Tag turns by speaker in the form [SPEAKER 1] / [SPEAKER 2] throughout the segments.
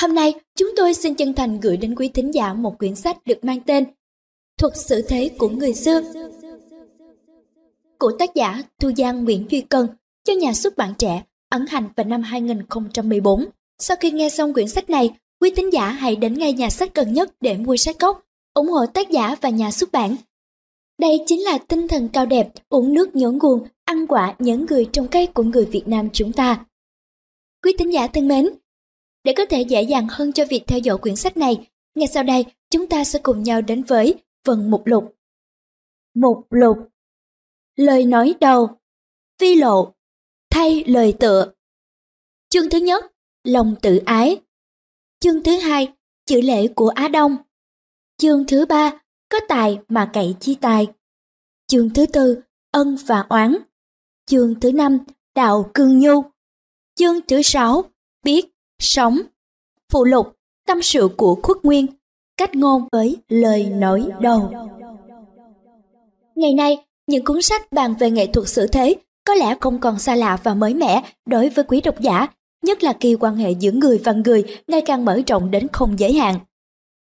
[SPEAKER 1] Hôm nay, chúng tôi xin chân thành gửi đến quý thính giả một quyển sách được mang tên Thuật sự thế của người xưa của tác giả Thu Giang Nguyễn Duy Cân cho nhà xuất bản trẻ ấn hành vào năm 2014. Sau khi nghe xong quyển sách này, quý thính giả hãy đến ngay nhà sách gần nhất để mua sách gốc, ủng hộ tác giả và nhà xuất bản. Đây chính là tinh thần cao đẹp, uống nước nhớ nguồn, ăn quả nhớ người trong cây của người Việt Nam chúng ta. Quý thính giả thân mến, để có thể dễ dàng hơn cho việc theo dõi quyển sách này, ngay sau đây chúng ta sẽ cùng nhau đến với phần mục lục. Mục lục. Lời nói đầu. Phi lộ. Thay lời tựa. Chương thứ nhất Lòng tự ái. Chương thứ hai Chữ lễ của Á Đông. Chương thứ ba Có tài mà cậy chi tài. Chương thứ tư Ân và oán. Chương thứ năm Đạo cương nhu. Chương thứ sáu Biết, sống Phụ lục Tâm sự của khuất nguyên Cách ngôn với lời nói đầu Ngày nay, những cuốn sách bàn về nghệ thuật xử thế có lẽ không còn xa lạ và mới mẻ đối với quý độc giả, nhất là khi quan hệ giữa người và người ngày càng mở rộng đến không giới hạn.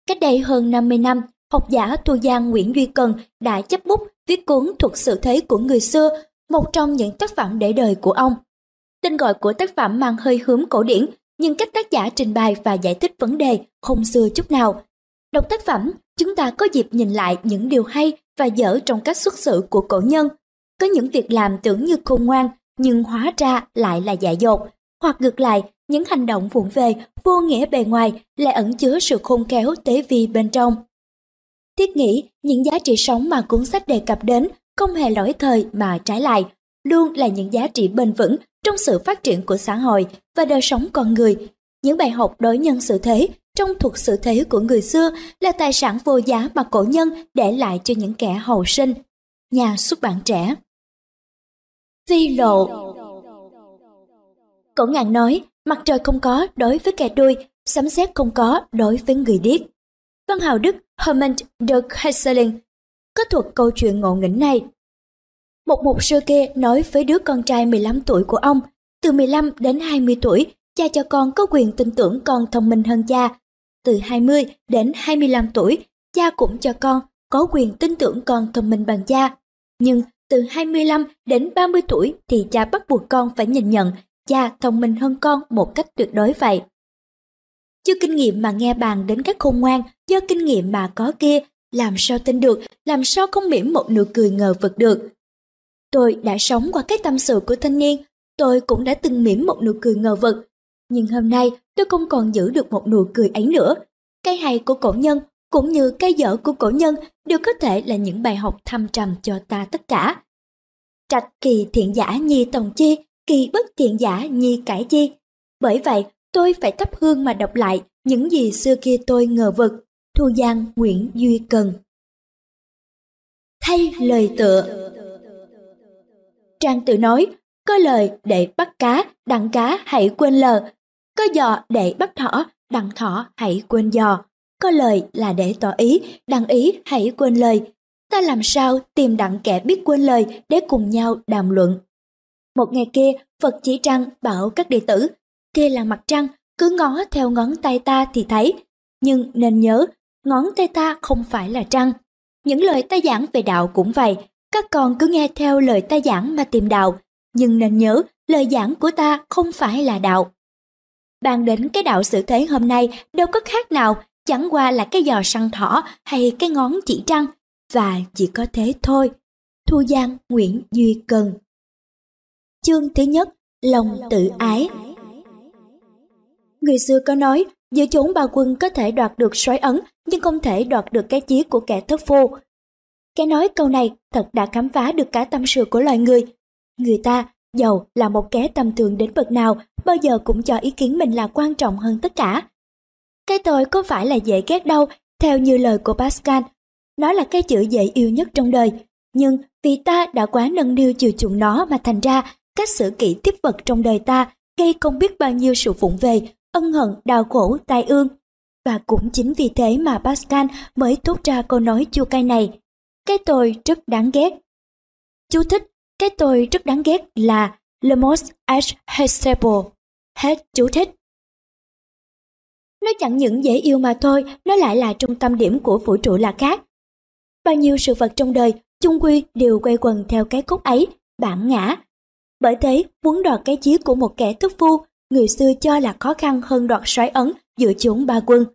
[SPEAKER 1] Cách đây hơn 50 năm, học giả Thu Giang Nguyễn Duy Cần đã chấp bút viết cuốn Thuật sự thế của người xưa, một trong những tác phẩm để đời của ông. Tên gọi của tác phẩm mang hơi hướng cổ điển, nhưng cách tác giả trình bày và giải thích vấn đề không xưa chút nào. Đọc tác phẩm, chúng ta có dịp nhìn lại những điều hay và dở trong cách xuất xử của cổ nhân. Có những việc làm tưởng như khôn ngoan, nhưng hóa ra lại là dại dột. Hoặc ngược lại, những hành động vụng về, vô nghĩa bề ngoài lại ẩn chứa sự khôn khéo tế vi bên trong. Thiết nghĩ, những giá trị sống mà cuốn sách đề cập đến không hề lỗi thời mà trái lại, luôn là những giá trị bền vững trong sự phát triển của xã hội và đời sống con người. Những bài học đối nhân xử thế trong thuật sự thế của người xưa là tài sản vô giá mà cổ nhân để lại cho những kẻ hậu sinh. Nhà xuất bản trẻ Vi lộ Cổ ngạn nói, mặt trời không có đối với kẻ đuôi, sấm sét không có đối với người điếc. Văn hào Đức Hermann de Hesseling có thuật câu chuyện ngộ nghĩnh này. Một mục sư kia nói với đứa con trai 15 tuổi của ông, từ 15 đến 20 tuổi, cha cho con có quyền tin tưởng con thông minh hơn cha. Từ 20 đến 25 tuổi, cha cũng cho con có quyền tin tưởng con thông minh bằng cha. Nhưng từ 25 đến 30 tuổi thì cha bắt buộc con phải nhìn nhận cha thông minh hơn con một cách tuyệt đối vậy. Chưa kinh nghiệm mà nghe bàn đến các khôn ngoan, do kinh nghiệm mà có kia, làm sao tin được, làm sao không mỉm một nụ cười ngờ vực được. Tôi đã sống qua cái tâm sự của thanh niên, tôi cũng đã từng mỉm một nụ cười ngờ vực. Nhưng hôm nay tôi không còn giữ được một nụ cười ấy nữa. Cái hay của cổ nhân cũng như cái dở của cổ nhân đều có thể là những bài học thâm trầm cho ta tất cả. Trạch kỳ thiện giả nhi tòng chi, kỳ bất thiện giả nhi cải chi. Bởi vậy, tôi phải thắp hương mà đọc lại những gì xưa kia tôi ngờ vực. Thu Giang Nguyễn Duy Cần Thay lời tựa Trang tự nói, có lời để bắt cá, đặng cá hãy quên lờ. Có giò để bắt thỏ, đặng thỏ hãy quên giò. Có lời là để tỏ ý, đặng ý hãy quên lời. Ta làm sao tìm đặng kẻ biết quên lời để cùng nhau đàm luận. Một ngày kia, Phật chỉ trăng bảo các đệ tử, kia là mặt trăng, cứ ngó theo ngón tay ta thì thấy. Nhưng nên nhớ, ngón tay ta không phải là trăng. Những lời ta giảng về đạo cũng vậy, các con cứ nghe theo lời ta giảng mà tìm đạo, nhưng nên nhớ lời giảng của ta không phải là đạo. Bàn đến cái đạo sự thế hôm nay đâu có khác nào, chẳng qua là cái giò săn thỏ hay cái ngón chỉ trăng, và chỉ có thế thôi. Thu Giang Nguyễn Duy Cần Chương thứ nhất, lòng tự ái Người xưa có nói, giữa chốn bà quân có thể đoạt được sói ấn, nhưng không thể đoạt được cái chí của kẻ thất phu. Cái nói câu này thật đã khám phá được cả tâm sự của loài người. Người ta, giàu là một kẻ tầm thường đến bậc nào, bao giờ cũng cho ý kiến mình là quan trọng hơn tất cả. Cái tôi có phải là dễ ghét đâu, theo như lời của Pascal. Nó là cái chữ dễ yêu nhất trong đời. Nhưng vì ta đã quá nâng niu chiều chuộng nó mà thành ra cách xử kỹ tiếp vật trong đời ta gây không biết bao nhiêu sự phụng về, ân hận, đau khổ, tai ương. Và cũng chính vì thế mà Pascal mới thốt ra câu nói chua cay này. Cái tôi rất đáng ghét. Chú thích, cái tôi rất đáng ghét là Le most acceptable. Hết chú thích. Nó chẳng những dễ yêu mà thôi, nó lại là trung tâm điểm của vũ trụ là khác. Bao nhiêu sự vật trong đời, chung quy đều quay quần theo cái cốt ấy, bản ngã. Bởi thế, muốn đoạt cái chí của một kẻ thức phu, người xưa cho là khó khăn hơn đoạt soái ấn giữa chốn ba quân.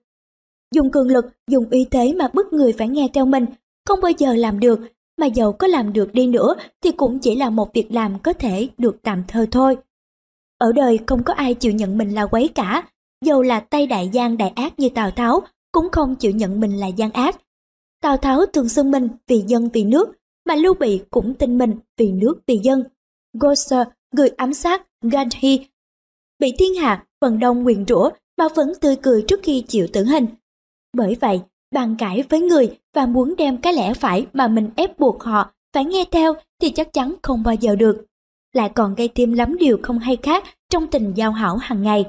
[SPEAKER 1] Dùng cường lực, dùng uy thế mà bức người phải nghe theo mình, không bao giờ làm được, mà dầu có làm được đi nữa thì cũng chỉ là một việc làm có thể được tạm thời thôi. Ở đời không có ai chịu nhận mình là quấy cả, dầu là tay đại gian đại ác như Tào Tháo cũng không chịu nhận mình là gian ác. Tào Tháo thường xưng mình vì dân vì nước, mà Lưu Bị cũng tin mình vì nước vì dân. Gosser, người ám sát Gandhi, bị thiên hạ phần đông nguyền rủa mà vẫn tươi cười trước khi chịu tử hình. Bởi vậy, bàn cãi với người và muốn đem cái lẽ phải mà mình ép buộc họ phải nghe theo thì chắc chắn không bao giờ được. Lại còn gây thêm lắm điều không hay khác trong tình giao hảo hàng ngày.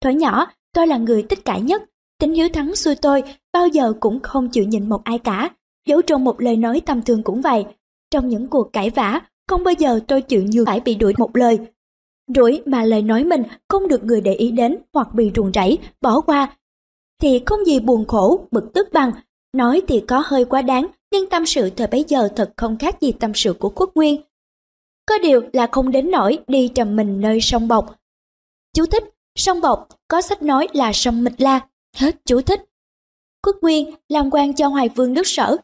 [SPEAKER 1] Thuở nhỏ, tôi là người tích cãi nhất, tính hiếu thắng xui tôi bao giờ cũng không chịu nhịn một ai cả, dẫu trong một lời nói tầm thường cũng vậy. Trong những cuộc cãi vã, không bao giờ tôi chịu như phải bị đuổi một lời. Đuổi mà lời nói mình không được người để ý đến hoặc bị ruồng rẫy, bỏ qua thì không gì buồn khổ, bực tức bằng. Nói thì có hơi quá đáng, nhưng tâm sự thời bấy giờ thật không khác gì tâm sự của quốc nguyên. Có điều là không đến nỗi đi trầm mình nơi sông Bọc. Chú thích, sông Bọc có sách nói là sông Mịch La. Hết chú thích. Quốc nguyên làm quan cho Hoài Vương nước sở.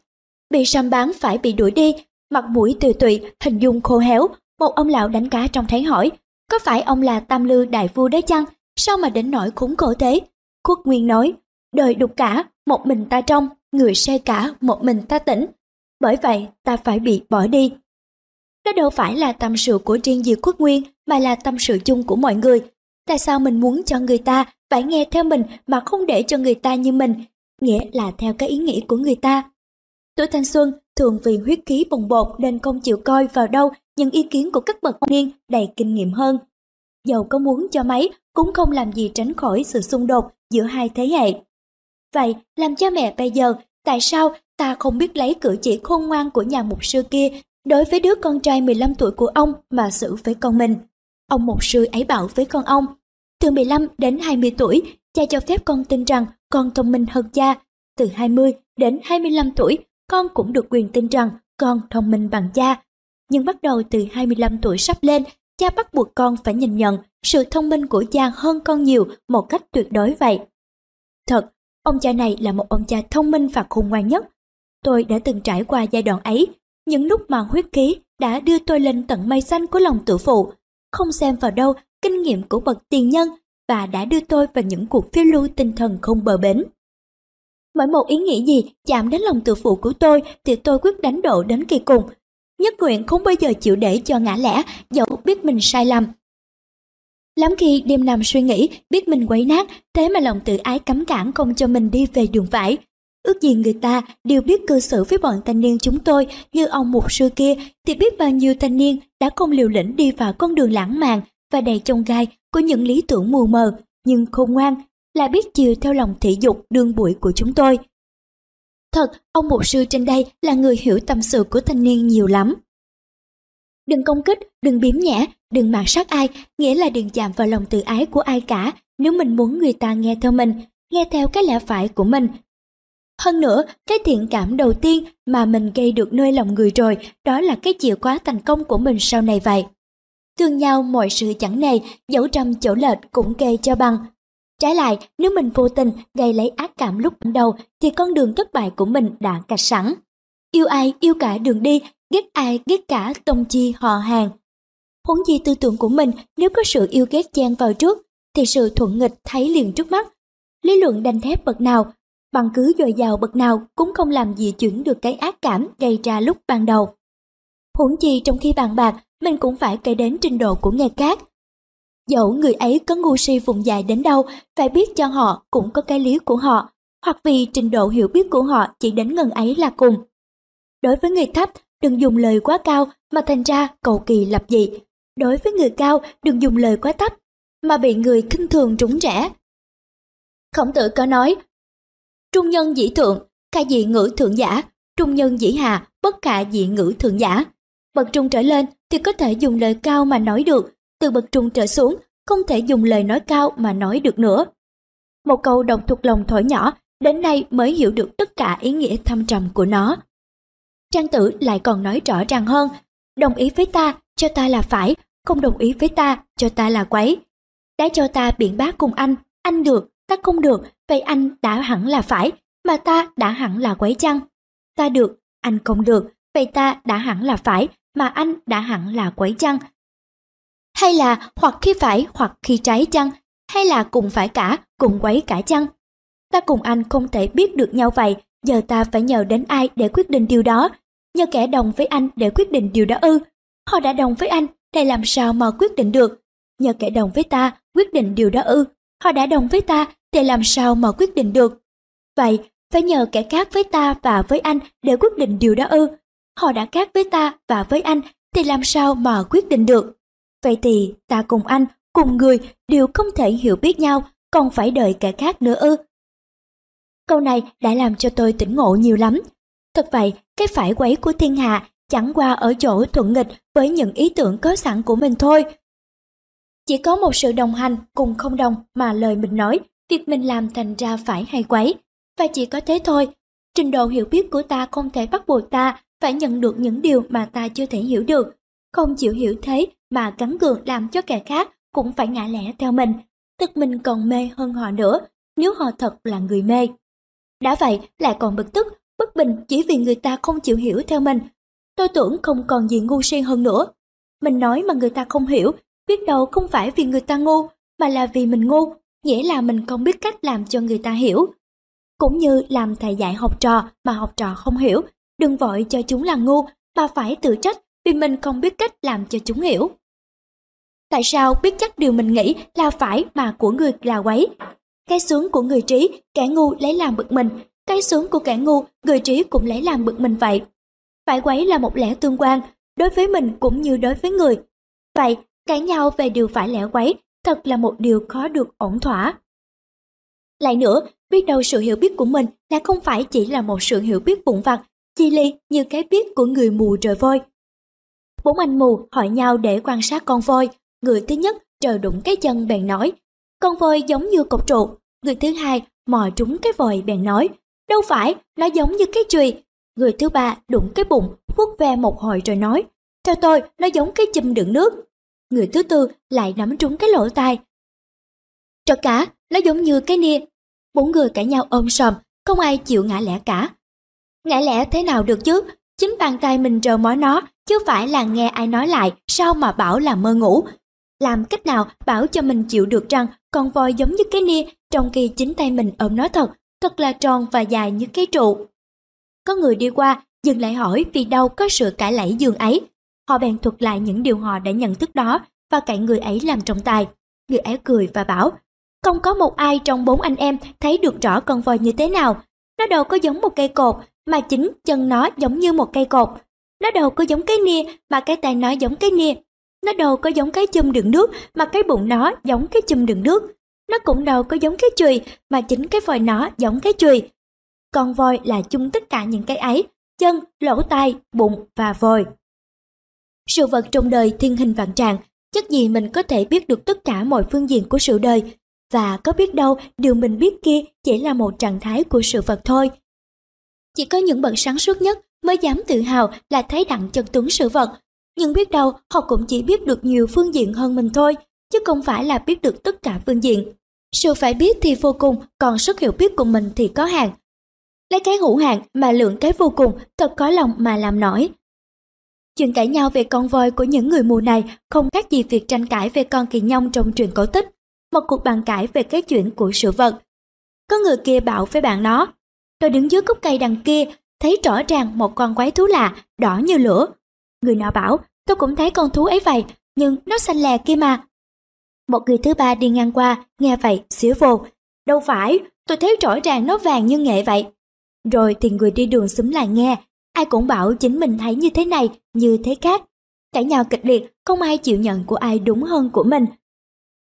[SPEAKER 1] Bị săn bán phải bị đuổi đi, mặt mũi tùy tụy, hình dung khô héo. Một ông lão đánh cá trong thấy hỏi, có phải ông là tam lư đại vua đấy chăng? Sao mà đến nỗi khốn khổ thế? Quốc nguyên nói, đời đục cả, một mình ta trong, người say cả, một mình ta tỉnh. Bởi vậy ta phải bị bỏ đi. Đó đâu phải là tâm sự của riêng Diệp Quốc Nguyên mà là tâm sự chung của mọi người. Tại sao mình muốn cho người ta phải nghe theo mình mà không để cho người ta như mình, nghĩa là theo cái ý nghĩ của người ta. Tuổi thanh xuân thường vì huyết khí bồng bột nên không chịu coi vào đâu những ý kiến của các bậc niên đầy kinh nghiệm hơn. Dầu có muốn cho mấy cũng không làm gì tránh khỏi sự xung đột giữa hai thế hệ. Vậy, làm cha mẹ bây giờ, tại sao ta không biết lấy cử chỉ khôn ngoan của nhà mục sư kia đối với đứa con trai 15 tuổi của ông mà xử với con mình? Ông mục sư ấy bảo với con ông, từ 15 đến 20 tuổi, cha cho phép con tin rằng con thông minh hơn cha. Từ 20 đến 25 tuổi, con cũng được quyền tin rằng con thông minh bằng cha. Nhưng bắt đầu từ 25 tuổi sắp lên, cha bắt buộc con phải nhìn nhận sự thông minh của cha hơn con nhiều một cách tuyệt đối vậy. Thật, Ông cha này là một ông cha thông minh và khôn ngoan nhất. Tôi đã từng trải qua giai đoạn ấy, những lúc mà huyết khí đã đưa tôi lên tận mây xanh của lòng tự phụ, không xem vào đâu kinh nghiệm của bậc tiền nhân và đã đưa tôi vào những cuộc phiêu lưu tinh thần không bờ bến. Mỗi một ý nghĩ gì chạm đến lòng tự phụ của tôi thì tôi quyết đánh độ đến kỳ cùng. Nhất nguyện không bao giờ chịu để cho ngã lẽ, dẫu biết mình sai lầm, Lắm khi đêm nằm suy nghĩ, biết mình quấy nát, thế mà lòng tự ái cấm cản không cho mình đi về đường phải. Ước gì người ta đều biết cư xử với bọn thanh niên chúng tôi như ông mục sư kia thì biết bao nhiêu thanh niên đã không liều lĩnh đi vào con đường lãng mạn và đầy chông gai của những lý tưởng mù mờ nhưng khôn ngoan là biết chiều theo lòng thị dục đương bụi của chúng tôi. Thật, ông mục sư trên đây là người hiểu tâm sự của thanh niên nhiều lắm. Đừng công kích, đừng biếm nhã đừng mạt sát ai, nghĩa là đừng chạm vào lòng tự ái của ai cả nếu mình muốn người ta nghe theo mình, nghe theo cái lẽ phải của mình. Hơn nữa, cái thiện cảm đầu tiên mà mình gây được nơi lòng người rồi, đó là cái chìa khóa thành công của mình sau này vậy. tương nhau mọi sự chẳng này dẫu trăm chỗ lệch cũng kê cho bằng. Trái lại, nếu mình vô tình gây lấy ác cảm lúc đầu thì con đường thất bại của mình đã cạch sẵn. Yêu ai, yêu cả đường đi, ghét ai, ghét cả tông chi họ hàng. Huống gì tư tưởng của mình nếu có sự yêu ghét chen vào trước, thì sự thuận nghịch thấy liền trước mắt. Lý luận đanh thép bậc nào, bằng cứ dồi dào bậc nào cũng không làm gì chuyển được cái ác cảm gây ra lúc ban đầu. Huống chi trong khi bàn bạc, mình cũng phải kể đến trình độ của nghề cát. Dẫu người ấy có ngu si vùng dài đến đâu, phải biết cho họ cũng có cái lý của họ, hoặc vì trình độ hiểu biết của họ chỉ đến ngần ấy là cùng. Đối với người thấp, đừng dùng lời quá cao mà thành ra cầu kỳ lập dị. Đối với người cao, đừng dùng lời quá thấp mà bị người khinh thường trúng rẽ. Khổng tử có nói, trung nhân dĩ thượng, ca dị ngữ thượng giả, trung nhân dĩ hạ, bất khả dị ngữ thượng giả. Bậc trung trở lên thì có thể dùng lời cao mà nói được, từ bậc trung trở xuống không thể dùng lời nói cao mà nói được nữa. một câu đọc thuộc lòng thổi nhỏ, đến nay mới hiểu được tất cả ý nghĩa thâm trầm của nó. Trang tử lại còn nói rõ ràng hơn, đồng ý với ta, cho ta là phải, không đồng ý với ta, cho ta là quấy. Đã cho ta biện bác cùng anh, anh được, ta không được, vậy anh đã hẳn là phải, mà ta đã hẳn là quấy chăng? Ta được, anh không được, vậy ta đã hẳn là phải, mà anh đã hẳn là quấy chăng? Hay là hoặc khi phải hoặc khi trái chăng? Hay là cùng phải cả, cùng quấy cả chăng? Ta cùng anh không thể biết được nhau vậy, giờ ta phải nhờ đến ai để quyết định điều đó? Nhờ kẻ đồng với anh để quyết định điều đó ư? Họ đã đồng với anh, thì làm sao mà quyết định được? Nhờ kẻ đồng với ta quyết định điều đó ư? Họ đã đồng với ta, thì làm sao mà quyết định được? Vậy, phải nhờ kẻ khác với ta và với anh để quyết định điều đó ư? Họ đã khác với ta và với anh, thì làm sao mà quyết định được? Vậy thì ta cùng anh, cùng người đều không thể hiểu biết nhau, còn phải đợi kẻ khác nữa ư? Câu này đã làm cho tôi tỉnh ngộ nhiều lắm. Thật vậy, cái phải quấy của thiên hạ chẳng qua ở chỗ thuận nghịch với những ý tưởng có sẵn của mình thôi. Chỉ có một sự đồng hành cùng không đồng mà lời mình nói, việc mình làm thành ra phải hay quấy. Và chỉ có thế thôi, trình độ hiểu biết của ta không thể bắt buộc ta phải nhận được những điều mà ta chưa thể hiểu được. Không chịu hiểu thế mà gắn gượng làm cho kẻ khác cũng phải ngã lẽ theo mình. Tức mình còn mê hơn họ nữa, nếu họ thật là người mê. Đã vậy lại còn bực tức, bất bình chỉ vì người ta không chịu hiểu theo mình. Tôi tưởng không còn gì ngu si hơn nữa. Mình nói mà người ta không hiểu, biết đâu không phải vì người ta ngu, mà là vì mình ngu, nghĩa là mình không biết cách làm cho người ta hiểu. Cũng như làm thầy dạy học trò mà học trò không hiểu, đừng vội cho chúng là ngu, mà phải tự trách vì mình không biết cách làm cho chúng hiểu. Tại sao biết chắc điều mình nghĩ là phải mà của người là quấy? Cái sướng của người trí, kẻ ngu lấy làm bực mình, cái sướng của kẻ ngu, người trí cũng lấy làm bực mình vậy. Phải quấy là một lẽ tương quan, đối với mình cũng như đối với người. Vậy, cãi nhau về điều phải lẽ quấy, thật là một điều khó được ổn thỏa. Lại nữa, biết đâu sự hiểu biết của mình là không phải chỉ là một sự hiểu biết vụn vặt, chi ly như cái biết của người mù trời voi. Bốn anh mù hỏi nhau để quan sát con voi, người thứ nhất trời đụng cái chân bèn nói, con voi giống như cột trụ, người thứ hai mò trúng cái vòi bèn nói, đâu phải, nó giống như cái chùy. Người thứ ba đụng cái bụng, vuốt ve một hồi rồi nói, theo tôi, nó giống cái chùm đựng nước. Người thứ tư lại nắm trúng cái lỗ tai. Cho cả, nó giống như cái nia. Bốn người cãi nhau ôm sòm, không ai chịu ngã lẽ cả. Ngã lẽ thế nào được chứ? Chính bàn tay mình rờ mó nó, chứ phải là nghe ai nói lại, sao mà bảo là mơ ngủ. Làm cách nào bảo cho mình chịu được rằng con voi giống như cái nia, trong khi chính tay mình ôm nó thật, thật là tròn và dài như cái trụ. Có người đi qua, dừng lại hỏi vì đâu có sự cãi lẫy giường ấy. Họ bèn thuật lại những điều họ đã nhận thức đó và cậy người ấy làm trọng tài. Người ấy cười và bảo, không có một ai trong bốn anh em thấy được rõ con voi như thế nào. Nó đâu có giống một cây cột, mà chính chân nó giống như một cây cột. Nó đâu có giống cái nia, mà cái tay nó giống cái nia. Nó đâu có giống cái chum đựng nước, mà cái bụng nó giống cái chum đựng nước. Nó cũng đâu có giống cái chùy, mà chính cái vòi nó giống cái chùy. Con voi là chung tất cả những cái ấy, chân, lỗ tai, bụng và vòi Sự vật trong đời thiên hình vạn trạng, chắc gì mình có thể biết được tất cả mọi phương diện của sự đời, và có biết đâu điều mình biết kia chỉ là một trạng thái của sự vật thôi. Chỉ có những bậc sáng suốt nhất mới dám tự hào là thấy đặng chân tuấn sự vật, nhưng biết đâu họ cũng chỉ biết được nhiều phương diện hơn mình thôi, chứ không phải là biết được tất cả phương diện. Sự phải biết thì vô cùng, còn sức hiểu biết của mình thì có hạn. Lấy cái hữu hạn mà lượng cái vô cùng, thật có lòng mà làm nổi. Chuyện cãi nhau về con voi của những người mù này không khác gì việc tranh cãi về con kỳ nhông trong truyện cổ tích, một cuộc bàn cãi về cái chuyện của sự vật. Có người kia bảo với bạn nó, tôi đứng dưới gốc cây đằng kia, thấy rõ ràng một con quái thú lạ, đỏ như lửa. Người nọ bảo, tôi cũng thấy con thú ấy vậy, nhưng nó xanh lè kia mà. Một người thứ ba đi ngang qua, nghe vậy, xỉu vô. Đâu phải, tôi thấy rõ ràng nó vàng như nghệ vậy. Rồi thì người đi đường xúm lại nghe, ai cũng bảo chính mình thấy như thế này, như thế khác. Cãi nhau kịch liệt, không ai chịu nhận của ai đúng hơn của mình.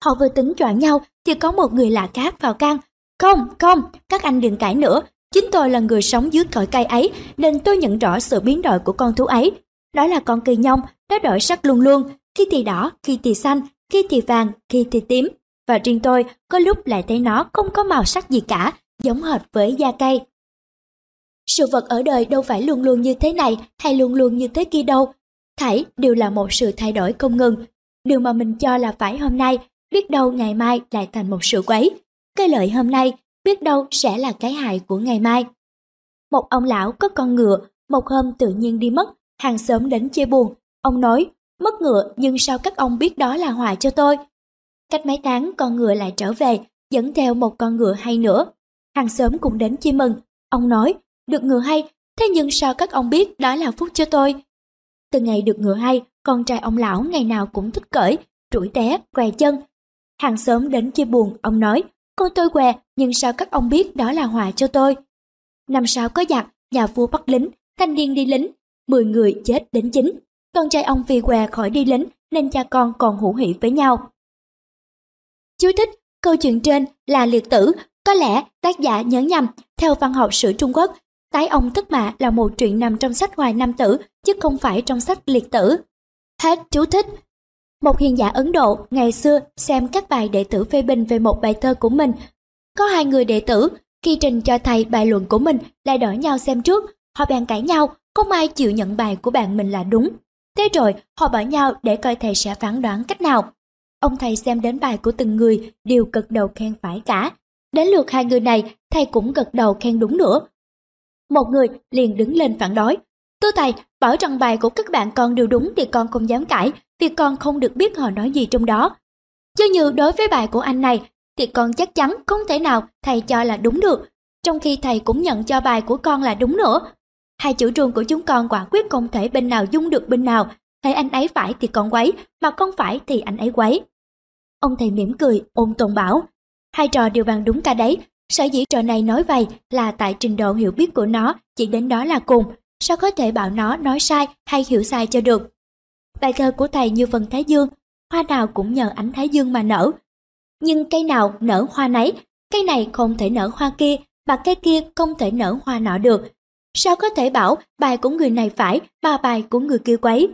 [SPEAKER 1] Họ vừa tính choạng nhau thì có một người lạ khác vào can. Không, không, các anh đừng cãi nữa. Chính tôi là người sống dưới cõi cây ấy nên tôi nhận rõ sự biến đổi của con thú ấy. Đó là con kỳ nhông, nó đổi sắc luôn luôn, khi thì đỏ, khi thì xanh, khi thì vàng, khi thì tím. và riêng tôi có lúc lại thấy nó không có màu sắc gì cả, giống hệt với da cây. Sự vật ở đời đâu phải luôn luôn như thế này hay luôn luôn như thế kia đâu. Thảy đều là một sự thay đổi không ngừng. Điều mà mình cho là phải hôm nay, biết đâu ngày mai lại thành một sự quấy. Cái lợi hôm nay, biết đâu sẽ là cái hại của ngày mai. Một ông lão có con ngựa, một hôm tự nhiên đi mất, hàng xóm đến chê buồn. Ông nói, mất ngựa nhưng sao các ông biết đó là họa cho tôi. Cách mấy tháng con ngựa lại trở về, dẫn theo một con ngựa hay nữa. Hàng xóm cũng đến chia mừng. Ông nói, được ngựa hay, thế nhưng sao các ông biết đó là phúc cho tôi? Từ ngày được ngựa hay, con trai ông lão ngày nào cũng thích cởi, trũi té, què chân. Hàng xóm đến chia buồn, ông nói, con tôi què, nhưng sao các ông biết đó là họa cho tôi? Năm sau có giặc, nhà vua bắt lính, thanh niên đi lính, 10 người chết đến chín. Con trai ông vì què khỏi đi lính nên cha con còn hữu hỷ với nhau. Chú thích, câu chuyện trên là liệt tử, có lẽ tác giả nhớ nhầm, theo văn học sử Trung Quốc, tái ông thất mạ là một chuyện nằm trong sách Hoài Nam Tử, chứ không phải trong sách liệt tử. Hết chú thích. Một hiền giả Ấn Độ ngày xưa xem các bài đệ tử phê bình về một bài thơ của mình. Có hai người đệ tử, khi trình cho thầy bài luận của mình lại đổi nhau xem trước, họ bèn cãi nhau, không ai chịu nhận bài của bạn mình là đúng. Thế rồi họ bảo nhau để coi thầy sẽ phán đoán cách nào. Ông thầy xem đến bài của từng người đều gật đầu khen phải cả. Đến lượt hai người này, thầy cũng gật đầu khen đúng nữa. Một người liền đứng lên phản đối. Thưa thầy, bảo rằng bài của các bạn con đều đúng thì con không dám cãi, vì con không được biết họ nói gì trong đó. Chứ như đối với bài của anh này, thì con chắc chắn không thể nào thầy cho là đúng được, trong khi thầy cũng nhận cho bài của con là đúng nữa. Hai chủ trương của chúng con quả quyết không thể bên nào dung được bên nào, thấy anh ấy phải thì con quấy, mà con phải thì anh ấy quấy. Ông thầy mỉm cười, ôn tồn bảo. Hai trò đều bằng đúng cả đấy, sở dĩ trò này nói vậy là tại trình độ hiểu biết của nó chỉ đến đó là cùng, sao có thể bảo nó nói sai hay hiểu sai cho được. Bài thơ của thầy như phần Thái Dương, hoa nào cũng nhờ ánh Thái Dương mà nở. Nhưng cây nào nở hoa nấy, cây này không thể nở hoa kia, mà cây kia không thể nở hoa nọ được. Sao có thể bảo bài của người này phải mà bài của người kia quấy?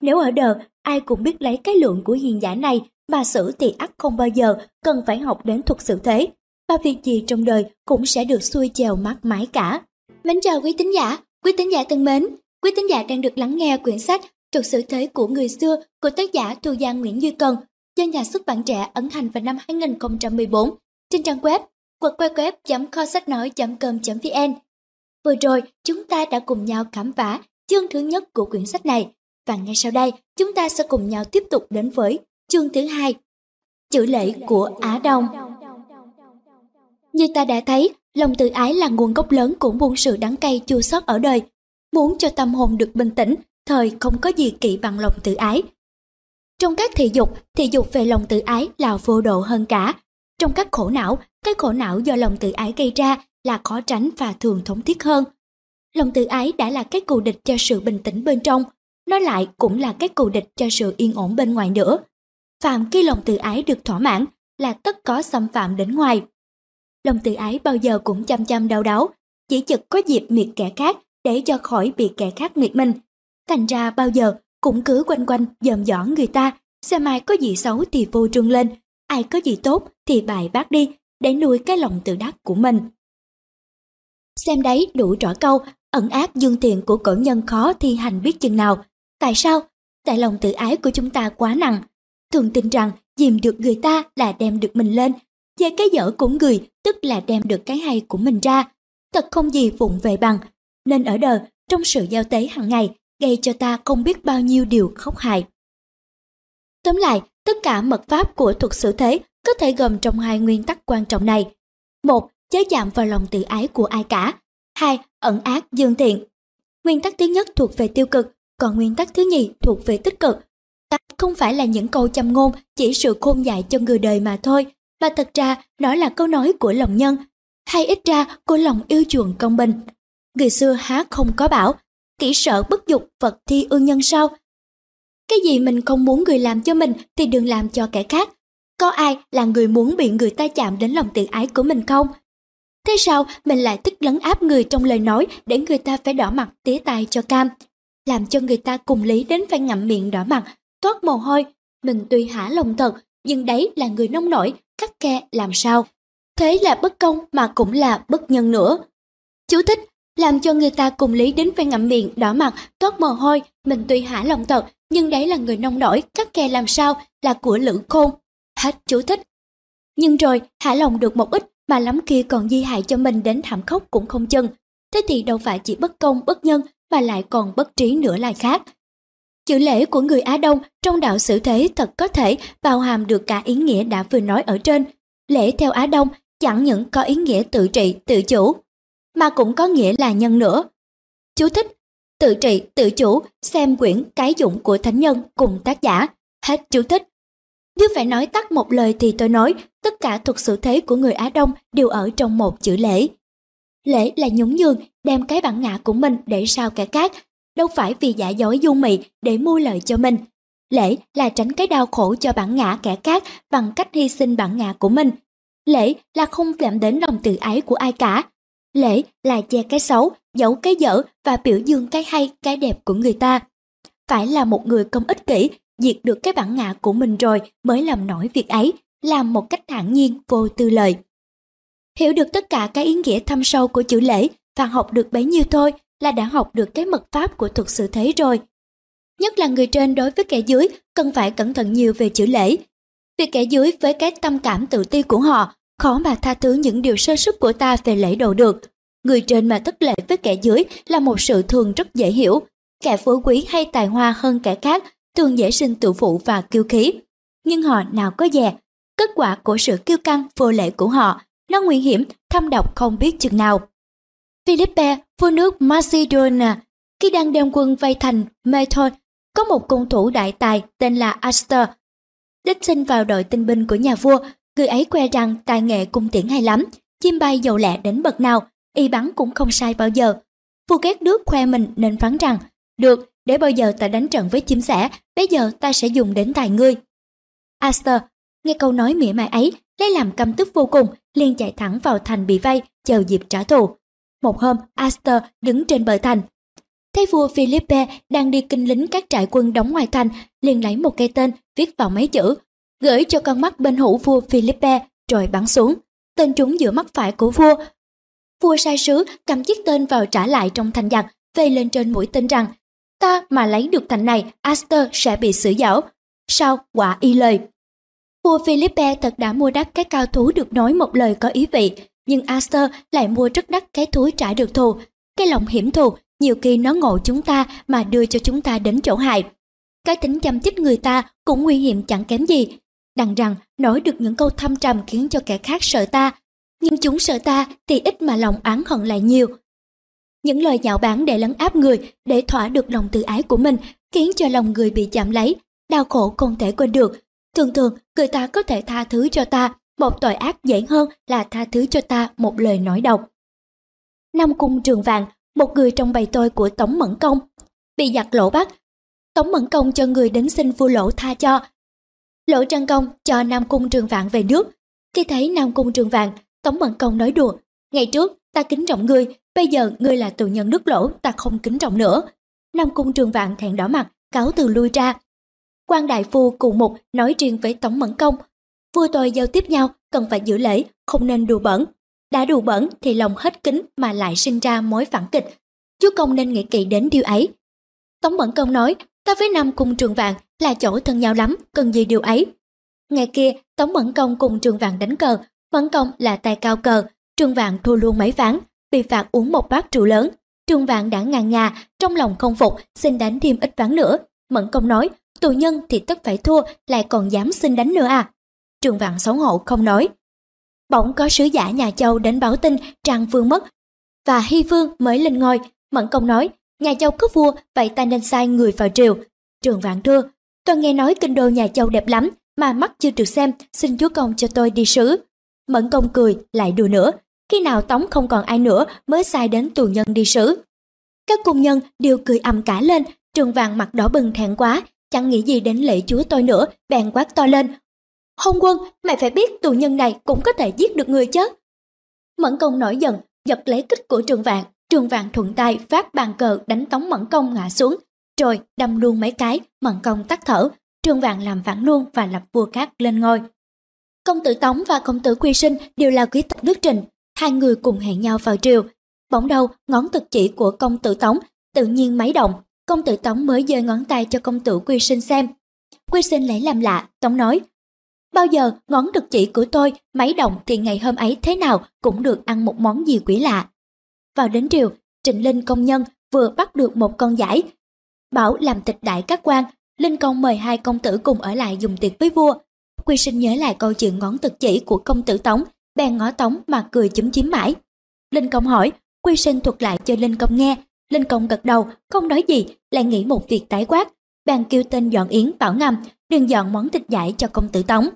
[SPEAKER 1] Nếu ở đời ai cũng biết lấy cái lượng của hiền giả này mà xử thì ắt không bao giờ cần phải học đến thuật xử thế. Và việc gì trong đời cũng sẽ được xuôi chèo mát mãi cả. Mến chào quý tín giả, quý tín giả thân mến. Quý tín giả đang được lắng nghe quyển sách Thuật xử thế của người xưa của tác giả Thu Giang Nguyễn Duy Cần do nhà xuất bản trẻ ấn hành vào năm 2014 trên trang web www sách nói com vn Vừa rồi, chúng ta đã cùng nhau khám phá chương thứ nhất của quyển sách này và ngay sau đây chúng ta sẽ cùng nhau tiếp tục đến với chương thứ hai chữ lễ của Á Đông. Như ta đã thấy, lòng tự ái là nguồn gốc lớn của muôn sự đắng cay chua xót ở đời. Muốn cho tâm hồn được bình tĩnh, thời không có gì kỵ bằng lòng tự ái. Trong các thị dục, thị dục về lòng tự ái là vô độ hơn cả. Trong các khổ não, cái khổ não do lòng tự ái gây ra là khó tránh và thường thống thiết hơn. Lòng tự ái đã là cái cù địch cho sự bình tĩnh bên trong, nó lại cũng là cái cù địch cho sự yên ổn bên ngoài nữa. Phạm khi lòng tự ái được thỏa mãn là tất có xâm phạm đến ngoài. Lòng tự ái bao giờ cũng chăm chăm đau đáu, chỉ chực có dịp miệt kẻ khác để cho khỏi bị kẻ khác miệt mình. Thành ra bao giờ cũng cứ quanh quanh dòm dõ người ta, xem ai có gì xấu thì vô trương lên, ai có gì tốt thì bài bác đi để nuôi cái lòng tự đắc của mình. Xem đấy đủ rõ câu, ẩn ác dương thiện của cổ nhân khó thi hành biết chừng nào. Tại sao? Tại lòng tự ái của chúng ta quá nặng. Thường tin rằng dìm được người ta là đem được mình lên, về cái dở của người tức là đem được cái hay của mình ra. Thật không gì phụng về bằng. Nên ở đời, trong sự giao tế hàng ngày, gây cho ta không biết bao nhiêu điều khóc hại. Tóm lại, tất cả mật pháp của thuật sử thế có thể gồm trong hai nguyên tắc quan trọng này. Một, chớ chạm vào lòng tự ái của ai cả. Hai, ẩn ác dương thiện. Nguyên tắc thứ nhất thuộc về tiêu cực, còn nguyên tắc thứ nhì thuộc về tích cực. Ta không phải là những câu châm ngôn chỉ sự khôn dạy cho người đời mà thôi, mà thật ra nó là câu nói của lòng nhân, hay ít ra của lòng yêu chuộng công bình. Người xưa há không có bảo, kỹ sợ bất dục vật thi ương nhân sao? Cái gì mình không muốn người làm cho mình thì đừng làm cho kẻ khác. Có ai là người muốn bị người ta chạm đến lòng tự ái của mình không? Thế sao mình lại thích lấn áp người trong lời nói để người ta phải đỏ mặt tía tai cho cam? Làm cho người ta cùng lý đến phải ngậm miệng đỏ mặt, toát mồ hôi. Mình tuy hả lòng thật, nhưng đấy là người nông nổi, cắt khe làm sao. Thế là bất công mà cũng là bất nhân nữa. Chú thích, làm cho người ta cùng lý đến phải ngậm miệng, đỏ mặt, toát mồ hôi, mình tuy hả lòng thật nhưng đấy là người nông nổi, cắt khe làm sao là của lữ khôn. Hết chú thích. Nhưng rồi, hả lòng được một ít, mà lắm kia còn di hại cho mình đến thảm khốc cũng không chừng. Thế thì đâu phải chỉ bất công, bất nhân, mà lại còn bất trí nữa là khác. Chữ lễ của người Á Đông trong đạo xử thế thật có thể bao hàm được cả ý nghĩa đã vừa nói ở trên. Lễ theo Á Đông chẳng những có ý nghĩa tự trị, tự chủ, mà cũng có nghĩa là nhân nữa. Chú thích, tự trị, tự chủ, xem quyển Cái dụng của Thánh Nhân cùng tác giả. Hết chú thích. Nếu phải nói tắt một lời thì tôi nói tất cả thuật sự thế của người Á Đông đều ở trong một chữ lễ. Lễ là nhún nhường, đem cái bản ngã của mình để sao kẻ khác, đâu phải vì giả dối du mị để mua lợi cho mình. Lễ là tránh cái đau khổ cho bản ngã kẻ khác bằng cách hy sinh bản ngã của mình. Lễ là không phạm đến lòng tự ái của ai cả. Lễ là che cái xấu, giấu cái dở và biểu dương cái hay, cái đẹp của người ta. Phải là một người công ích kỷ, diệt được cái bản ngã của mình rồi mới làm nổi việc ấy, làm một cách thản nhiên, vô tư lời Hiểu được tất cả cái ý nghĩa thâm sâu của chữ lễ và học được bấy nhiêu thôi là đã học được cái mật pháp của thuật sự thế rồi. Nhất là người trên đối với kẻ dưới cần phải cẩn thận nhiều về chữ lễ. vì kẻ dưới với cái tâm cảm tự ti của họ khó mà tha thứ những điều sơ sức của ta về lễ độ được. Người trên mà thất lễ với kẻ dưới là một sự thường rất dễ hiểu. Kẻ phú quý hay tài hoa hơn kẻ khác thường dễ sinh tự phụ và kiêu khí. Nhưng họ nào có dè. Kết quả của sự kiêu căng vô lễ của họ, nó nguy hiểm, thâm độc không biết chừng nào. Philippe, vua nước Macedonia, khi đang đem quân vây thành Method, có một cung thủ đại tài tên là Astor. Đích sinh vào đội tinh binh của nhà vua, người ấy khoe rằng tài nghệ cung tiễn hay lắm, chim bay dầu lẹ đến bậc nào, y bắn cũng không sai bao giờ. Vua ghét nước khoe mình nên phán rằng, được, để bao giờ ta đánh trận với chim sẻ, bây giờ ta sẽ dùng đến tài ngươi. Aster nghe câu nói mỉa mai ấy, lấy làm căm tức vô cùng, liền chạy thẳng vào thành bị vây, chờ dịp trả thù. Một hôm, Aster đứng trên bờ thành. Thấy vua Philippe đang đi kinh lính các trại quân đóng ngoài thành, liền lấy một cây tên viết vào mấy chữ, gửi cho con mắt bên hữu vua Philippe rồi bắn xuống. Tên trúng giữa mắt phải của vua. Vua sai sứ cầm chiếc tên vào trả lại trong thành giặc, vây lên trên mũi tên rằng ta mà lấy được thành này, Astor sẽ bị xử giảo. Sao quả y lời. Vua Philippe thật đã mua đắt cái cao thú được nói một lời có ý vị, nhưng Astor lại mua rất đắt cái thú trả được thù. Cái lòng hiểm thù, nhiều khi nó ngộ chúng ta mà đưa cho chúng ta đến chỗ hại. Cái tính chăm chích người ta cũng nguy hiểm chẳng kém gì. Đằng rằng nói được những câu thâm trầm khiến cho kẻ khác sợ ta, nhưng chúng sợ ta thì ít mà lòng oán hận lại nhiều. Những lời nhạo báng để lấn áp người, để thỏa được lòng tự ái của mình, khiến cho lòng người bị chạm lấy, đau khổ không thể quên được. Thường thường, người ta có thể tha thứ cho ta, một tội ác dễ hơn là tha thứ cho ta một lời nói độc. Nam Cung Trường Vạn, một người trong bầy tôi của Tống Mẫn Công, bị giặc lỗ bắt. Tống Mẫn Công cho người đến xin vua lỗ tha cho. Lỗ Trăng Công cho Nam Cung Trường Vạn về nước. Khi thấy Nam Cung Trường Vạn, Tống Mẫn Công nói đùa. Ngày trước, ta kính trọng ngươi, bây giờ ngươi là tù nhân đứt lỗ, ta không kính trọng nữa. Nam Cung Trường Vạn thẹn đỏ mặt, cáo từ lui ra. quan đại phu cùng một nói riêng với Tống Mẫn Công, vua tôi giao tiếp nhau cần phải giữ lễ, không nên đùa bẩn. Đã đùa bẩn thì lòng hết kính mà lại sinh ra mối phản kịch. Chúa công nên nghĩ kỹ đến điều ấy. Tống Mẫn Công nói, ta với Nam Cung Trường Vạn là chỗ thân nhau lắm, cần gì điều ấy. Ngày kia, Tống Mẫn Công cùng Trường Vạn đánh cờ, Mẫn Công là tài cao cờ, Trường Vạn thua luôn mấy ván, bị phạt uống một bát rượu lớn. Trường Vạn đã ngàn ngà, trong lòng không phục, xin đánh thêm ít ván nữa. Mẫn Công nói, tù nhân thì tất phải thua, lại còn dám xin đánh nữa à. Trường Vạn xấu hổ không nói. Bỗng có sứ giả nhà Châu đến báo tin Trang Vương mất và Hy Vương mới lên ngôi. Mẫn Công nói, nhà Châu có vua, vậy ta nên sai người vào triều. Trường Vạn thưa, tôi nghe nói kinh đô nhà Châu đẹp lắm, mà mắt chưa được xem, xin chúa công cho tôi đi sứ. Mẫn Công cười, lại đùa nữa, khi nào Tống không còn ai nữa mới sai đến tù nhân đi xử Các cung nhân đều cười ầm cả lên, trường vàng mặt đỏ bừng thẹn quá, chẳng nghĩ gì đến lễ chúa tôi nữa, bèn quát to lên, Hôn quân, mày phải biết tù nhân này cũng có thể giết được người chứ. Mẫn công nổi giận, giật lấy kích của trường vạn. Trường vạn thuận tay phát bàn cờ đánh tống mẫn công ngã xuống. Rồi đâm luôn mấy cái, mẫn công tắt thở. Trường vạn làm phản luôn và lập vua cát lên ngôi. Công tử Tống và công tử Quy Sinh đều là quý tộc nước Trình, hai người cùng hẹn nhau vào triều. Bỗng đầu, ngón thực chỉ của công tử Tống tự nhiên máy động, công tử Tống mới giơ ngón tay cho công tử Quy Sinh xem. Quy Sinh lấy làm lạ, Tống nói, bao giờ ngón thực chỉ của tôi máy động thì ngày hôm ấy thế nào cũng được ăn một món gì quỷ lạ. Vào đến triều, Trịnh Linh công nhân vừa bắt được một con giải, bảo làm tịch đại các quan, Linh công mời hai công tử cùng ở lại dùng tiệc với vua. Quy sinh nhớ lại câu chuyện ngón thực chỉ của công tử Tống, bèn ngó Tống mà cười chúm chím mãi. Linh công hỏi, Quy sinh thuật lại cho Linh công nghe, Linh công gật đầu, không nói gì, lại nghĩ một việc tái quát. Bèn kêu tên dọn yến bảo ngầm, đừng dọn món thịt giải cho công tử Tống.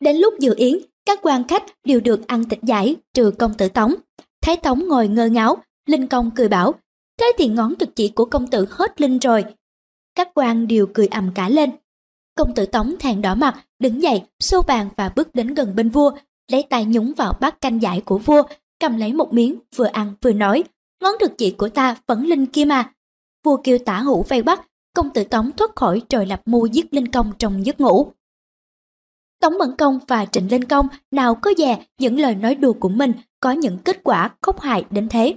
[SPEAKER 1] Đến lúc dự yến, các quan khách đều được ăn thịt giải trừ công tử Tống. Thái Tống ngồi ngơ ngáo, Linh công cười bảo, thế thì ngón thực chỉ của công tử hết linh rồi. Các quan đều cười ầm cả lên. Công tử Tống thèn đỏ mặt, đứng dậy, xô bàn và bước đến gần bên vua, lấy tay nhúng vào bát canh giải của vua, cầm lấy một miếng, vừa ăn vừa nói, ngón được chỉ của ta vẫn linh kia mà. Vua kêu tả hữu vây bắt, công tử Tống thoát khỏi trời lập mưu giết linh công trong giấc ngủ. Tống Mẫn Công và Trịnh Linh Công nào có dè những lời nói đùa của mình có những kết quả khốc hại đến thế.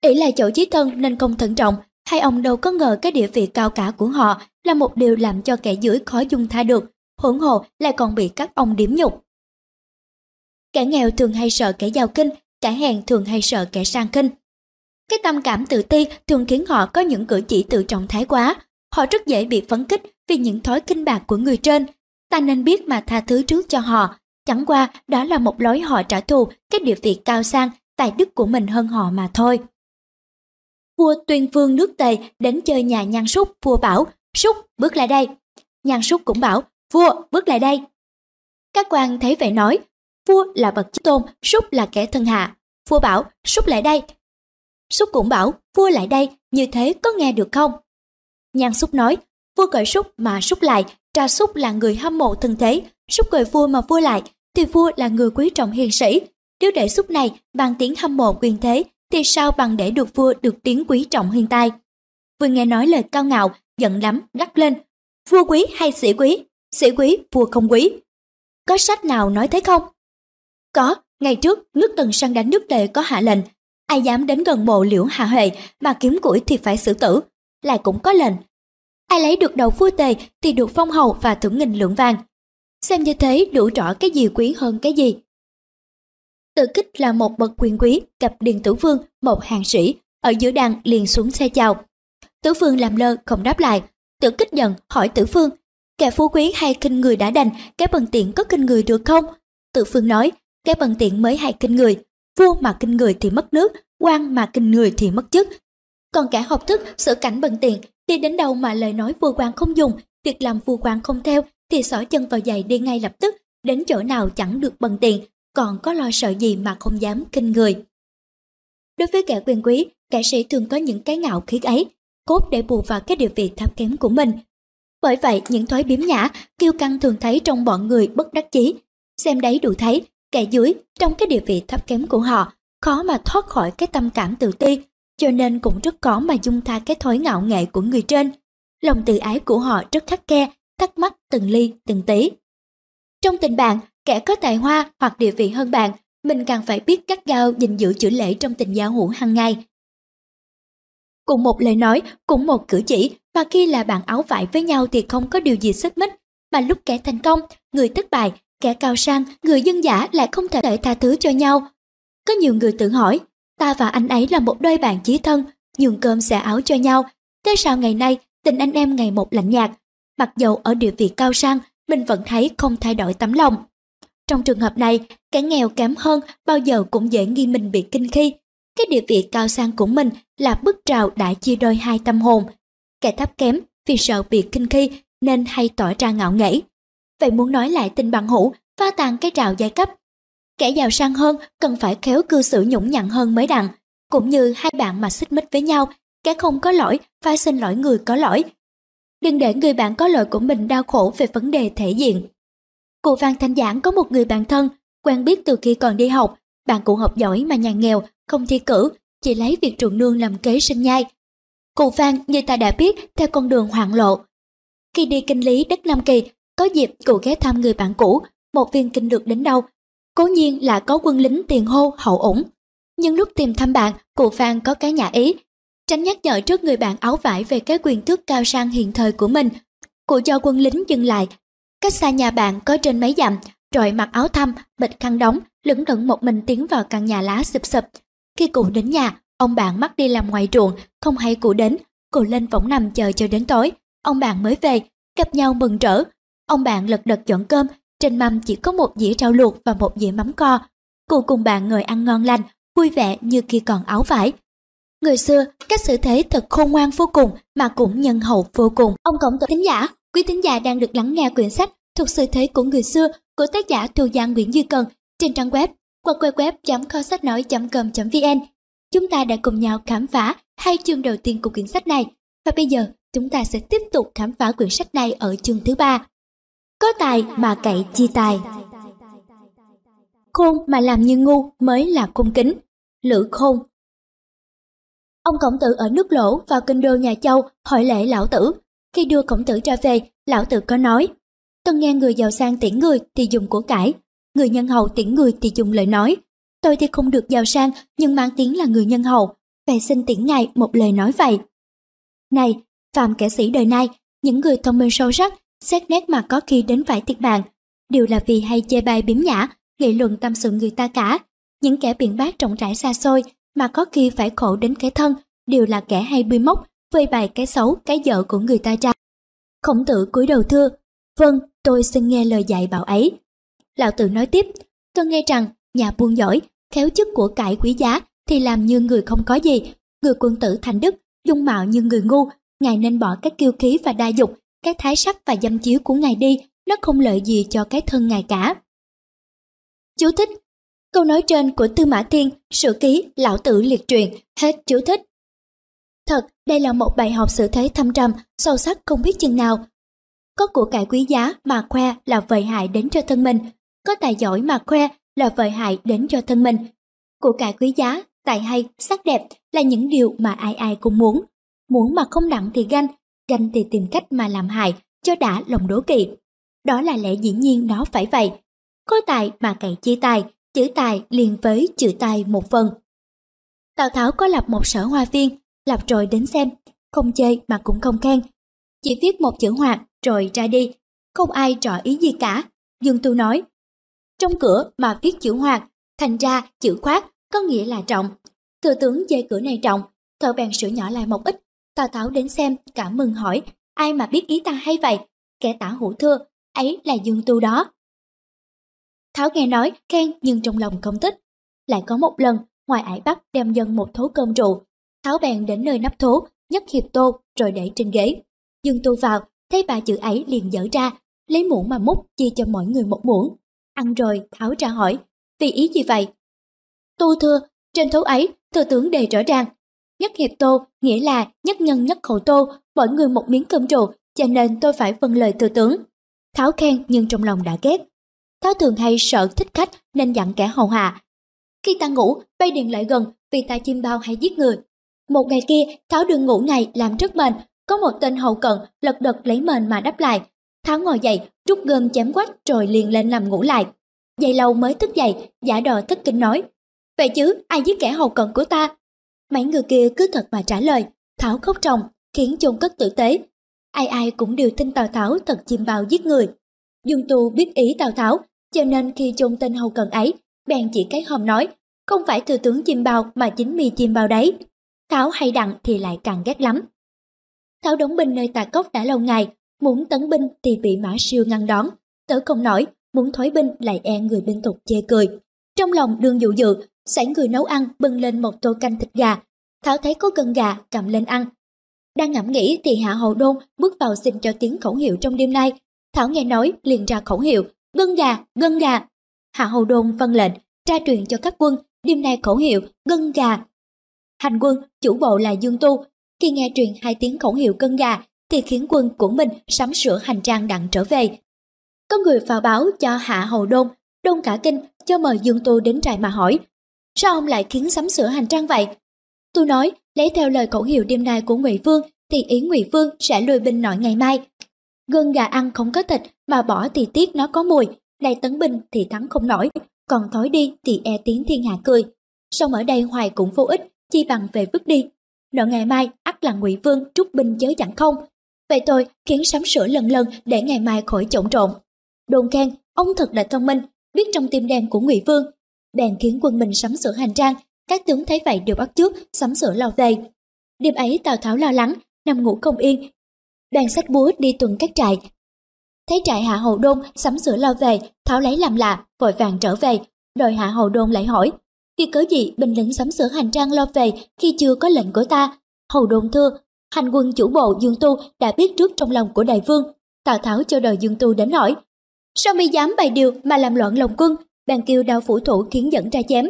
[SPEAKER 1] Ý là chỗ chí thân nên công thận trọng, hai ông đâu có ngờ cái địa vị cao cả của họ là một điều làm cho kẻ dưới khó dung tha được, hỗn hồ lại còn bị các ông điểm nhục. Kẻ nghèo thường hay sợ kẻ giàu kinh, kẻ hèn thường hay sợ kẻ sang kinh. Cái tâm cảm tự ti thường khiến họ có những cử chỉ tự trọng thái quá. Họ rất dễ bị phấn kích vì những thói kinh bạc của người trên. Ta nên biết mà tha thứ trước cho họ. Chẳng qua đó là một lối họ trả thù cái địa vị cao sang, tài đức của mình hơn họ mà thôi. Vua tuyên vương nước Tề đến chơi nhà nhan súc, vua bảo, súc bước lại đây. Nhan súc cũng bảo, vua bước lại đây. Các quan thấy vậy nói, vua là bậc chí tôn, súc là kẻ thân hạ. Vua bảo, súc lại đây. Súc cũng bảo, vua lại đây, như thế có nghe được không? Nhan súc nói, vua gọi súc mà súc lại, trà súc là người hâm mộ thân thế, súc gọi vua mà vua lại, thì vua là người quý trọng hiền sĩ. Nếu để súc này bằng tiếng hâm mộ quyền thế, thì sao bằng để được vua được tiếng quý trọng hiền tài. Vừa nghe nói lời cao ngạo, giận lắm, gắt lên. Vua quý hay sĩ quý? Sĩ quý, vua không quý. Có sách nào nói thế không? Có, ngày trước nước tần sang đánh nước tề có hạ lệnh. Ai dám đến gần mộ liễu hạ huệ mà kiếm củi thì phải xử tử. Lại cũng có lệnh. Ai lấy được đầu vua tề thì được phong hầu và thưởng nghìn lượng vàng. Xem như thế đủ rõ cái gì quý hơn cái gì. Tự kích là một bậc quyền quý gặp Điền Tử Vương, một hàng sĩ, ở giữa đàn liền xuống xe chào. Tử Vương làm lơ không đáp lại, Tử kích giận hỏi Tử Phương, kẻ phú quý hay kinh người đã đành, cái bằng tiện có kinh người được không? Tử Phương nói, cái bằng tiện mới hay kinh người, vua mà kinh người thì mất nước, quan mà kinh người thì mất chức. Còn cả học thức, sự cảnh bận tiện đi đến đâu mà lời nói vua quan không dùng, việc làm vua quan không theo thì xỏ chân vào giày đi ngay lập tức, đến chỗ nào chẳng được bần tiện, còn có lo sợ gì mà không dám kinh người. Đối với kẻ quyền quý, kẻ sĩ thường có những cái ngạo khí ấy, cốt để bù vào cái địa vị thấp kém của mình. Bởi vậy, những thói biếm nhã, kiêu căng thường thấy trong bọn người bất đắc chí. Xem đấy đủ thấy, kẻ dưới trong cái địa vị thấp kém của họ, khó mà thoát khỏi cái tâm cảm tự ti, cho nên cũng rất khó mà dung tha cái thói ngạo nghệ của người trên. Lòng tự ái của họ rất khắc khe, thắc mắc từng ly từng tí. Trong tình bạn, kẻ có tài hoa hoặc địa vị hơn bạn, mình càng phải biết cắt gao gìn giữ chữ lễ trong tình giao hữu hàng ngày. Cùng một lời nói, cũng một cử chỉ, mà khi là bạn áo vải với nhau thì không có điều gì xích mích, mà lúc kẻ thành công, người thất bại, kẻ cao sang, người dân giả lại không thể tha thứ cho nhau. Có nhiều người tự hỏi, ta và anh ấy là một đôi bạn chí thân, nhường cơm xẻ áo cho nhau, thế sao ngày nay tình anh em ngày một lạnh nhạt, mặc dầu ở địa vị cao sang, mình vẫn thấy không thay đổi tấm lòng. Trong trường hợp này, kẻ nghèo kém hơn bao giờ cũng dễ nghi mình bị kinh khi. Cái địa vị cao sang của mình là bức trào đã chia đôi hai tâm hồn. Kẻ thấp kém vì sợ bị kinh khi nên hay tỏ ra ngạo nghễ. Vậy muốn nói lại tình bằng hữu, pha tàn cái trào giai cấp. Kẻ giàu sang hơn cần phải khéo cư xử nhũng nhặn hơn mới đặng. Cũng như hai bạn mà xích mích với nhau, kẻ không có lỗi phải xin lỗi người có lỗi. Đừng để người bạn có lỗi của mình đau khổ về vấn đề thể diện. Cụ Phan Thanh Giảng có một người bạn thân, quen biết từ khi còn đi học. Bạn cụ học giỏi mà nhà nghèo, không thi cử, chỉ lấy việc ruộng nương làm kế sinh nhai. Cụ Phan như ta đã biết theo con đường hoạn lộ. Khi đi kinh lý đất Nam Kỳ, có dịp cụ ghé thăm người bạn cũ, một viên kinh được đến đâu. Cố nhiên là có quân lính tiền hô hậu ủng. Nhưng lúc tìm thăm bạn, cụ Phan có cái nhà ý. Tránh nhắc nhở trước người bạn áo vải về cái quyền tước cao sang hiện thời của mình. Cụ cho quân lính dừng lại. Cách xa nhà bạn có trên mấy dặm, rồi mặc áo thăm, bịch khăn đóng, lững lững một mình tiến vào căn nhà lá sụp sụp. Khi cụ đến nhà, ông bạn mắc đi làm ngoài ruộng, không hay cụ đến. Cụ lên võng nằm chờ cho đến tối. Ông bạn mới về, gặp nhau mừng rỡ. Ông bạn lật đật dọn cơm, trên mâm chỉ có một dĩa rau luộc và một dĩa mắm co. Cụ cùng bạn ngồi ăn ngon lành, vui vẻ như khi còn áo vải. Người xưa, cách xử thế thật khôn ngoan vô cùng mà cũng nhân hậu vô cùng. Ông cổng tử thính giả, quý thính giả đang được lắng nghe quyển sách thuộc sự thế của người xưa của tác giả Thu Giang Nguyễn Duy Cần trên trang web qua www sách nói com vn Chúng ta đã cùng nhau khám phá hai chương đầu tiên của quyển sách này và bây giờ chúng ta sẽ tiếp tục khám phá quyển sách này ở chương thứ ba. Có tài mà cậy chi tài. Khôn mà làm như ngu mới là cung kính. Lữ khôn Ông Khổng Tử ở nước lỗ vào kinh đô nhà Châu hỏi lễ lão tử. Khi đưa Khổng Tử ra về, lão tử có nói, tôi nghe người giàu sang tiễn người thì dùng của cải, người nhân hậu tiễn người thì dùng lời nói. Tôi thì không được giàu sang nhưng mang tiếng là người nhân hậu, vậy xin tiễn ngài một lời nói vậy. Này, phàm kẻ sĩ đời nay, những người thông minh sâu sắc, xét nét mà có khi đến phải thiệt mạng, đều là vì hay chê bai biếm nhã, nghị luận tâm sự người ta cả. Những kẻ biện bác rộng rãi xa xôi mà có khi phải khổ đến cái thân, đều là kẻ hay bươi móc, vơi bày cái xấu, cái dở của người ta ra. Khổng tử cúi đầu thưa, vâng, tôi xin nghe lời dạy bảo ấy. Lão tử nói tiếp, tôi nghe rằng nhà buôn giỏi, khéo chức của cải quý giá thì làm như người không có gì, người quân tử thành đức, dung mạo như người ngu, ngài nên bỏ các kiêu khí và đa dục, cái thái sắc và dâm chiếu của ngài đi, nó không lợi gì cho cái thân ngài cả. Chú thích Câu nói trên của Tư Mã Thiên, sử ký Lão Tử liệt truyền, hết chú thích. Thật, đây là một bài học sự thế thâm trầm, sâu sắc không biết chừng nào. Có của cải quý giá mà khoe là vợi hại đến cho thân mình, có tài giỏi mà khoe là vợi hại đến cho thân mình. Của cải quý giá, tài hay, sắc đẹp là những điều mà ai ai cũng muốn. Muốn mà không đặng thì ganh, ganh thì tìm cách mà làm hại, cho đã lòng đố kỵ. Đó là lẽ dĩ nhiên nó phải vậy. Có tài mà cậy chi tài, chữ tài liền với chữ tài một phần. Tào Tháo có lập một sở hoa viên, lập rồi đến xem, không chơi mà cũng không khen. Chỉ viết một chữ hoạt rồi ra đi, không ai trỏ ý gì cả. Dương Tu nói, trong cửa mà viết chữ hoạt, thành ra chữ khoát có nghĩa là trọng. Thừa tướng dây cửa này trọng, thợ bèn sửa nhỏ lại một ít. Tào Tháo đến xem, cảm mừng hỏi, ai mà biết ý ta hay vậy? Kẻ tả hữu thưa, ấy là Dương Tu đó. Tháo nghe nói, khen nhưng trong lòng không thích. Lại có một lần, ngoài ải bắt đem dân một thố cơm rượu. Tháo bèn đến nơi nắp thố, nhấc hiệp tô rồi để trên ghế. Dương tu vào, thấy bà chữ ấy liền dở ra, lấy muỗng mà múc chia cho mọi người một muỗng. Ăn rồi, Tháo ra hỏi, vì ý gì vậy? Tu thưa, trên thố ấy, thừa tướng đề rõ ràng. Nhất hiệp tô, nghĩa là nhất nhân nhất khẩu tô, mỗi người một miếng cơm trụ, cho nên tôi phải phân lời thừa tướng. Tháo khen nhưng trong lòng đã ghét, Tháo thường hay sợ thích khách nên dặn kẻ hầu hạ. Khi ta ngủ, bay điện lại gần vì ta chim bao hay giết người. Một ngày kia, Tháo đường ngủ ngày làm rất mền, có một tên hầu cận lật đật lấy mền mà đắp lại. Tháo ngồi dậy, rút gươm chém quách rồi liền lên nằm ngủ lại. Dậy lâu mới thức dậy, giả đò thất kinh nói. Vậy chứ, ai giết kẻ hầu cận của ta? Mấy người kia cứ thật mà trả lời, thảo khóc ròng, khiến chôn cất tử tế. Ai ai cũng đều tin Tào Tháo thật chim bao giết người. Dương Tu biết ý Tào Tháo, cho nên khi chôn tên hầu cần ấy, bèn chỉ cái hòm nói, không phải thừa tướng chim bao mà chính mi chim bao đấy. Tháo hay đặng thì lại càng ghét lắm. Tháo đóng binh nơi tà cốc đã lâu ngày, muốn tấn binh thì bị mã siêu ngăn đón. Tớ không nổi, muốn thối binh lại e người binh tục chê cười. Trong lòng đương dụ dự, sẵn người nấu ăn bưng lên một tô canh thịt gà. Tháo thấy có cân gà, cầm lên ăn. Đang ngẫm nghĩ thì Hạ Hậu Đôn bước vào xin cho tiếng khẩu hiệu trong đêm nay, Thảo nghe nói liền ra khẩu hiệu, gân gà, gân gà. Hạ Hầu Đôn phân lệnh, tra truyền cho các quân, đêm nay khẩu hiệu, gân gà. Hành quân, chủ bộ là Dương Tu, khi nghe truyền hai tiếng khẩu hiệu gân gà, thì khiến quân của mình sắm sửa hành trang đặng trở về. Có người vào báo cho Hạ Hầu Đôn, Đôn cả kinh cho mời Dương Tu đến trại mà hỏi, sao ông lại khiến sắm sửa hành trang vậy? tôi nói, lấy theo lời khẩu hiệu đêm nay của Ngụy Vương, thì ý Ngụy Vương sẽ lùi binh nội ngày mai, Gân gà ăn không có thịt mà bỏ thì tiếc nó có mùi, nay tấn binh thì thắng không nổi, còn thối đi thì e tiếng thiên hạ cười. Song ở đây hoài cũng vô ích, chi bằng về vứt đi. Nợ ngày mai ắt là ngụy Vương trút binh chớ chẳng không. Vậy tôi khiến sắm sửa lần lần để ngày mai khỏi trộn trộn. Đồn khen, ông thật là thông minh, biết trong tim đen của ngụy Vương. Bèn khiến quân mình sắm sửa hành trang, các tướng thấy vậy đều bắt trước, sắm sửa lao về. Đêm ấy Tào Tháo lo lắng, nằm ngủ không yên. Đoàn sách búa đi tuần các trại. Thấy trại Hạ Hầu Đôn sắm sửa lao về, Tháo lấy làm lạ, vội vàng trở về. Đòi Hạ Hầu Đôn lại hỏi, vì cớ gì binh lính sắm sửa hành trang lo về khi chưa có lệnh của ta? Hầu Đôn thưa, hành quân chủ bộ Dương Tu đã biết trước trong lòng của đại vương. Tào Tháo cho đời Dương Tu đến hỏi, sao mi dám bày điều mà làm loạn lòng quân? Bèn kêu đao phủ thủ khiến dẫn ra chém.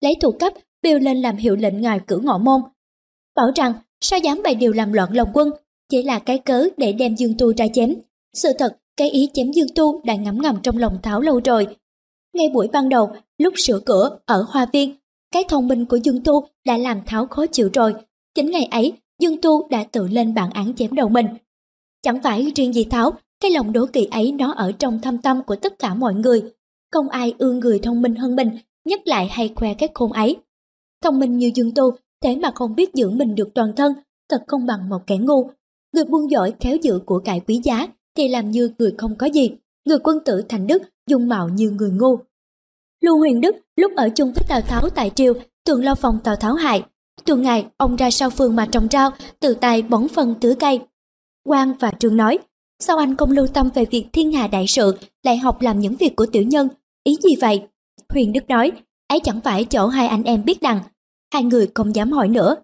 [SPEAKER 1] Lấy thủ cấp, bêu lên làm hiệu lệnh ngài cử ngọ môn, bảo rằng sao dám bày điều làm loạn lòng quân, chỉ là cái cớ để đem Dương Tu ra chém. Sự thật, cái ý chém Dương Tu đã ngấm ngầm trong lòng Tháo lâu rồi. Ngay buổi ban đầu, lúc sửa cửa ở Hoa Viên, cái thông minh của Dương Tu đã làm Tháo khó chịu rồi. Chính ngày ấy, Dương Tu đã tự lên bản án chém đầu mình. Chẳng phải riêng gì Tháo, cái lòng đố kỵ ấy nó ở trong thâm tâm của tất cả mọi người. Không ai ương người thông minh hơn mình, nhất lại hay khoe cái khôn ấy. Thông minh như Dương Tu thế mà không biết giữ mình được toàn thân, thật không bằng một kẻ ngu. Người buôn giỏi khéo giữ của cải quý giá thì làm như người không có gì, người quân tử thành đức dung mạo như người ngu. Lưu Huyền Đức lúc ở chung với Tào Tháo tại triều, thường lo phòng Tào Tháo hại. Tuần ngày, ông ra sau phường mà trồng rau, tự tay bón phân tưới cây. Quang và Trương nói, sao anh không lưu tâm về việc thiên hạ đại sự, lại học làm những việc của tiểu nhân, ý gì vậy? Huyền Đức nói, ấy chẳng phải chỗ hai anh em biết đằng, hai người không dám hỏi nữa.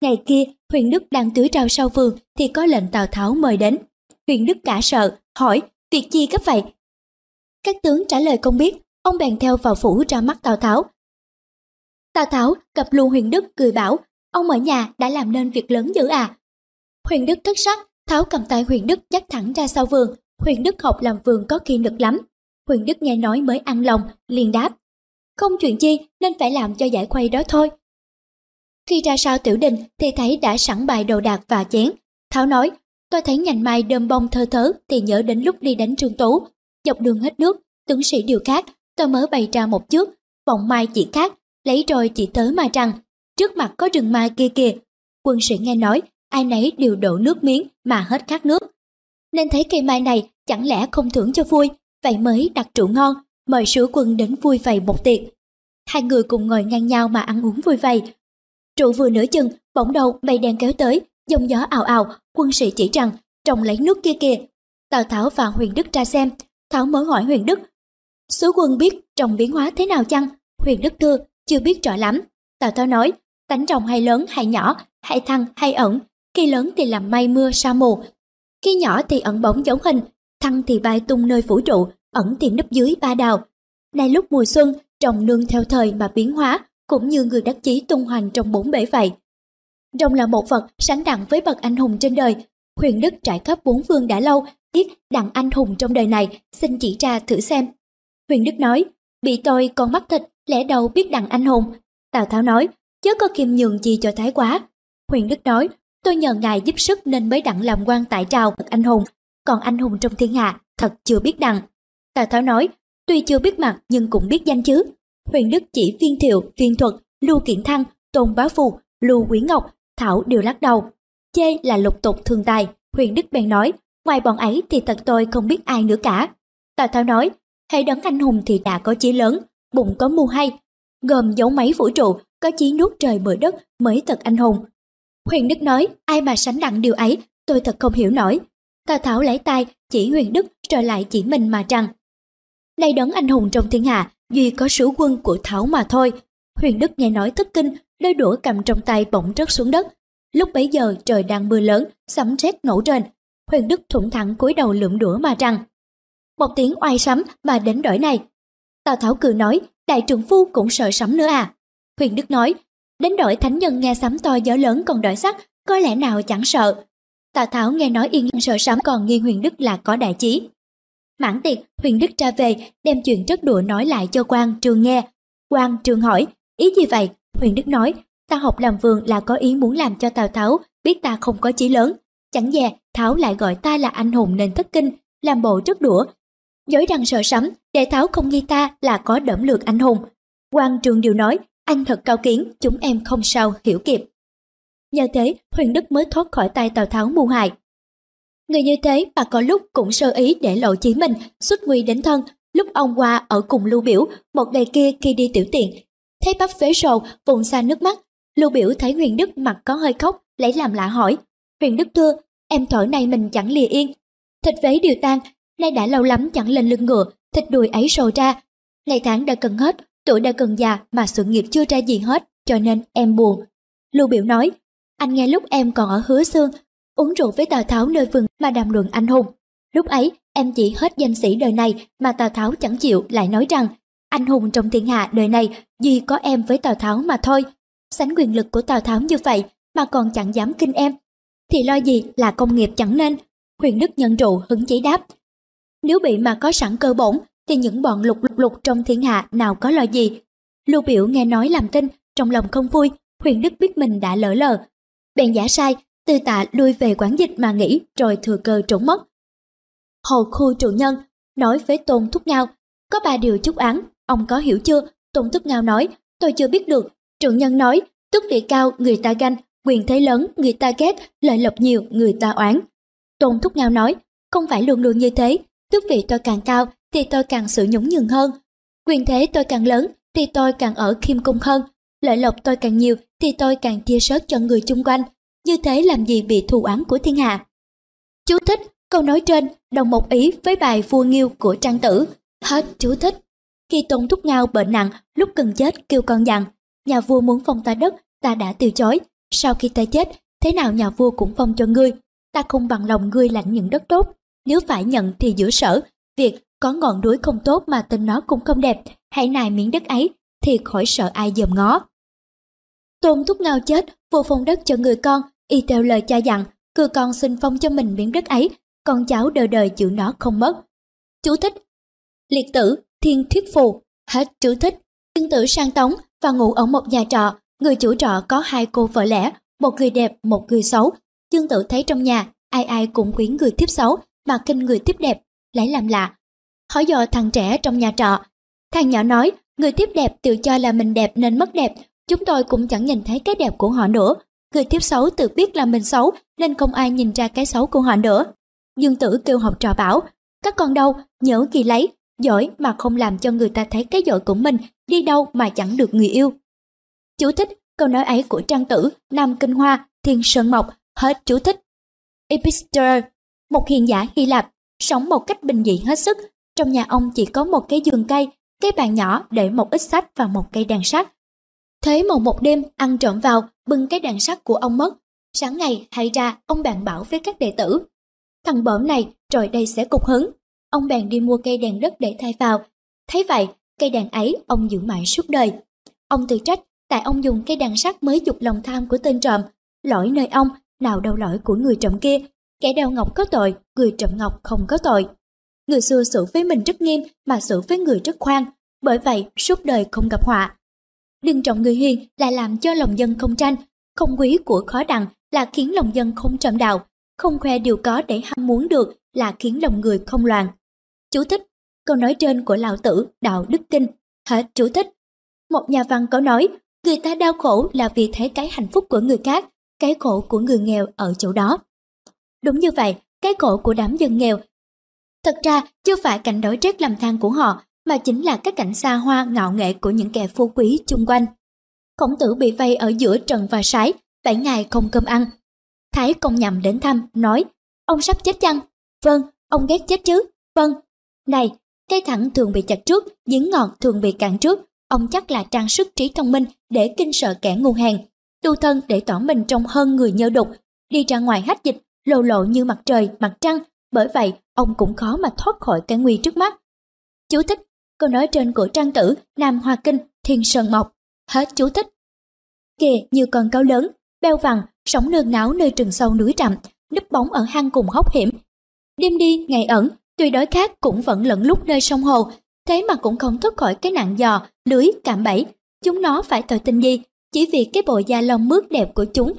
[SPEAKER 1] Ngày kia, Huyền Đức đang tưới rau sau vườn thì có lệnh Tào Tháo mời đến. Huyền Đức cả sợ, hỏi, việc chi gấp vậy? Các tướng trả lời không biết, ông bèn theo vào phủ ra mắt Tào Tháo. Tào Tháo gặp luôn Huyền Đức cười bảo, ông ở nhà đã làm nên việc lớn dữ à. Huyền Đức thất sắc, Tháo cầm tay Huyền Đức dắt thẳng ra sau vườn. Huyền Đức học làm vườn có khi lực lắm. Huỳnh Đức nghe nói mới ăn lòng, liền đáp. Không chuyện chi nên phải làm cho giải khuây đó thôi. Khi ra sau tiểu đình thì thấy đã sẵn bài đồ đạc và chén. Tháo nói, tôi thấy nhành mai đơm bông thơ thớ thì nhớ đến lúc đi đánh trương tú. Dọc đường hết nước, tướng sĩ điều khác, tôi mới bày ra một trước, vọng mai chỉ khác, lấy rồi chỉ tới mà rằng, trước mặt có rừng mai kia kìa. Quân sĩ nghe nói, ai nấy đều đổ nước miếng mà hết khát nước. Nên thấy cây mai này chẳng lẽ không thưởng cho vui, vậy mới đặt rượu ngon, mời sứ quân đến vui vầy một tiệc. Hai người cùng ngồi ngang nhau mà ăn uống vui vầy, Trụ vừa nửa chừng, bỗng đầu mây đen kéo tới, dòng gió ào ào, quân sĩ chỉ rằng, trồng lấy nước kia kìa. Tào Tháo và Huyền Đức ra xem, Tháo mới hỏi Huyền Đức. Sứ quân biết trồng biến hóa thế nào chăng? Huyền Đức thưa, chưa biết rõ lắm. Tào Tháo nói, tánh trồng hay lớn hay nhỏ, hay thăng hay ẩn, khi lớn thì làm mây mưa sa mù, khi nhỏ thì ẩn bóng giống hình, thăng thì bay tung nơi vũ trụ, ẩn thì nấp dưới ba đào. Nay lúc mùa xuân, trồng nương theo thời mà biến hóa, cũng như người đắc chí tung hoành trong bốn bể vậy. Rồng là một vật sánh đẳng với bậc anh hùng trên đời. Huyền Đức trải khắp bốn phương đã lâu, tiếc đặng anh hùng trong đời này, xin chỉ ra thử xem. Huyền Đức nói, bị tôi còn mắc thịt, lẽ đâu biết đặng anh hùng. Tào Tháo nói, chớ có kiềm nhường gì cho thái quá. Huyền Đức nói, tôi nhờ ngài giúp sức nên mới đặng làm quan tại trào bậc anh hùng, còn anh hùng trong thiên hạ thật chưa biết đặng. Tào Tháo nói, tuy chưa biết mặt nhưng cũng biết danh chứ. Huyền Đức chỉ viên thiệu, viên thuật, lưu kiện thăng, tôn bá phù, lưu quý ngọc, thảo đều lắc đầu. Chê là lục tục thường tài, huyền Đức bèn nói, ngoài bọn ấy thì thật tôi không biết ai nữa cả. Tào Tháo nói, hãy đấng anh hùng thì đã có chí lớn, bụng có mưu hay, gồm dấu máy vũ trụ, có chí nuốt trời bởi đất mới thật anh hùng. Huyền Đức nói, ai mà sánh đặng điều ấy, tôi thật không hiểu nổi. Tào Tháo lấy tay, chỉ Huyền Đức rồi lại chỉ mình mà rằng. Này đấng anh hùng trong thiên hạ, duy có sứ quân của Tháo mà thôi. Huyền Đức nghe nói thất kinh, đôi đũa cầm trong tay bỗng rớt xuống đất. Lúc bấy giờ trời đang mưa lớn, sấm sét nổ trên. Huyền Đức thủng thẳng cúi đầu lượm đũa mà rằng một tiếng oai sấm mà đến đổi này. Tào Tháo cười nói, đại trưởng phu cũng sợ sấm nữa à. Huyền Đức nói, đến đổi thánh nhân nghe sấm to gió lớn còn đổi sắc, có lẽ nào chẳng sợ. Tào Tháo nghe nói yên sợ sắm còn nghi Huyền Đức là có đại chí. Mãn tiệc, Huyền Đức ra về, đem chuyện rất đùa nói lại cho quan Trường nghe. quan Trường hỏi, ý gì vậy? Huyền Đức nói, ta học làm vườn là có ý muốn làm cho Tào Tháo biết ta không có chí lớn. Chẳng dè, Tháo lại gọi ta là anh hùng nên thất kinh, làm bộ rất đũa. dối rằng sợ sắm để tháo không nghi ta là có đẫm lược anh hùng. quan trường điều nói, anh thật cao kiến, chúng em không sao hiểu kịp. Nhờ thế, Huyền Đức mới thoát khỏi tay Tào Tháo mưu hại. Người như thế mà có lúc cũng sơ ý để lộ chí mình, xuất nguy đến thân. Lúc ông qua ở cùng Lưu Biểu, một ngày kia khi đi tiểu tiện, thấy bắp phế sầu, vùng xa nước mắt. Lưu Biểu thấy Huyền Đức mặt có hơi khóc, lấy làm lạ hỏi. Huyền Đức thưa, em thổi này mình chẳng lìa yên. Thịt vế điều tan, nay đã lâu lắm chẳng lên lưng ngựa, thịt đùi ấy sầu ra. Ngày tháng đã cần hết, tuổi đã cần già mà sự nghiệp chưa ra gì hết, cho nên em buồn. Lưu Biểu nói, anh nghe lúc em còn ở hứa xương, uống rượu với Tào Tháo nơi vườn mà đàm luận anh hùng. Lúc ấy, em chỉ hết danh sĩ đời này mà Tào Tháo chẳng chịu lại nói rằng anh hùng trong thiên hạ đời này duy có em với Tào Tháo mà thôi. Sánh quyền lực của Tào Tháo như vậy mà còn chẳng dám kinh em. Thì lo gì là công nghiệp chẳng nên. Huyền Đức nhận rượu hứng chí đáp. Nếu bị mà có sẵn cơ bổn thì những bọn lục lục lục trong thiên hạ nào có lo gì. Lưu biểu nghe nói làm tin, trong lòng không vui, Huyền Đức biết mình đã lỡ lờ. Bèn giả sai, tư tạ lui về quán dịch mà nghỉ rồi thừa cơ trốn mất. Hồ khu trụ nhân nói với Tôn Thúc Ngao, có ba điều chúc án, ông có hiểu chưa? Tôn Thúc Ngao nói, tôi chưa biết được. Trụ nhân nói, tước vị cao người ta ganh, quyền thế lớn người ta ghét, lợi lộc nhiều người ta oán. Tôn Thúc Ngao nói, không phải luôn luôn như thế, tước vị tôi càng cao thì tôi càng sự nhũng nhường hơn. Quyền thế tôi càng lớn thì tôi càng ở khiêm cung hơn. Lợi lộc tôi càng nhiều thì tôi càng chia sớt cho người chung quanh. Như thế làm gì bị thù oán của thiên hạ. Chú thích câu nói trên đồng một ý với bài vua nghiêu của trang tử. Hết chú thích. Khi Tôn Thúc Ngao bệnh nặng, lúc cần chết kêu con dặn, nhà vua muốn phong ta đất, ta đã từ chối. Sau khi ta chết, thế nào nhà vua cũng phong cho ngươi. Ta không bằng lòng ngươi lãnh những đất tốt. Nếu phải nhận thì giữa sở, việc có ngọn núi không tốt mà tên nó cũng không đẹp, hãy nài miếng đất ấy, thì khỏi sợ ai dòm ngó. Tôn Thúc Ngao chết, vô phong đất cho người con, y theo lời cha dặn, cư con xin phong cho mình miếng đất ấy, con cháu đời đời chịu nó không mất. Chú thích Liệt tử, thiên thuyết phù, hết chú thích. Tương tử sang tống và ngủ ở một nhà trọ, người chủ trọ có hai cô vợ lẽ, một người đẹp, một người xấu. Dương tử thấy trong nhà, ai ai cũng quyến người tiếp xấu, mà kinh người tiếp đẹp, lấy làm lạ. Hỏi dò thằng trẻ trong nhà trọ, thằng nhỏ nói, người tiếp đẹp tự cho là mình đẹp nên mất đẹp, chúng tôi cũng chẳng nhìn thấy cái đẹp của họ nữa. Người tiếp xấu tự biết là mình xấu nên không ai nhìn ra cái xấu của họ nữa. Dương Tử kêu học trò bảo, các con đâu, nhớ ghi lấy, giỏi mà không làm cho người ta thấy cái giỏi của mình, đi đâu mà chẳng được người yêu. Chú thích câu nói ấy của Trang Tử, Nam Kinh Hoa, Thiên Sơn Mộc, hết chú thích. Epister, một hiền giả Hy Lạp, sống một cách bình dị hết sức. Trong nhà ông chỉ có một cái giường cây, cái bàn nhỏ để một ít sách và một cây đàn sắt. Thế một một đêm ăn trộm vào, bưng cái đàn sắt của ông mất. Sáng ngày hay ra, ông bạn bảo với các đệ tử, Thằng bợm này rồi đây sẽ cục hứng. Ông bèn đi mua cây đèn đất để thay vào. Thấy vậy, cây đèn ấy ông giữ mãi suốt đời. Ông tự trách tại ông dùng cây đàn sắt mới dục lòng tham của tên trộm. Lỗi nơi ông, nào đâu lỗi của người trộm kia. Kẻ đeo ngọc có tội, người trộm ngọc không có tội. Người xưa xử với mình rất nghiêm mà xử với người rất khoan. Bởi vậy, suốt đời không gặp họa. Đừng trọng người hiền là làm cho lòng dân không tranh, không quý của khó đặng là khiến lòng dân không trầm đạo, không khoe điều có để ham muốn được là khiến lòng người không loạn. Chú thích, câu nói trên của lão tử Đạo Đức Kinh, hết chú thích. Một nhà văn có nói, người ta đau khổ là vì thấy cái hạnh phúc của người khác, cái khổ của người nghèo ở chỗ đó. Đúng như vậy, cái khổ của đám dân nghèo. Thật ra, chưa phải cảnh đói rét làm than của họ, mà chính là các cảnh xa hoa ngạo nghệ của những kẻ phú quý chung quanh. Khổng tử bị vây ở giữa trần và sái, bảy ngày không cơm ăn, Thái công nhầm đến thăm, nói, ông sắp chết chăng? Vâng, ông ghét chết chứ? Vâng. Này, cây thẳng thường bị chặt trước, giếng ngọt thường bị cạn trước. Ông chắc là trang sức trí thông minh để kinh sợ kẻ ngu hèn. Tu thân để tỏ mình trông hơn người nhơ đục. Đi ra ngoài hách dịch, lồ lộ như mặt trời, mặt trăng. Bởi vậy, ông cũng khó mà thoát khỏi cái nguy trước mắt. Chú thích, câu nói trên của trang tử Nam Hoa Kinh, Thiên Sơn Mộc. Hết chú thích. Kìa như con cáo lớn, beo vằn, sống nương náo nơi rừng sâu núi rậm, núp bóng ở hang cùng hốc hiểm. Đêm đi, ngày ẩn, tuy đói khát cũng vẫn lẫn lúc nơi sông hồ, thế mà cũng không thoát khỏi cái nạn giò, lưới, cạm bẫy. Chúng nó phải tội tình gì, chỉ vì cái bộ da lông mướt đẹp của chúng,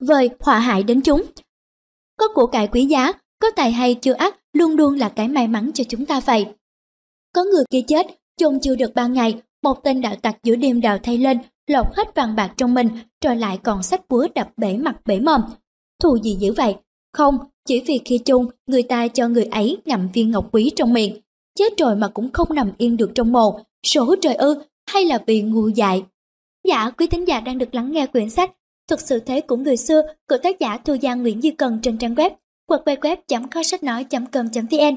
[SPEAKER 1] vời họa hại đến chúng. Có của cải quý giá, có tài hay chưa ác, luôn luôn là cái may mắn cho chúng ta vậy. Có người kia chết, chôn chưa được ba ngày, một tên đạo tặc giữa đêm đào thay lên, lột hết vàng bạc trong mình, rồi lại còn sách búa đập bể mặt bể mồm. Thù gì dữ vậy? Không, chỉ vì khi chung, người ta cho người ấy ngậm viên ngọc quý trong miệng. Chết rồi mà cũng không nằm yên được trong mồ, số trời ư, hay là vì ngu dại. Dạ, quý thính giả đang được lắng nghe quyển sách Thực sự thế của người xưa của tác giả Thu Giang Nguyễn Duy Cần trên trang web www.kho sách nói.com.vn.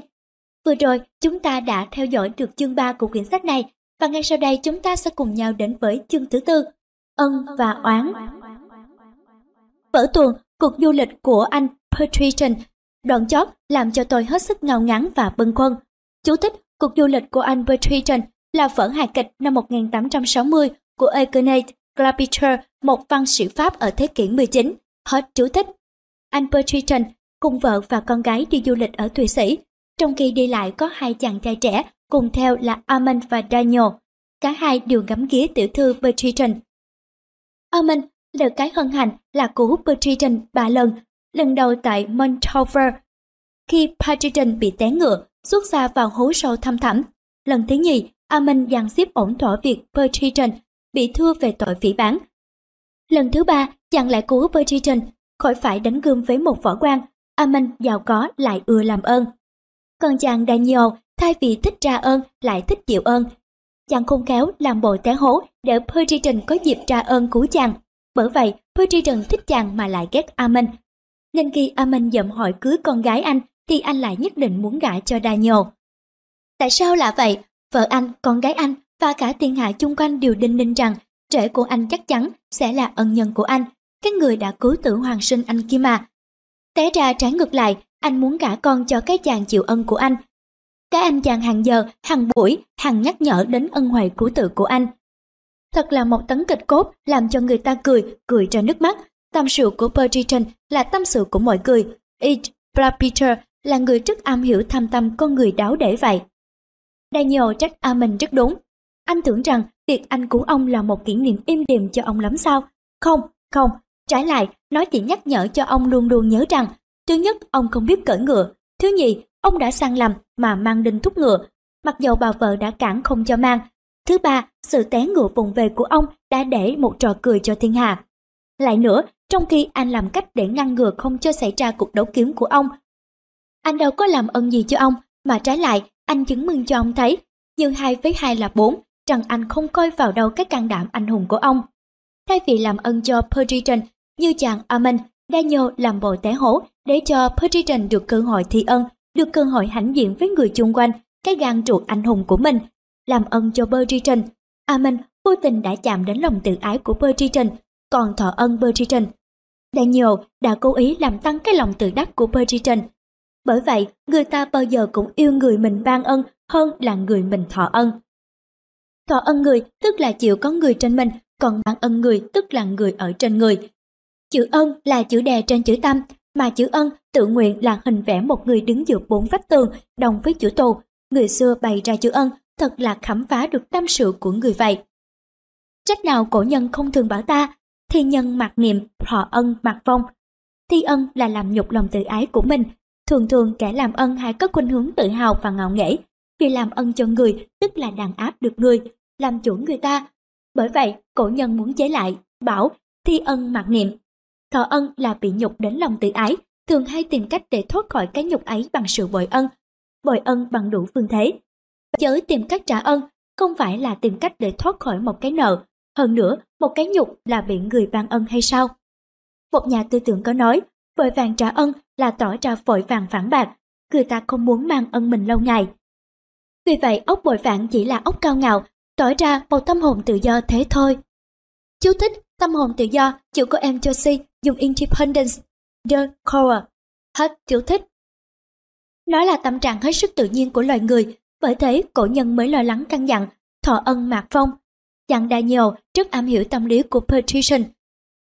[SPEAKER 1] Vừa rồi, chúng ta đã theo dõi được chương 3 của quyển sách này và ngay sau đây chúng ta sẽ cùng nhau đến với chương thứ tư, ân và oán. Vở tuồng, cuộc du lịch của anh Patrician, đoạn chót làm cho tôi hết sức ngao ngán và bâng khuâng. Chú thích, cuộc du lịch của anh Patrician là vở hài kịch năm 1860 của Eugène Clapicher, một văn sĩ Pháp ở thế kỷ 19. Hết chú thích. Anh Patrician cùng vợ và con gái đi du lịch ở Thụy Sĩ. Trong khi đi lại có hai chàng trai trẻ cùng theo là Armand và Daniel. Cả hai đều ngắm ghía tiểu thư Bertrand. Armand được cái hân hạnh là cú Bertrand ba lần, lần đầu tại Montover khi Bertrand bị té ngựa, xuất xa vào hố sâu thăm thẳm. Lần thứ nhì, Armand dàn xếp ổn thỏa việc Bertrand bị thua về tội phỉ bán. Lần thứ ba, chàng lại cứu Bertrand khỏi phải đánh gươm với một võ quan. Armand giàu có lại ưa làm ơn. Còn chàng Daniel thay vì thích tra ơn lại thích chịu ơn. Chàng khôn khéo làm bộ té hố để Perditon có dịp tra ơn cứu chàng. Bởi vậy, Perditon thích chàng mà lại ghét Amen. Nên khi Amen dậm hỏi cưới con gái anh thì anh lại nhất định muốn gả cho Daniel. Tại sao là vậy? Vợ anh, con gái anh và cả thiên hạ chung quanh đều đinh ninh rằng trễ của anh chắc chắn sẽ là ân nhân của anh, cái người đã cứu tử hoàng sinh anh kia mà. Té ra trái ngược lại, anh muốn gả con cho cái chàng chịu ân của anh cái anh chàng hàng giờ, hàng buổi, hàng nhắc nhở đến ân huệ cứu tự của anh. Thật là một tấn kịch cốt làm cho người ta cười, cười ra nước mắt. Tâm sự của Bertrand là tâm sự của mọi người. Ed Peter là người rất am hiểu tham tâm con người đáo để vậy. Daniel trách A mình rất đúng. Anh tưởng rằng việc anh cứu ông là một kỷ niệm im đềm cho ông lắm sao? Không, không, trái lại, nó chỉ nhắc nhở cho ông luôn luôn nhớ rằng thứ nhất ông không biết cởi ngựa, thứ nhì ông đã sang lầm mà mang đinh thúc ngựa, mặc dầu bà vợ đã cản không cho mang. Thứ ba, sự té ngựa vùng về của ông đã để một trò cười cho thiên hạ. Lại nữa, trong khi anh làm cách để ngăn ngừa không cho xảy ra cuộc đấu kiếm của ông, anh đâu có làm ơn gì cho ông, mà trái lại, anh chứng minh cho ông thấy, nhưng hai với hai là bốn, rằng anh không coi vào đâu cái can đảm anh hùng của ông. Thay vì làm ơn cho Perdition như chàng Armin, Daniel làm bộ té hổ để cho Perditon được cơ hội thi ân được cơ hội hãnh diện với người chung quanh cái gan ruột anh hùng của mình, làm ân cho Bertrand. Amen vô tình đã chạm đến lòng tự ái của Bertrand, còn thọ ân Bertrand. Daniel đã cố ý làm tăng cái lòng tự đắc của Bertrand. Bởi vậy, người ta bao giờ cũng yêu người mình ban ân hơn là người mình thọ ân. Thọ ân người tức là chịu có người trên mình, còn ban ân người tức là người ở trên người. Chữ ân là chữ đè trên chữ tâm, mà chữ ân tự nguyện là hình vẽ một người đứng giữa bốn vách tường đồng với chữ tù. Người xưa bày ra chữ ân thật là khám phá được tâm sự của người vậy. Trách nào cổ nhân không thường bảo ta, thi nhân mặc niệm, họ ân mặc vong. Thi ân là làm nhục lòng tự ái của mình. Thường thường kẻ làm ân hay có khuynh hướng tự hào và ngạo nghễ. Vì làm ân cho người tức là đàn áp được người, làm chủ người ta. Bởi vậy, cổ nhân muốn chế lại, bảo thi ân mặc niệm Thọ ân là bị nhục đến lòng tự ái, thường hay tìm cách để thoát khỏi cái nhục ấy bằng sự bội ân, bội ân bằng đủ phương thế. Chớ tìm cách trả ân, không phải là tìm cách để thoát khỏi một cái nợ, hơn nữa một cái nhục là bị người ban ân hay sao? Một nhà tư tưởng có nói, vội vàng trả ân là tỏ ra vội vàng phản bạc, người ta không muốn mang ân mình lâu ngày. Vì vậy ốc bội vàng chỉ là ốc cao ngạo, tỏ ra một tâm hồn tự do thế thôi. Chú thích Tâm hồn tự do, chữ của em Josie dùng Independence, The Core. Hết tiểu thích. Nó là tâm trạng hết sức tự nhiên của loài người, bởi thế cổ nhân mới lo lắng căn dặn, thọ ân mạc phong. Dặn Daniel rất am hiểu tâm lý của Patrician,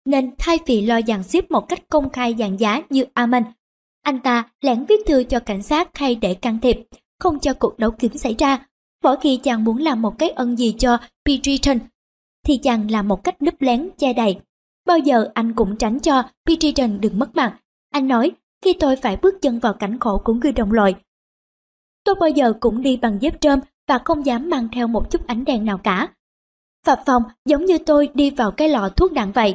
[SPEAKER 1] nên thay vì lo dàn xếp một cách công khai dàn giá như Amen, anh ta lén viết thư cho cảnh sát hay để can thiệp, không cho cuộc đấu kiếm xảy ra. Mỗi khi chàng muốn làm một cái ân gì cho Patrician thì chàng làm một cách núp lén che đầy. Bao giờ anh cũng tránh cho Pidgeon đừng mất mặt. Anh nói, khi tôi phải bước chân vào cảnh khổ của người đồng loại, tôi bao giờ cũng đi bằng dép trơm và không dám mang theo một chút ánh đèn nào cả. Phạm phòng giống như tôi đi vào cái lọ thuốc đạn vậy.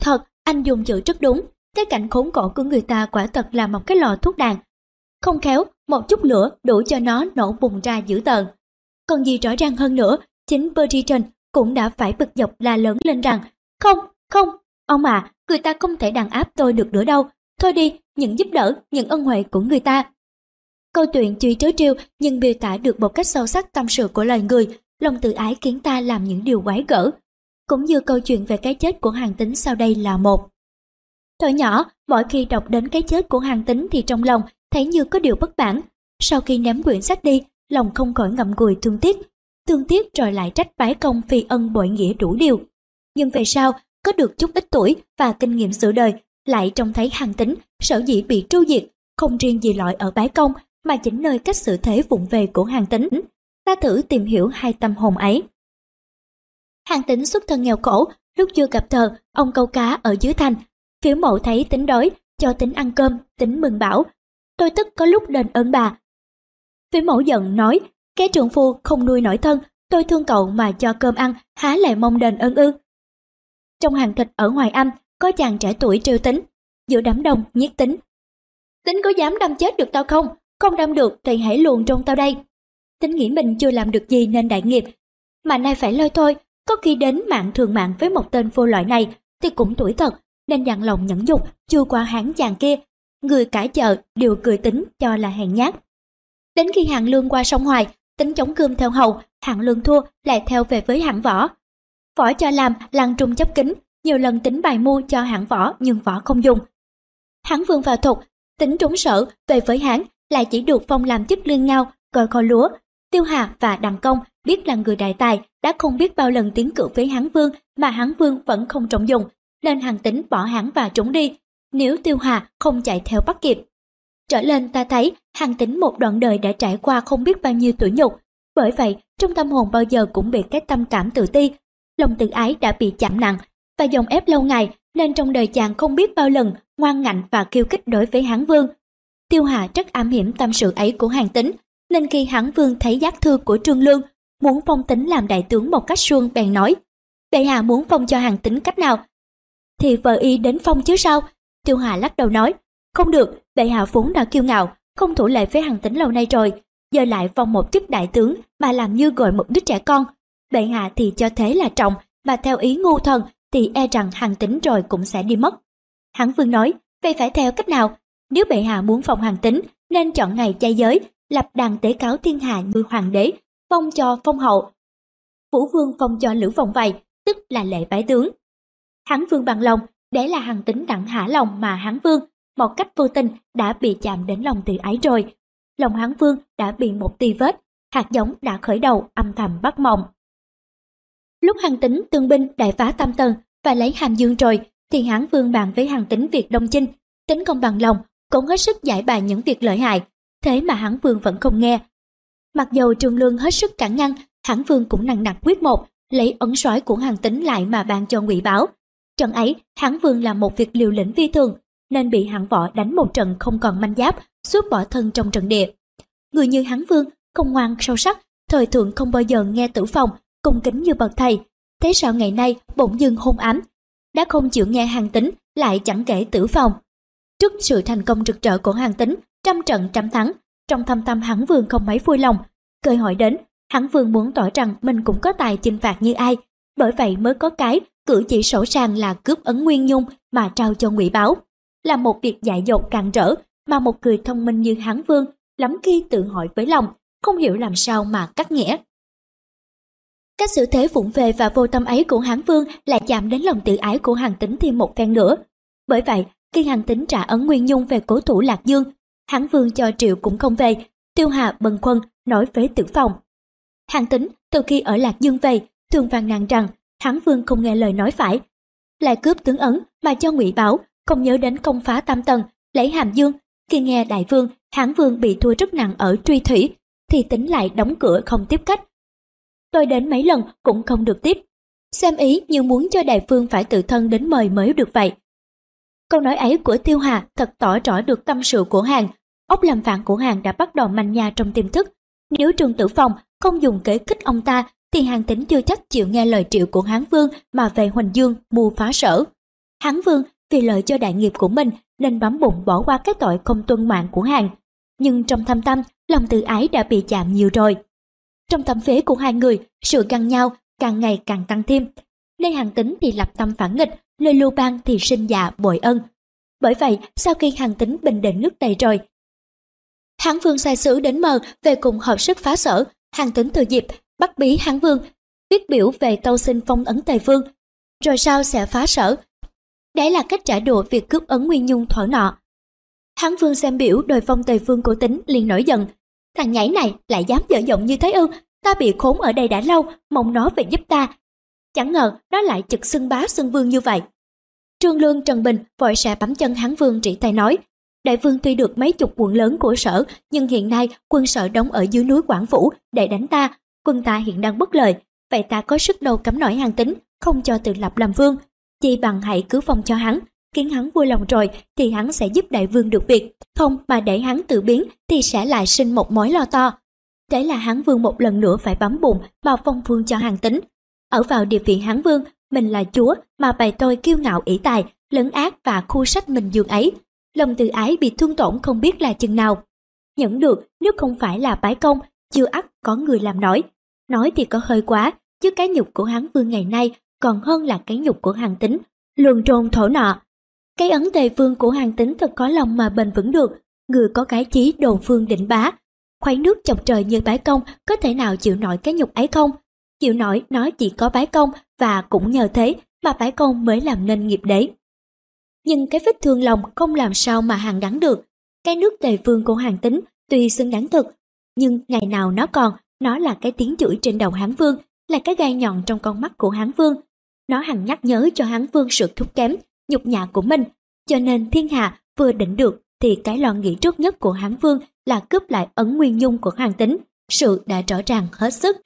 [SPEAKER 1] Thật, anh dùng chữ rất đúng, cái cảnh khốn khổ của người ta quả thật là một cái lọ thuốc đạn. Không khéo, một chút lửa đủ cho nó nổ bùng ra dữ tợn. Còn gì rõ ràng hơn nữa, chính Bridgerton cũng đã phải bực dọc la lớn lên rằng Không, không, ông à, người ta không thể đàn áp tôi được nữa đâu. Thôi đi, những giúp đỡ, những ân huệ của người ta. Câu chuyện tuy trớ trêu nhưng biểu tả được một cách sâu sắc tâm sự của loài người, lòng tự ái khiến ta làm những điều quái gở. Cũng như câu chuyện về cái chết của hàng tính sau đây là một. Thời nhỏ, mỗi khi đọc đến cái chết của hàng tính thì trong lòng thấy như có điều bất bản. Sau khi ném quyển sách đi, lòng không khỏi ngậm ngùi thương tiếc. Thương tiếc rồi lại trách bái công phi ân bội nghĩa đủ điều. Nhưng về sau, có được chút ít tuổi và kinh nghiệm sự đời, lại trông thấy hàng tính sở dĩ bị tru diệt, không riêng gì lỗi ở bái công mà chính nơi cách sự thế vụng về của hàng tính. Ta thử tìm hiểu hai tâm hồn ấy. Hàng tính xuất thân nghèo khổ, lúc chưa gặp thờ, ông câu cá ở dưới thành. Phiếu mộ thấy tính đói, cho tính ăn cơm, tính mừng bảo. Tôi tức có lúc đền ơn bà. Phiếu mẫu giận nói, cái trượng phu không nuôi nổi thân, tôi thương cậu mà cho cơm ăn, há lại mong đền ơn ư. Trong hàng thịt ở ngoài âm, có chàng trẻ tuổi trêu tính, giữa đám đông nhiệt tính. Tính có dám đâm chết được tao không? Không đâm được thì hãy luồn trong tao đây. Tính nghĩ mình chưa làm được gì nên đại nghiệp, mà nay phải lôi thôi, có khi đến mạng thường mạng với một tên vô loại này thì cũng tuổi thật, nên dặn lòng nhẫn dục chưa qua hán chàng kia. Người cả chợ đều cười tính cho là hèn nhát. Đến khi hàng lương qua sông Hoài, tính chống cơm theo hầu, hạng lương thua lại theo về với hạng võ. Võ cho làm lăng trung chấp kính, nhiều lần tính bài mua cho hạng võ nhưng võ không dùng. Hán vương vào thục, tính trúng sở về với hán lại chỉ được phong làm chức lương ngao, coi kho lúa. Tiêu Hà và Đặng Công biết là người đại tài đã không biết bao lần tiến cử với Hán Vương mà Hán Vương vẫn không trọng dụng, nên hàng tính bỏ hán và trốn đi. Nếu Tiêu Hà không chạy theo bắt kịp. Trở lên ta thấy hàng tính một đoạn đời đã trải qua không biết bao nhiêu tuổi nhục. Bởi vậy, trong tâm hồn bao giờ cũng bị cái tâm cảm tự ti, lòng tự ái đã bị chạm nặng và dòng ép lâu ngày nên trong đời chàng không biết bao lần ngoan ngạnh và khiêu kích đối với Hán Vương. Tiêu Hà rất am hiểm tâm sự ấy của hàng tính, nên khi Hán Vương thấy giác thư của Trương Lương, muốn phong tính làm đại tướng một cách suông bèn nói, bệ hạ muốn phong cho hàng tính cách nào? Thì vợ y đến phong chứ sao? Tiêu Hà lắc đầu nói, không được, bệ hạ vốn đã kiêu ngạo, không thủ lệ với hàng tính lâu nay rồi, giờ lại phong một chức đại tướng mà làm như gọi một đứa trẻ con. Bệ hạ thì cho thế là trọng, mà theo ý ngu thần thì e rằng hàng tính rồi cũng sẽ đi mất. Hán Vương nói, vậy phải theo cách nào? Nếu bệ hạ muốn phong hàng tính, nên chọn ngày chay giới, lập đàn tế cáo thiên hạ như hoàng đế, phong cho phong hậu. Vũ Vương phong cho Lữ Vòng Vầy, tức là lệ bái tướng. Hán Vương bằng lòng, để là hàng tính đặng hả lòng mà Hán Vương, một cách vô tình đã bị chạm đến lòng tự ái rồi. Lòng Hán Vương đã bị một tì vết, hạt giống đã khởi đầu âm thầm bắt mộng. Lúc hàng tính tương binh đại phá tam tần và lấy hàm dương rồi, thì hán vương bàn với hàng tính việc đông chinh, tính công bằng lòng, cũng hết sức giải bài những việc lợi hại, thế mà hán vương vẫn không nghe. Mặc dầu trường lương hết sức cản ngăn, hán vương cũng nặng nặc quyết một, lấy ấn sói của hàng tính lại mà ban cho ngụy báo. Trận ấy, hán vương làm một việc liều lĩnh vi thường, nên bị hạng võ đánh một trận không còn manh giáp, suốt bỏ thân trong trận địa. Người như hán vương, không ngoan sâu sắc, thời thượng không bao giờ nghe tử phòng, cung kính như bậc thầy. Thế sao ngày nay bỗng dưng hôn ám, đã không chịu nghe hàng tính, lại chẳng kể tử phòng. Trước sự thành công rực rỡ của hàng tính, trăm trận trăm thắng, trong thâm tâm hắn vương không mấy vui lòng. Cơ hỏi đến, hắn vương muốn tỏ rằng mình cũng có tài chinh phạt như ai, bởi vậy mới có cái cử chỉ sổ sàng là cướp ấn nguyên nhung mà trao cho ngụy báo. Là một việc dại dột càng rỡ mà một người thông minh như Hán vương lắm khi tự hỏi với lòng, không hiểu làm sao mà cắt nghĩa. Cách xử thế vụng về và vô tâm ấy của Hán Vương lại chạm đến lòng tự ái của Hàn Tính thêm một phen nữa. Bởi vậy, khi Hàn Tính trả ấn Nguyên Nhung về cố thủ Lạc Dương, Hán Vương cho triệu cũng không về, Tiêu Hà bần quân nói với tử phòng. Hàn Tính từ khi ở Lạc Dương về, thường phàn nàn rằng Hán Vương không nghe lời nói phải, lại cướp tướng ấn mà cho ngụy báo, không nhớ đến công phá Tam Tần, lấy Hàm Dương. Khi nghe Đại Vương, Hán Vương bị thua rất nặng ở truy thủy, thì tính lại đóng cửa không tiếp cách tôi đến mấy lần cũng không được tiếp. Xem ý như muốn cho đại vương phải tự thân đến mời mới được vậy. Câu nói ấy của Tiêu Hà thật tỏ rõ được tâm sự của hàng. Ốc làm phản của hàng đã bắt đầu manh nha trong tiềm thức. Nếu trường Tử phòng không dùng kế kích ông ta thì Hàng Tính chưa chắc chịu nghe lời triệu của Hán Vương mà về Huỳnh Dương mua phá sở. Hán Vương vì lợi cho đại nghiệp của mình nên bấm bụng bỏ qua cái tội không tuân mạng của Hàng. Nhưng trong thâm tâm, lòng tự ái đã bị chạm nhiều rồi. Trong tâm phế của hai người, sự găng nhau càng ngày càng tăng thêm. Nên Hàng Tính thì lập tâm phản nghịch, nơi Lưu Bang thì sinh dạ bội ân. Bởi vậy, sau khi Hàng Tính bình định nước Tây rồi, Hán Vương sai sứ đến mờ về cùng hợp sức phá sở, Hàng Tính từ dịp bắt bí Hán Vương, viết biểu về tâu xin phong ấn tây Vương, rồi sau sẽ phá sở. Đấy là cách trả đũa việc cướp ấn Nguyên Nhung thỏa nọ. Hán Vương xem biểu đòi phong Tề Vương cổ tính liền nổi giận. Thằng nhảy này lại dám dở giọng như thế ư, ta bị khốn ở đây đã lâu, mong nó về giúp ta. Chẳng ngờ nó lại trực xưng bá xưng vương như vậy. Trương Lương Trần Bình vội sẽ bấm chân Hán Vương trị tay nói, Đại vương tuy được mấy chục quận lớn của sở, nhưng hiện nay quân sở đóng ở dưới núi Quảng Phủ để đánh ta, quân ta hiện đang bất lợi, vậy ta có sức đâu cấm nổi hàng tính, không cho tự lập làm vương. Chỉ bằng hãy cứ phong cho hắn, khiến hắn vui lòng rồi thì hắn sẽ giúp đại vương được việc, không mà để hắn tự biến thì sẽ lại sinh một mối lo to. Thế là hắn vương một lần nữa phải bấm bụng mà phong vương cho hàng tính. Ở vào địa vị hắn vương, mình là chúa mà bày tôi kiêu ngạo ỷ tài, lấn ác và khu sách mình dường ấy. Lòng tự ái bị thương tổn không biết là chừng nào. Nhẫn được nếu không phải là bái công, chưa ắt có người làm nổi. Nói thì có hơi quá, chứ cái nhục của hắn vương ngày nay còn hơn là cái nhục của hàng tính, luồn trồn thổ nọ. Cái ấn tề phương của hàng tính thật có lòng mà bền vững được, người có cái chí đồn phương định bá. Khoái nước chọc trời như bái công có thể nào chịu nổi cái nhục ấy không? Chịu nổi nói chỉ có bái công và cũng nhờ thế mà bái công mới làm nên nghiệp đấy. Nhưng cái vết thương lòng không làm sao mà hàng đáng được. Cái nước tề phương của hàng tính tuy xứng đáng thực, nhưng ngày nào nó còn, nó là cái tiếng chửi trên đầu hán vương, là cái gai nhọn trong con mắt của hán vương. Nó hằng nhắc nhớ cho hắn vương sự thúc kém, nhục nhã của mình. Cho nên thiên hạ vừa định được thì cái lo nghĩ trước nhất của hán vương là cướp lại ấn nguyên dung của hoàng tính. Sự đã rõ ràng hết sức.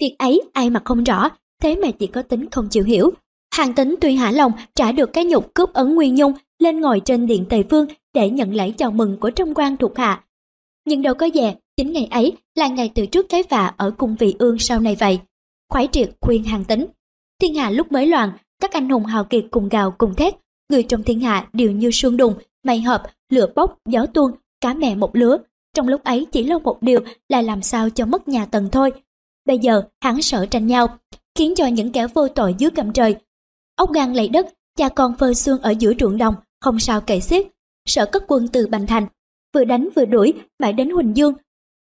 [SPEAKER 1] Việc ấy ai mà không rõ, thế mà chỉ có tính không chịu hiểu. Hàng tính tuy hả lòng trả được cái nhục cướp ấn Nguyên Nhung lên ngồi trên điện Tề Vương để nhận lễ chào mừng của trong quan thuộc hạ. Nhưng đâu có dè, chính ngày ấy là ngày từ trước cái vạ ở cung vị ương sau này vậy. Khoái triệt khuyên hàng tính. Thiên hạ lúc mới loạn, các anh hùng hào kiệt cùng gào cùng thét, người trong thiên hạ đều như sương đùng, mây hợp, lửa bốc, gió tuôn, cá mẹ một lứa. Trong lúc ấy chỉ lo một điều là làm sao cho mất nhà tần thôi, Bây giờ hắn sợ tranh nhau, khiến cho những kẻ vô tội dưới cầm trời. Ốc gan lấy đất, cha con phơi xương ở giữa ruộng đồng, không sao kể xiết. Sợ cất quân từ Bành Thành, vừa đánh vừa đuổi, mãi đến Huỳnh Dương.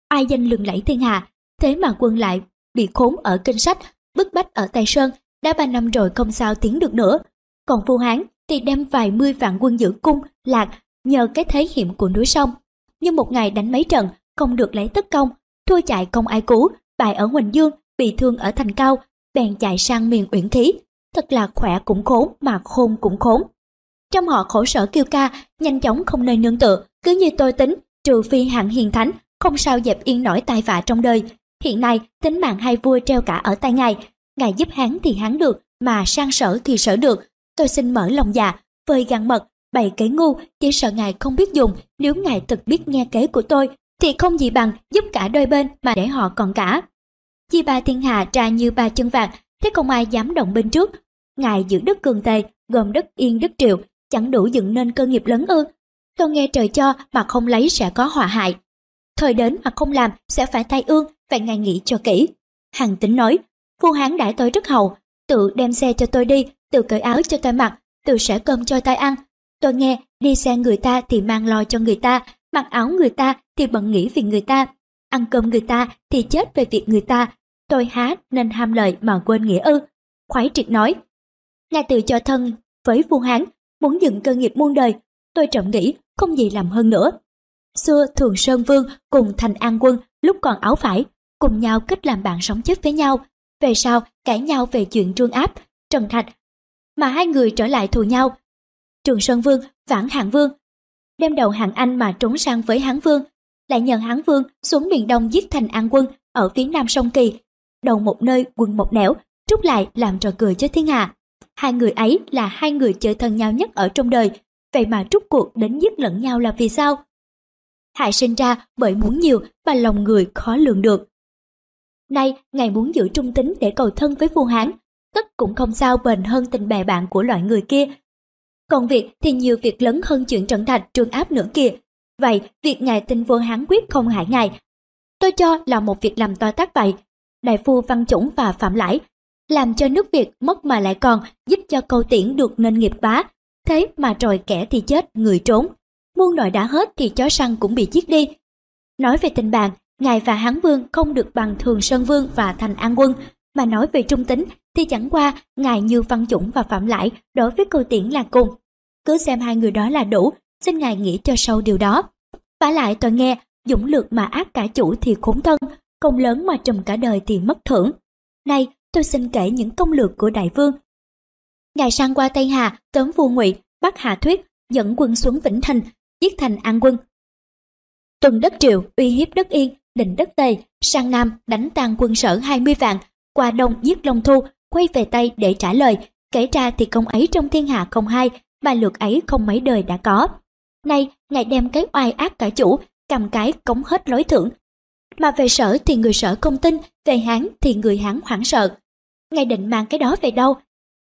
[SPEAKER 1] Ai danh lừng lẫy thiên hạ, thế mà quân lại bị khốn ở kinh sách, bức bách ở Tây Sơn, đã ba năm rồi không sao tiến được nữa. Còn vua Hán thì đem vài mươi vạn quân giữ cung, lạc, nhờ cái thế hiểm của núi sông. Nhưng một ngày đánh mấy trận, không được lấy tất công, thua chạy không ai cứu, bại ở Huỳnh Dương, bị thương ở Thành Cao, bèn chạy sang miền Uyển Khí. Thật là khỏe cũng khốn mà khôn cũng khốn. Trong họ khổ sở kêu ca, nhanh chóng không nơi nương tựa, cứ như tôi tính, trừ phi hạng hiền thánh, không sao dẹp yên nổi tai vạ trong đời. Hiện nay, tính mạng hai vua treo cả ở tay ngài, ngài giúp hắn thì hắn được, mà sang sở thì sở được. Tôi xin mở lòng dạ, vơi gan mật, bày kế ngu, chỉ sợ ngài không biết dùng, nếu ngài thực biết nghe kế của tôi, thì không gì bằng giúp cả đôi bên mà để họ còn cả. Chi ba thiên hạ ra như ba chân vàng, thế không ai dám động bên trước. Ngài giữ đất cường tề, gồm đất yên đất triệu, chẳng đủ dựng nên cơ nghiệp lớn ư. Tôi nghe trời cho mà không lấy sẽ có họa hại. Thời đến mà không làm sẽ phải thay ương, vậy ngài nghĩ cho kỹ. Hằng tính nói, phu hán đãi tôi rất hậu, tự đem xe cho tôi đi, tự cởi áo cho tôi mặc, tự sẽ cơm cho tôi ăn. Tôi nghe, đi xe người ta thì mang lo cho người ta, mặc áo người ta thì bận nghĩ vì người ta, ăn cơm người ta thì chết về việc người ta, tôi há nên ham lợi mà quên nghĩa ư. Khoái triệt nói, ngài tự cho thân với vua hán, muốn dựng cơ nghiệp muôn đời, tôi trọng nghĩ không gì làm hơn nữa. Xưa Thường Sơn Vương cùng Thành An Quân lúc còn áo phải, cùng nhau kết làm bạn sống chết với nhau. Về sau cãi nhau về chuyện trương áp, trần thạch, mà hai người trở lại thù nhau. Trường Sơn Vương vãn Hạng Vương, đem đầu Hạng Anh mà trốn sang với Hán Vương, lại nhờ Hán Vương xuống miền Đông giết Thành An Quân ở phía nam sông Kỳ, đầu một nơi quân một nẻo, trút lại làm trò cười cho thiên hạ. Hai người ấy là hai người chơi thân nhau nhất ở trong đời, vậy mà trút cuộc đến giết lẫn nhau là vì sao? Hại sinh ra bởi muốn nhiều mà lòng người khó lường được. Nay, ngài muốn giữ trung tính để cầu thân với vua Hán, tất cũng không sao bền hơn tình bè bạn của loại người kia. Còn việc thì nhiều việc lớn hơn chuyện trận thạch trương áp nữa kìa. Vậy, việc ngài tin vua Hán quyết không hại ngài. Tôi cho là một việc làm to tác vậy. Đại phu Văn Chủng và Phạm Lãi làm cho nước Việt mất mà lại còn giúp cho câu tiễn được nên nghiệp bá. Thế mà rồi kẻ thì chết, người trốn. Muôn nội đã hết thì chó săn cũng bị giết đi. Nói về tình bạn, Ngài và Hán Vương không được bằng Thường Sơn Vương và Thành An Quân, mà nói về trung tính thì chẳng qua Ngài như Văn Chủng và Phạm lãi đối với câu tiễn là cùng. Cứ xem hai người đó là đủ, xin Ngài nghĩ cho sâu điều đó. Và lại tôi nghe, dũng lược mà ác cả chủ thì khốn thân, công lớn mà trùm cả đời thì mất thưởng. Nay, tôi xin kể những công lược của đại vương. Ngài sang qua Tây Hà, tóm vua ngụy bắt Hà Thuyết, dẫn quân xuống Vĩnh Thành, giết thành An Quân. Tuần đất Triệu uy hiếp đất Yên, định đất Tây, sang Nam đánh tan quân sở 20 vạn, qua Đông giết Long Thu, quay về Tây để trả lời, kể ra thì công ấy trong thiên hạ không hai, mà lượt ấy không mấy đời đã có. Nay, ngài đem cái oai ác cả chủ, cầm cái cống hết lối thưởng. Mà về sở thì người sở không tin, về Hán thì người Hán hoảng sợ. ngay định mang cái đó về đâu?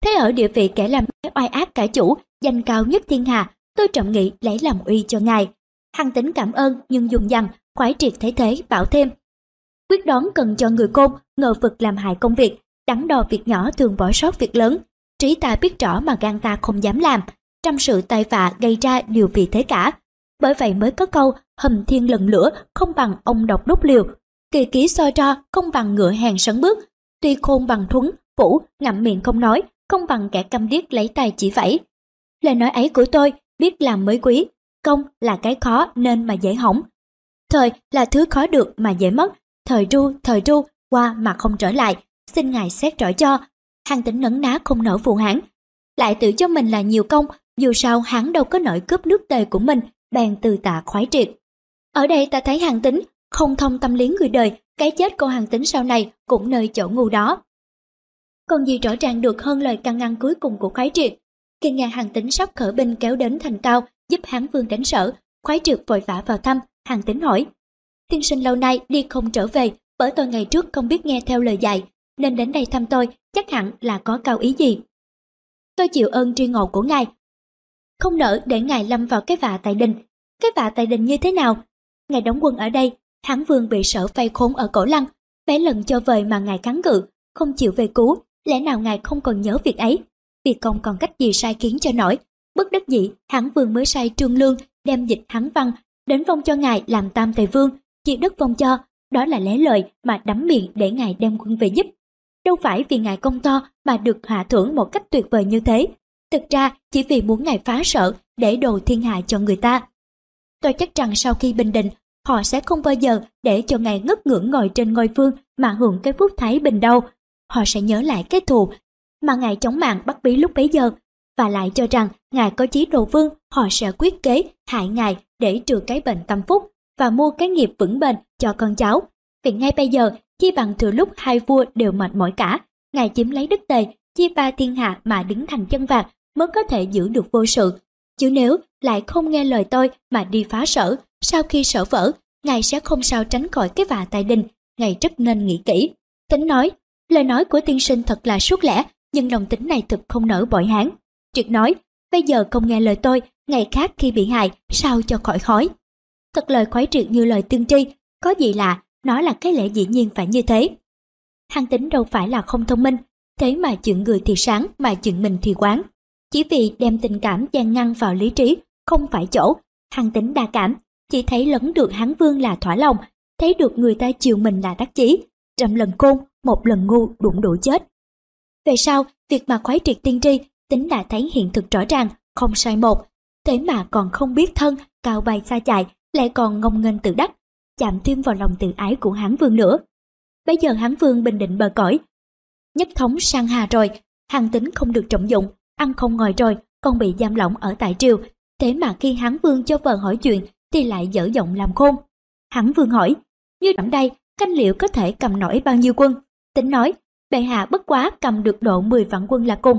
[SPEAKER 1] Thế ở địa vị kẻ làm cái oai ác cả chủ, danh cao nhất thiên hạ, tôi trọng nghị lấy làm uy cho ngài. Hằng tính cảm ơn nhưng dùng dằn, khoái triệt thấy thế bảo thêm. Quyết đoán cần cho người côn, ngờ vực làm hại công việc, đắn đo việc nhỏ thường bỏ sót việc lớn. Trí ta biết rõ mà gan ta không dám làm, trăm sự tai vạ gây ra điều vì thế cả. Bởi vậy mới có câu hầm thiên lần lửa không bằng ông độc đúc liều. Kỳ ký soi ra không bằng ngựa hàng sấn bước. Tuy khôn bằng thuấn, vũ, ngậm miệng không nói, không bằng kẻ câm điếc lấy tay chỉ vẫy. Lời nói ấy của tôi, biết làm mới quý, công là cái khó nên mà dễ hỏng. Thời là thứ khó được mà dễ mất, thời ru, thời ru, qua mà không trở lại, xin ngài xét rõ cho. Hàng tỉnh nấn ná không nở phụ hãn, lại tự cho mình là nhiều công, dù sao hắn đâu có nổi cướp nước tề của mình, bèn từ tạ khoái triệt. Ở đây ta thấy hàng tính, không thông tâm lý người đời, cái chết của hàng tính sau này cũng nơi chỗ ngu đó. Còn gì rõ ràng được hơn lời căn ngăn cuối cùng của khoái triệt. Khi nghe hàng tính sắp khởi binh kéo đến thành cao, giúp hán vương đánh sở, khoái triệt vội vã vào thăm, hàng tính hỏi. Tiên sinh lâu nay đi không trở về, bởi tôi ngày trước không biết nghe theo lời dạy, nên đến đây thăm tôi chắc hẳn là có cao ý gì. Tôi chịu ơn tri ngộ của ngài, không nỡ để ngài lâm vào cái vạ tại đình. Cái vạ tại đình như thế nào? Ngài đóng quân ở đây, hán vương bị sở vây khốn ở cổ lăng, mấy lần cho vời mà ngài kháng cự, không chịu về cứu, lẽ nào ngài không còn nhớ việc ấy? Việc công còn cách gì sai khiến cho nổi, bất đắc dĩ hán vương mới sai trương lương đem dịch hán văn đến vong cho ngài làm tam tề vương chia đất vong cho đó là lẽ lời mà đắm miệng để ngài đem quân về giúp đâu phải vì ngài công to mà được hạ thưởng một cách tuyệt vời như thế thực ra, chỉ vì muốn ngài phá sở để đồ thiên hạ cho người ta. Tôi chắc rằng sau khi bình định, họ sẽ không bao giờ để cho ngài ngất ngưỡng ngồi trên ngôi vương mà hưởng cái phúc thái bình đâu. Họ sẽ nhớ lại cái thù mà ngài chống mạng bắt bí lúc bấy giờ và lại cho rằng ngài có chí đồ vương, họ sẽ quyết kế, hại ngài để trừ cái bệnh tâm phúc và mua cái nghiệp vững bền cho con cháu. Vì ngay bây giờ, chi bằng thừa lúc hai vua đều mệt mỏi cả, ngài chiếm lấy đất tề chia ba thiên hạ mà đứng thành chân vạc mới có thể giữ được vô sự chứ nếu lại không nghe lời tôi mà đi phá sở sau khi sở vỡ ngài sẽ không sao tránh khỏi cái vạ tài đình ngài rất nên nghĩ kỹ tính nói lời nói của tiên sinh thật là suốt lẽ nhưng lòng tính này thực không nở bội hán Triệt nói, bây giờ không nghe lời tôi, ngày khác khi bị hại, sao cho khỏi khói. Thật lời khoái triệt như lời tương tri, có gì lạ, nó là cái lẽ dĩ nhiên phải như thế. Hăng tính đâu phải là không thông minh, thế mà chuyện người thì sáng mà chuyện mình thì quán. Chỉ vì đem tình cảm gian ngăn vào lý trí, không phải chỗ, hằng tính đa cảm, chỉ thấy lấn được hán vương là thỏa lòng, thấy được người ta chiều mình là đắc chí, trăm lần côn, một lần ngu đụng đủ chết. Về sau, việc mà khoái triệt tiên tri tính đã thấy hiện thực rõ ràng, không sai một. Thế mà còn không biết thân, cao bay xa chạy, lại còn ngông nghênh tự đắc, chạm thêm vào lòng tự ái của hán vương nữa. Bây giờ hán vương bình định bờ cõi. Nhất thống sang hà rồi, hàng tính không được trọng dụng, ăn không ngồi rồi, còn bị giam lỏng ở tại triều. Thế mà khi hán vương cho vợ hỏi chuyện thì lại dở giọng làm khôn. Hán vương hỏi, như trẫm đây, canh liệu có thể cầm nổi bao nhiêu quân. Tính nói, bệ hạ bất quá cầm được độ 10 vạn quân là cùng.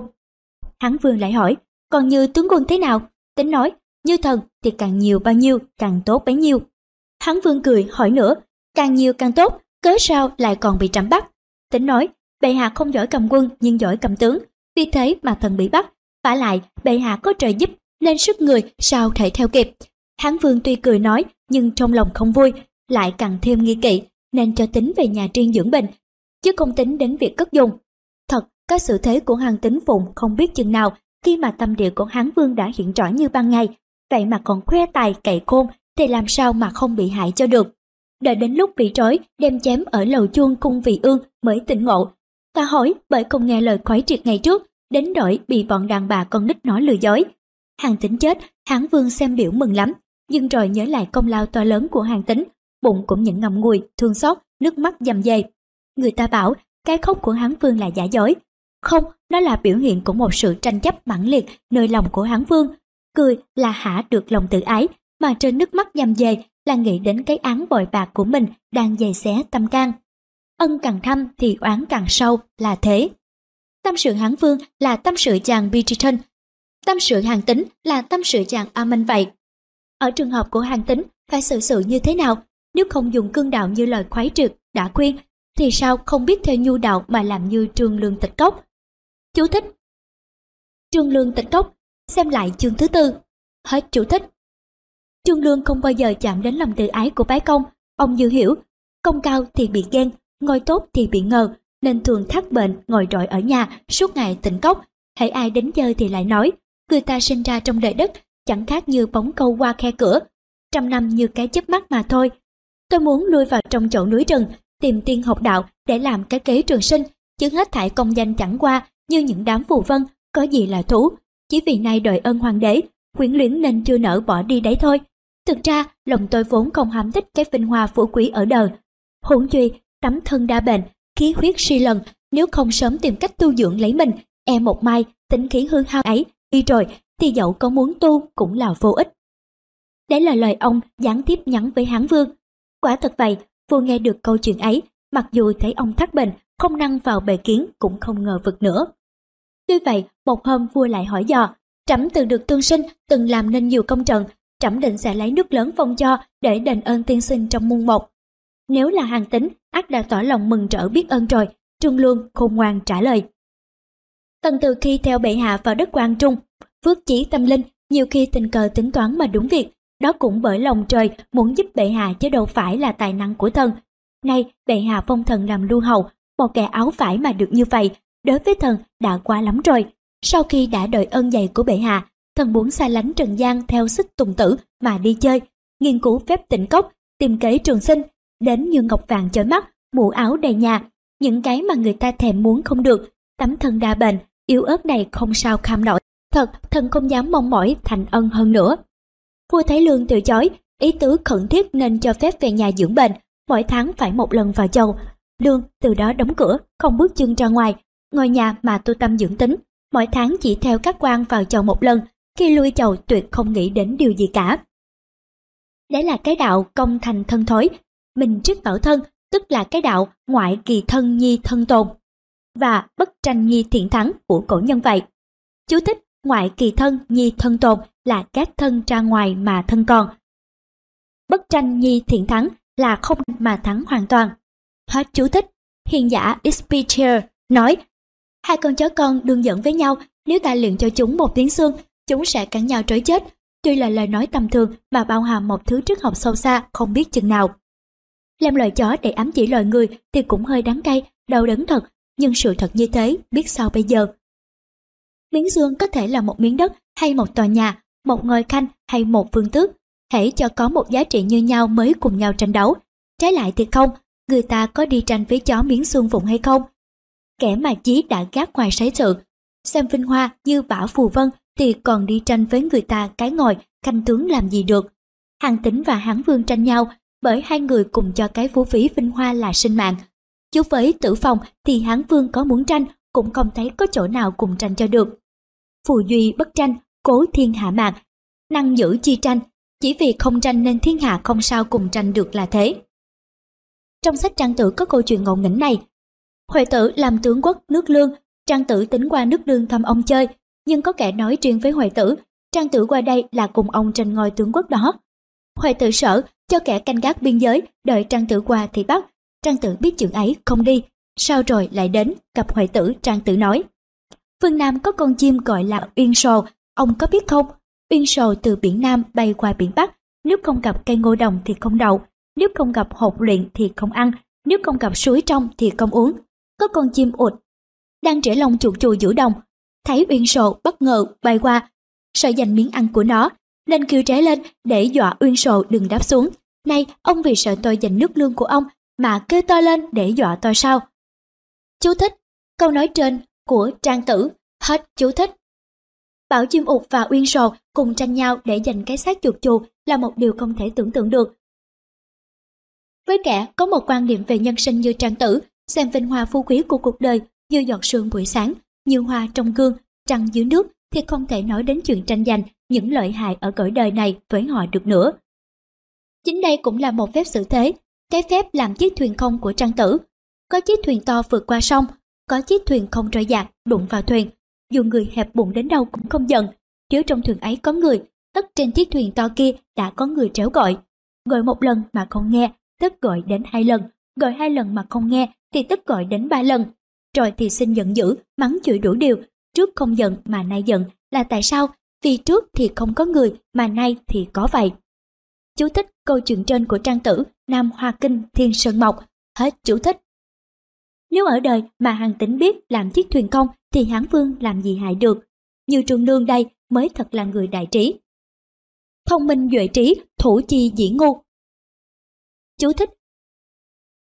[SPEAKER 1] Hán vương lại hỏi, còn như tướng quân thế nào? Tính nói, như thần thì càng nhiều bao nhiêu, càng tốt bấy nhiêu. Hán vương cười hỏi nữa, càng nhiều càng tốt, cớ sao lại còn bị trảm bắt? Tính nói, bệ hạ không giỏi cầm quân nhưng giỏi cầm tướng, vì thế mà thần bị bắt. vả lại, bệ hạ có trời giúp nên sức người sao thể theo kịp. Hán vương tuy cười nói nhưng trong lòng không vui, lại càng thêm nghi kỵ nên cho tính về nhà riêng dưỡng bệnh, chứ không tính đến việc cất dùng. Thật, các sự thế của hàng tính phụng không biết chừng nào khi mà tâm địa của Hán vương đã hiện rõ như ban ngày, vậy mà còn khoe tài cậy khôn thì làm sao mà không bị hại cho được. Đợi đến lúc bị trói đem chém ở lầu chuông cung vị ương mới tỉnh ngộ. Ta hỏi bởi không nghe lời khoái triệt ngày trước, đến đổi bị bọn đàn bà con nít nói lừa dối. Hàng tính chết, Hán vương xem biểu mừng lắm, nhưng rồi nhớ lại công lao to lớn của hàng tính, bụng cũng những ngầm ngùi, thương xót, nước mắt dầm dề. Người ta bảo cái khóc của Hán vương là giả dối. Không, nó là biểu hiện của một sự tranh chấp mãnh liệt nơi lòng của Hán vương. Cười là hả được lòng tự ái, mà trên nước mắt dầm dề là nghĩ đến cái án bội bạc của mình đang dày xé tâm can. Ân càng thâm thì oán càng sâu là thế. Tâm sự Hán Vương là tâm sự chàng Bridgerton, tâm sự hàng tính là tâm sự chàng Amen vậy. Ở trường hợp của hàng tính phải xử sự như thế nào? Nếu không dùng cương đạo như lời khoái trực đã khuyên, thì sao không biết theo nhu đạo mà làm như trương lương tịch cốc? Chú thích Trương lương tịch cốc, xem lại chương thứ tư. Hết chú thích. Trương Lương không bao giờ chạm đến lòng tự ái của bái công. Ông dư hiểu, công cao thì bị ghen, ngồi tốt thì bị ngờ, nên thường thắc bệnh ngồi rỗi ở nhà suốt ngày tỉnh cốc. Hãy ai đến chơi thì lại nói, người ta sinh ra trong đời đất, chẳng khác như bóng câu qua khe cửa. Trăm năm như cái chớp mắt mà thôi. Tôi muốn lui vào trong chỗ núi rừng, tìm tiên học đạo để làm cái kế trường sinh, chứ hết thảy công danh chẳng qua như những đám phù vân, có gì là thú. Chỉ vì nay đợi ơn hoàng đế, quyến luyến nên chưa nỡ bỏ đi đấy thôi. Thực ra, lòng tôi vốn không hám thích cái vinh hoa phú quý ở đời. Huống chi, tấm thân đa bệnh, khí huyết suy lần, nếu không sớm tìm cách tu dưỡng lấy mình, e một mai, tính khí hương hao ấy, đi rồi, thì dẫu có muốn tu cũng là vô ích. Đấy là lời ông gián tiếp nhắn với Hán Vương. Quả thật vậy, vua nghe được câu chuyện ấy, mặc dù thấy ông thắc bệnh, không năng vào bề kiến cũng không ngờ vực nữa. Tuy vậy, một hôm vua lại hỏi dò, trẫm từng được tương sinh, từng làm nên nhiều công trận, trẫm định sẽ lấy nước lớn phong cho để đền ơn tiên sinh trong muôn một. Nếu là hàng tính, ác đã tỏ lòng mừng rỡ biết ơn rồi, Trương Luân khôn ngoan trả lời. Tần từ khi theo bệ hạ vào đất quan trung, phước chỉ tâm linh, nhiều khi tình cờ tính toán mà đúng việc, đó cũng bởi lòng trời muốn giúp bệ hạ chứ đâu phải là tài năng của thần. Nay, bệ hạ phong thần làm lưu hầu, một kẻ áo phải mà được như vậy, đối với thần đã quá lắm rồi. Sau khi đã đợi ơn dày của bệ hạ, thần muốn xa lánh Trần gian theo xích tùng tử mà đi chơi, nghiên cứu phép tịnh cốc, tìm kế trường sinh, đến như ngọc vàng chói mắt, mũ áo đầy nhà, những cái mà người ta thèm muốn không được, tấm thân đa bệnh, yếu ớt này không sao kham nổi. Thật, thần không dám mong mỏi thành ân hơn nữa. Vua Thái Lương từ chối, ý tứ khẩn thiết nên cho phép về nhà dưỡng bệnh, mỗi tháng phải một lần vào chầu. Lương từ đó đóng cửa, không bước chân ra ngoài, ngồi nhà mà tu tâm dưỡng tính, mỗi tháng chỉ theo các quan vào chầu một lần, khi lui chầu tuyệt không nghĩ đến điều gì cả. Đấy là cái đạo công thành thân thối, mình trước bảo thân, tức là cái đạo ngoại kỳ thân nhi thân tồn, và bất tranh nhi thiện thắng của cổ nhân vậy. Chú thích ngoại kỳ thân nhi thân tồn là các thân ra ngoài mà thân còn. Bất tranh nhi thiện thắng là không mà thắng hoàn toàn. Hết chú thích, hiền giả ispicher nói hai con chó con đương dẫn với nhau nếu ta luyện cho chúng một tiếng xương chúng sẽ cắn nhau trói chết. Tuy là lời nói tầm thường mà bao hàm một thứ triết học sâu xa không biết chừng nào. Làm loài chó để ám chỉ loài người thì cũng hơi đắng cay, đau đớn thật, nhưng sự thật như thế biết sao bây giờ. Miếng xương có thể là một miếng đất hay một tòa nhà, một ngôi khanh hay một phương tước. Hãy cho có một giá trị như nhau mới cùng nhau tranh đấu. Trái lại thì không, người ta có đi tranh với chó miếng xương vụn hay không? Kẻ mà chí đã gác ngoài sấy sự, xem vinh hoa như bảo phù vân thì còn đi tranh với người ta cái ngồi canh tướng làm gì được. Hàng tính và hán vương tranh nhau bởi hai người cùng cho cái phú phí vinh hoa là sinh mạng. chứ với tử phòng thì hán vương có muốn tranh cũng không thấy có chỗ nào cùng tranh cho được. Phù duy bất tranh, cố thiên hạ mạng, năng giữ chi tranh, chỉ vì không tranh nên thiên hạ không sao cùng tranh được là thế. Trong sách trang tử có câu chuyện ngộ nghĩnh này. Huệ tử làm tướng quốc nước lương, trang tử tính qua nước lương thăm ông chơi, nhưng có kẻ nói riêng với Huệ tử, trang tử qua đây là cùng ông tranh ngôi tướng quốc đó. Hoài tử sợ cho kẻ canh gác biên giới, đợi trang tử qua thì bắt. Trang tử biết chuyện ấy không đi, sao rồi lại đến gặp Hoài tử trang tử nói. Phương Nam có con chim gọi là uyên sồ, ông có biết không? Uyên sồ từ biển Nam bay qua biển Bắc, nếu không gặp cây ngô đồng thì không đậu, nếu không gặp hột luyện thì không ăn, nếu không gặp suối trong thì không uống. Có con chim ụt đang trễ lông chuột chùi giữa đồng, thấy Uyên sồ bất ngờ bay qua, sợ giành miếng ăn của nó, nên kêu trái lên để dọa Uyên sầu đừng đáp xuống. Này, ông vì sợ tôi giành nước lương của ông mà kêu to lên để dọa tôi sao? Chú thích, câu nói trên của Trang Tử, hết chú thích. Bảo chim ụt và Uyên sầu cùng tranh nhau để giành cái xác chuột chù là một điều không thể tưởng tượng được. Với kẻ có một quan niệm về nhân sinh như Trang Tử, xem vinh hoa phú quý của cuộc đời như giọt sương buổi sáng, như hoa trong gương, trăng dưới nước thì không thể nói đến chuyện tranh giành những lợi hại ở cõi đời này với họ được nữa. Chính đây cũng là một phép xử thế, cái phép làm chiếc thuyền không của Trang Tử. Có chiếc thuyền to vượt qua sông, có chiếc thuyền không trôi dạt đụng vào thuyền. Dù người hẹp bụng đến đâu cũng không giận, nếu trong thuyền ấy có người, tất trên chiếc thuyền to kia đã có người tréo gọi. Gọi một lần mà không nghe, tức gọi đến hai lần, gọi hai lần mà không nghe thì tức gọi đến ba lần. Rồi thì xin giận dữ, mắng chửi đủ điều, trước không giận mà nay giận là tại sao? Vì trước thì không có người mà nay thì có vậy. Chú thích câu chuyện trên của trang tử Nam Hoa Kinh Thiên Sơn Mộc. Hết chú thích. Nếu ở đời mà hàng tính biết làm chiếc thuyền công thì hán vương làm gì hại được. Như trường Lương đây mới thật là người đại trí. Thông minh duệ trí, thủ chi dĩ ngu. Chú thích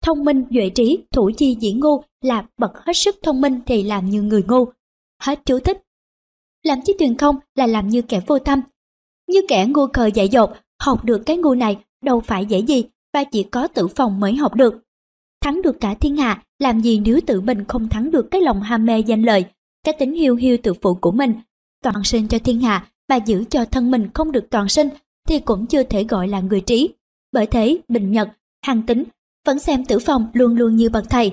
[SPEAKER 1] Thông minh duệ trí, thủ chi dĩ ngu là bậc hết sức thông minh thì làm như người ngu. Hết chú thích. Làm chiếc thuyền không là làm như kẻ vô tâm. Như kẻ ngu khờ dại dột, học được cái ngu này đâu phải dễ gì và chỉ có tử phòng mới học được. Thắng được cả thiên hạ, làm gì nếu tự mình không thắng được cái lòng ham mê danh lợi, cái tính hiu hiu tự phụ của mình, toàn sinh cho thiên hạ mà giữ cho thân mình không được toàn sinh thì cũng chưa thể gọi là người trí. Bởi thế, Bình Nhật, Hằng Tính vẫn xem tử phòng luôn luôn như bậc thầy.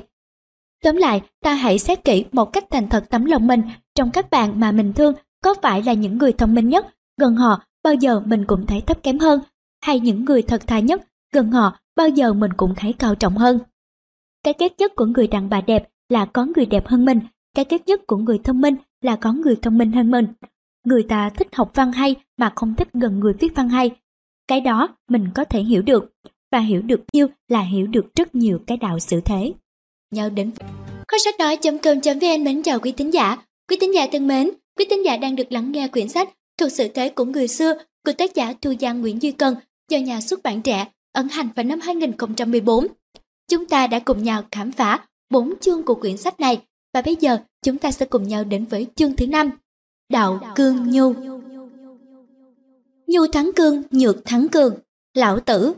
[SPEAKER 1] Tóm lại, ta hãy xét kỹ một cách thành thật tấm lòng mình trong các bạn mà mình thương có phải là những người thông minh nhất, gần họ bao giờ mình cũng thấy thấp kém hơn, hay những người thật thà nhất, gần họ bao giờ mình cũng thấy cao trọng hơn. Cái kết nhất của người đàn bà đẹp là có người đẹp hơn mình, cái kết nhất của người thông minh là có người thông minh hơn mình. Người ta thích học văn hay mà không thích gần người viết văn hay. Cái đó mình có thể hiểu được, và hiểu được nhiêu là hiểu được rất nhiều cái đạo xử thế. Nhau đến Kho sách nói.com.vn mến chào quý tín giả. Quý tín giả thân mến, quý tín giả đang được lắng nghe quyển sách thuộc sự thế của người xưa của tác giả Thu Giang Nguyễn Duy Cân do nhà xuất bản trẻ ấn hành vào năm 2014. Chúng ta đã cùng nhau khám phá bốn chương của quyển sách này và bây giờ chúng ta sẽ cùng nhau đến với chương thứ năm Đạo Cương Nhu Nhu thắng cương, nhược thắng cường, lão tử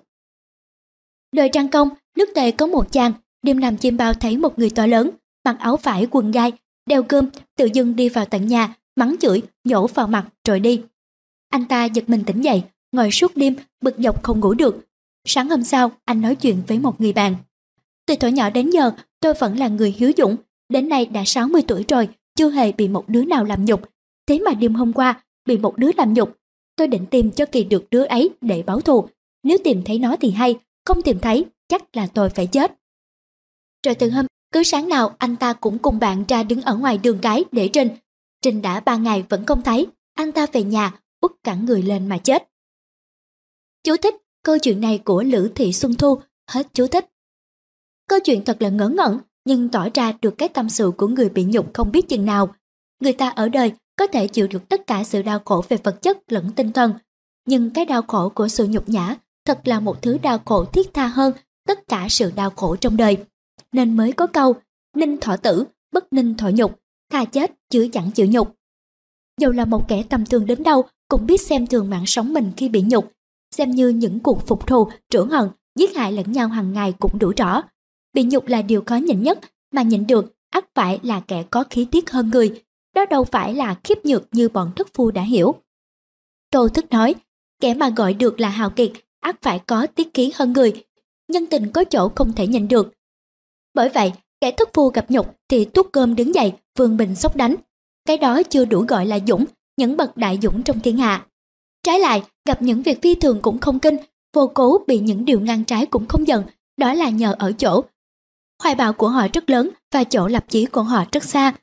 [SPEAKER 1] Đời Trang Công, nước tề có một chàng, đêm nằm chim bao thấy một người to lớn, mặc áo vải quần gai, đeo cơm, tự dưng đi vào tận nhà, mắng chửi, nhổ vào mặt rồi đi. Anh ta giật mình tỉnh dậy, ngồi suốt đêm, bực dọc không ngủ được. Sáng hôm sau, anh nói chuyện với một người bạn. Từ tuổi nhỏ đến giờ, tôi vẫn là người hiếu dũng, đến nay đã 60 tuổi rồi, chưa hề bị một đứa nào làm nhục. Thế mà đêm hôm qua, bị một đứa làm nhục. Tôi định tìm cho kỳ được đứa ấy để báo thù. Nếu tìm thấy nó thì hay, không tìm thấy, chắc là tôi phải chết. Rồi từ hôm, cứ sáng nào anh ta cũng cùng bạn ra đứng ở ngoài đường cái để Trinh. Trinh đã ba ngày vẫn không thấy, anh ta về nhà, út cả người lên mà chết. Chú thích câu chuyện này của Lữ Thị Xuân Thu, hết chú thích. Câu chuyện thật là ngớ ngẩn, nhưng tỏ ra được cái tâm sự của người bị nhục không biết chừng nào. Người ta ở đời có thể chịu được tất cả sự đau khổ về vật chất lẫn tinh thần, nhưng cái đau khổ của sự nhục nhã thật là một thứ đau khổ thiết tha hơn tất cả sự đau khổ trong đời. Nên mới có câu, ninh thọ tử, bất ninh thọ nhục, tha chết chứ chẳng chịu nhục. dù là một kẻ tầm thường đến đâu cũng biết xem thường mạng sống mình khi bị nhục, xem như những cuộc phục thù, trưởng hận, giết hại lẫn nhau hàng ngày cũng đủ rõ. Bị nhục là điều khó nhịn nhất, mà nhịn được ắt phải là kẻ có khí tiết hơn người, đó đâu phải là khiếp nhược như bọn thức phu đã hiểu. tô thức nói, kẻ mà gọi được là hào kiệt ắt phải có tiết khí hơn người. nhân tình có chỗ không thể nhịn được. Bởi vậy, kẻ thất phu gặp nhục thì tuốt cơm đứng dậy, vương bình sốc đánh. Cái đó chưa đủ gọi là dũng, những bậc đại dũng trong thiên hạ. Trái lại, gặp những việc phi thường cũng không kinh, vô cố bị những điều ngang trái cũng không giận, đó là nhờ ở chỗ. Hoài bạo của họ rất lớn và chỗ lập chí của họ rất xa.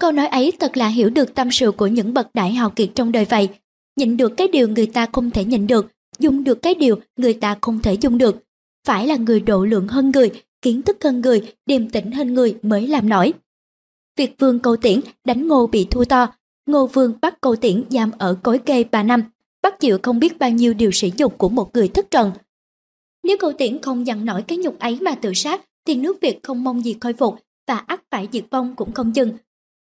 [SPEAKER 1] Câu nói ấy thật là hiểu được tâm sự của những bậc đại hào kiệt trong đời vậy. nhìn được cái điều người ta không thể nhìn được, dùng được cái điều người ta không thể dùng được. Phải là người độ lượng hơn người, kiến thức thân người, điềm tĩnh hơn người mới làm nổi. Việc vương câu tiễn đánh ngô bị thua to, ngô vương bắt câu tiễn giam ở cối kê 3 năm, bắt chịu không biết bao nhiêu điều sỉ nhục của một người thất trần. Nếu câu tiễn không dằn nổi cái nhục ấy mà tự sát, thì nước Việt không mong gì khôi phục và ắt phải diệt vong cũng không chừng.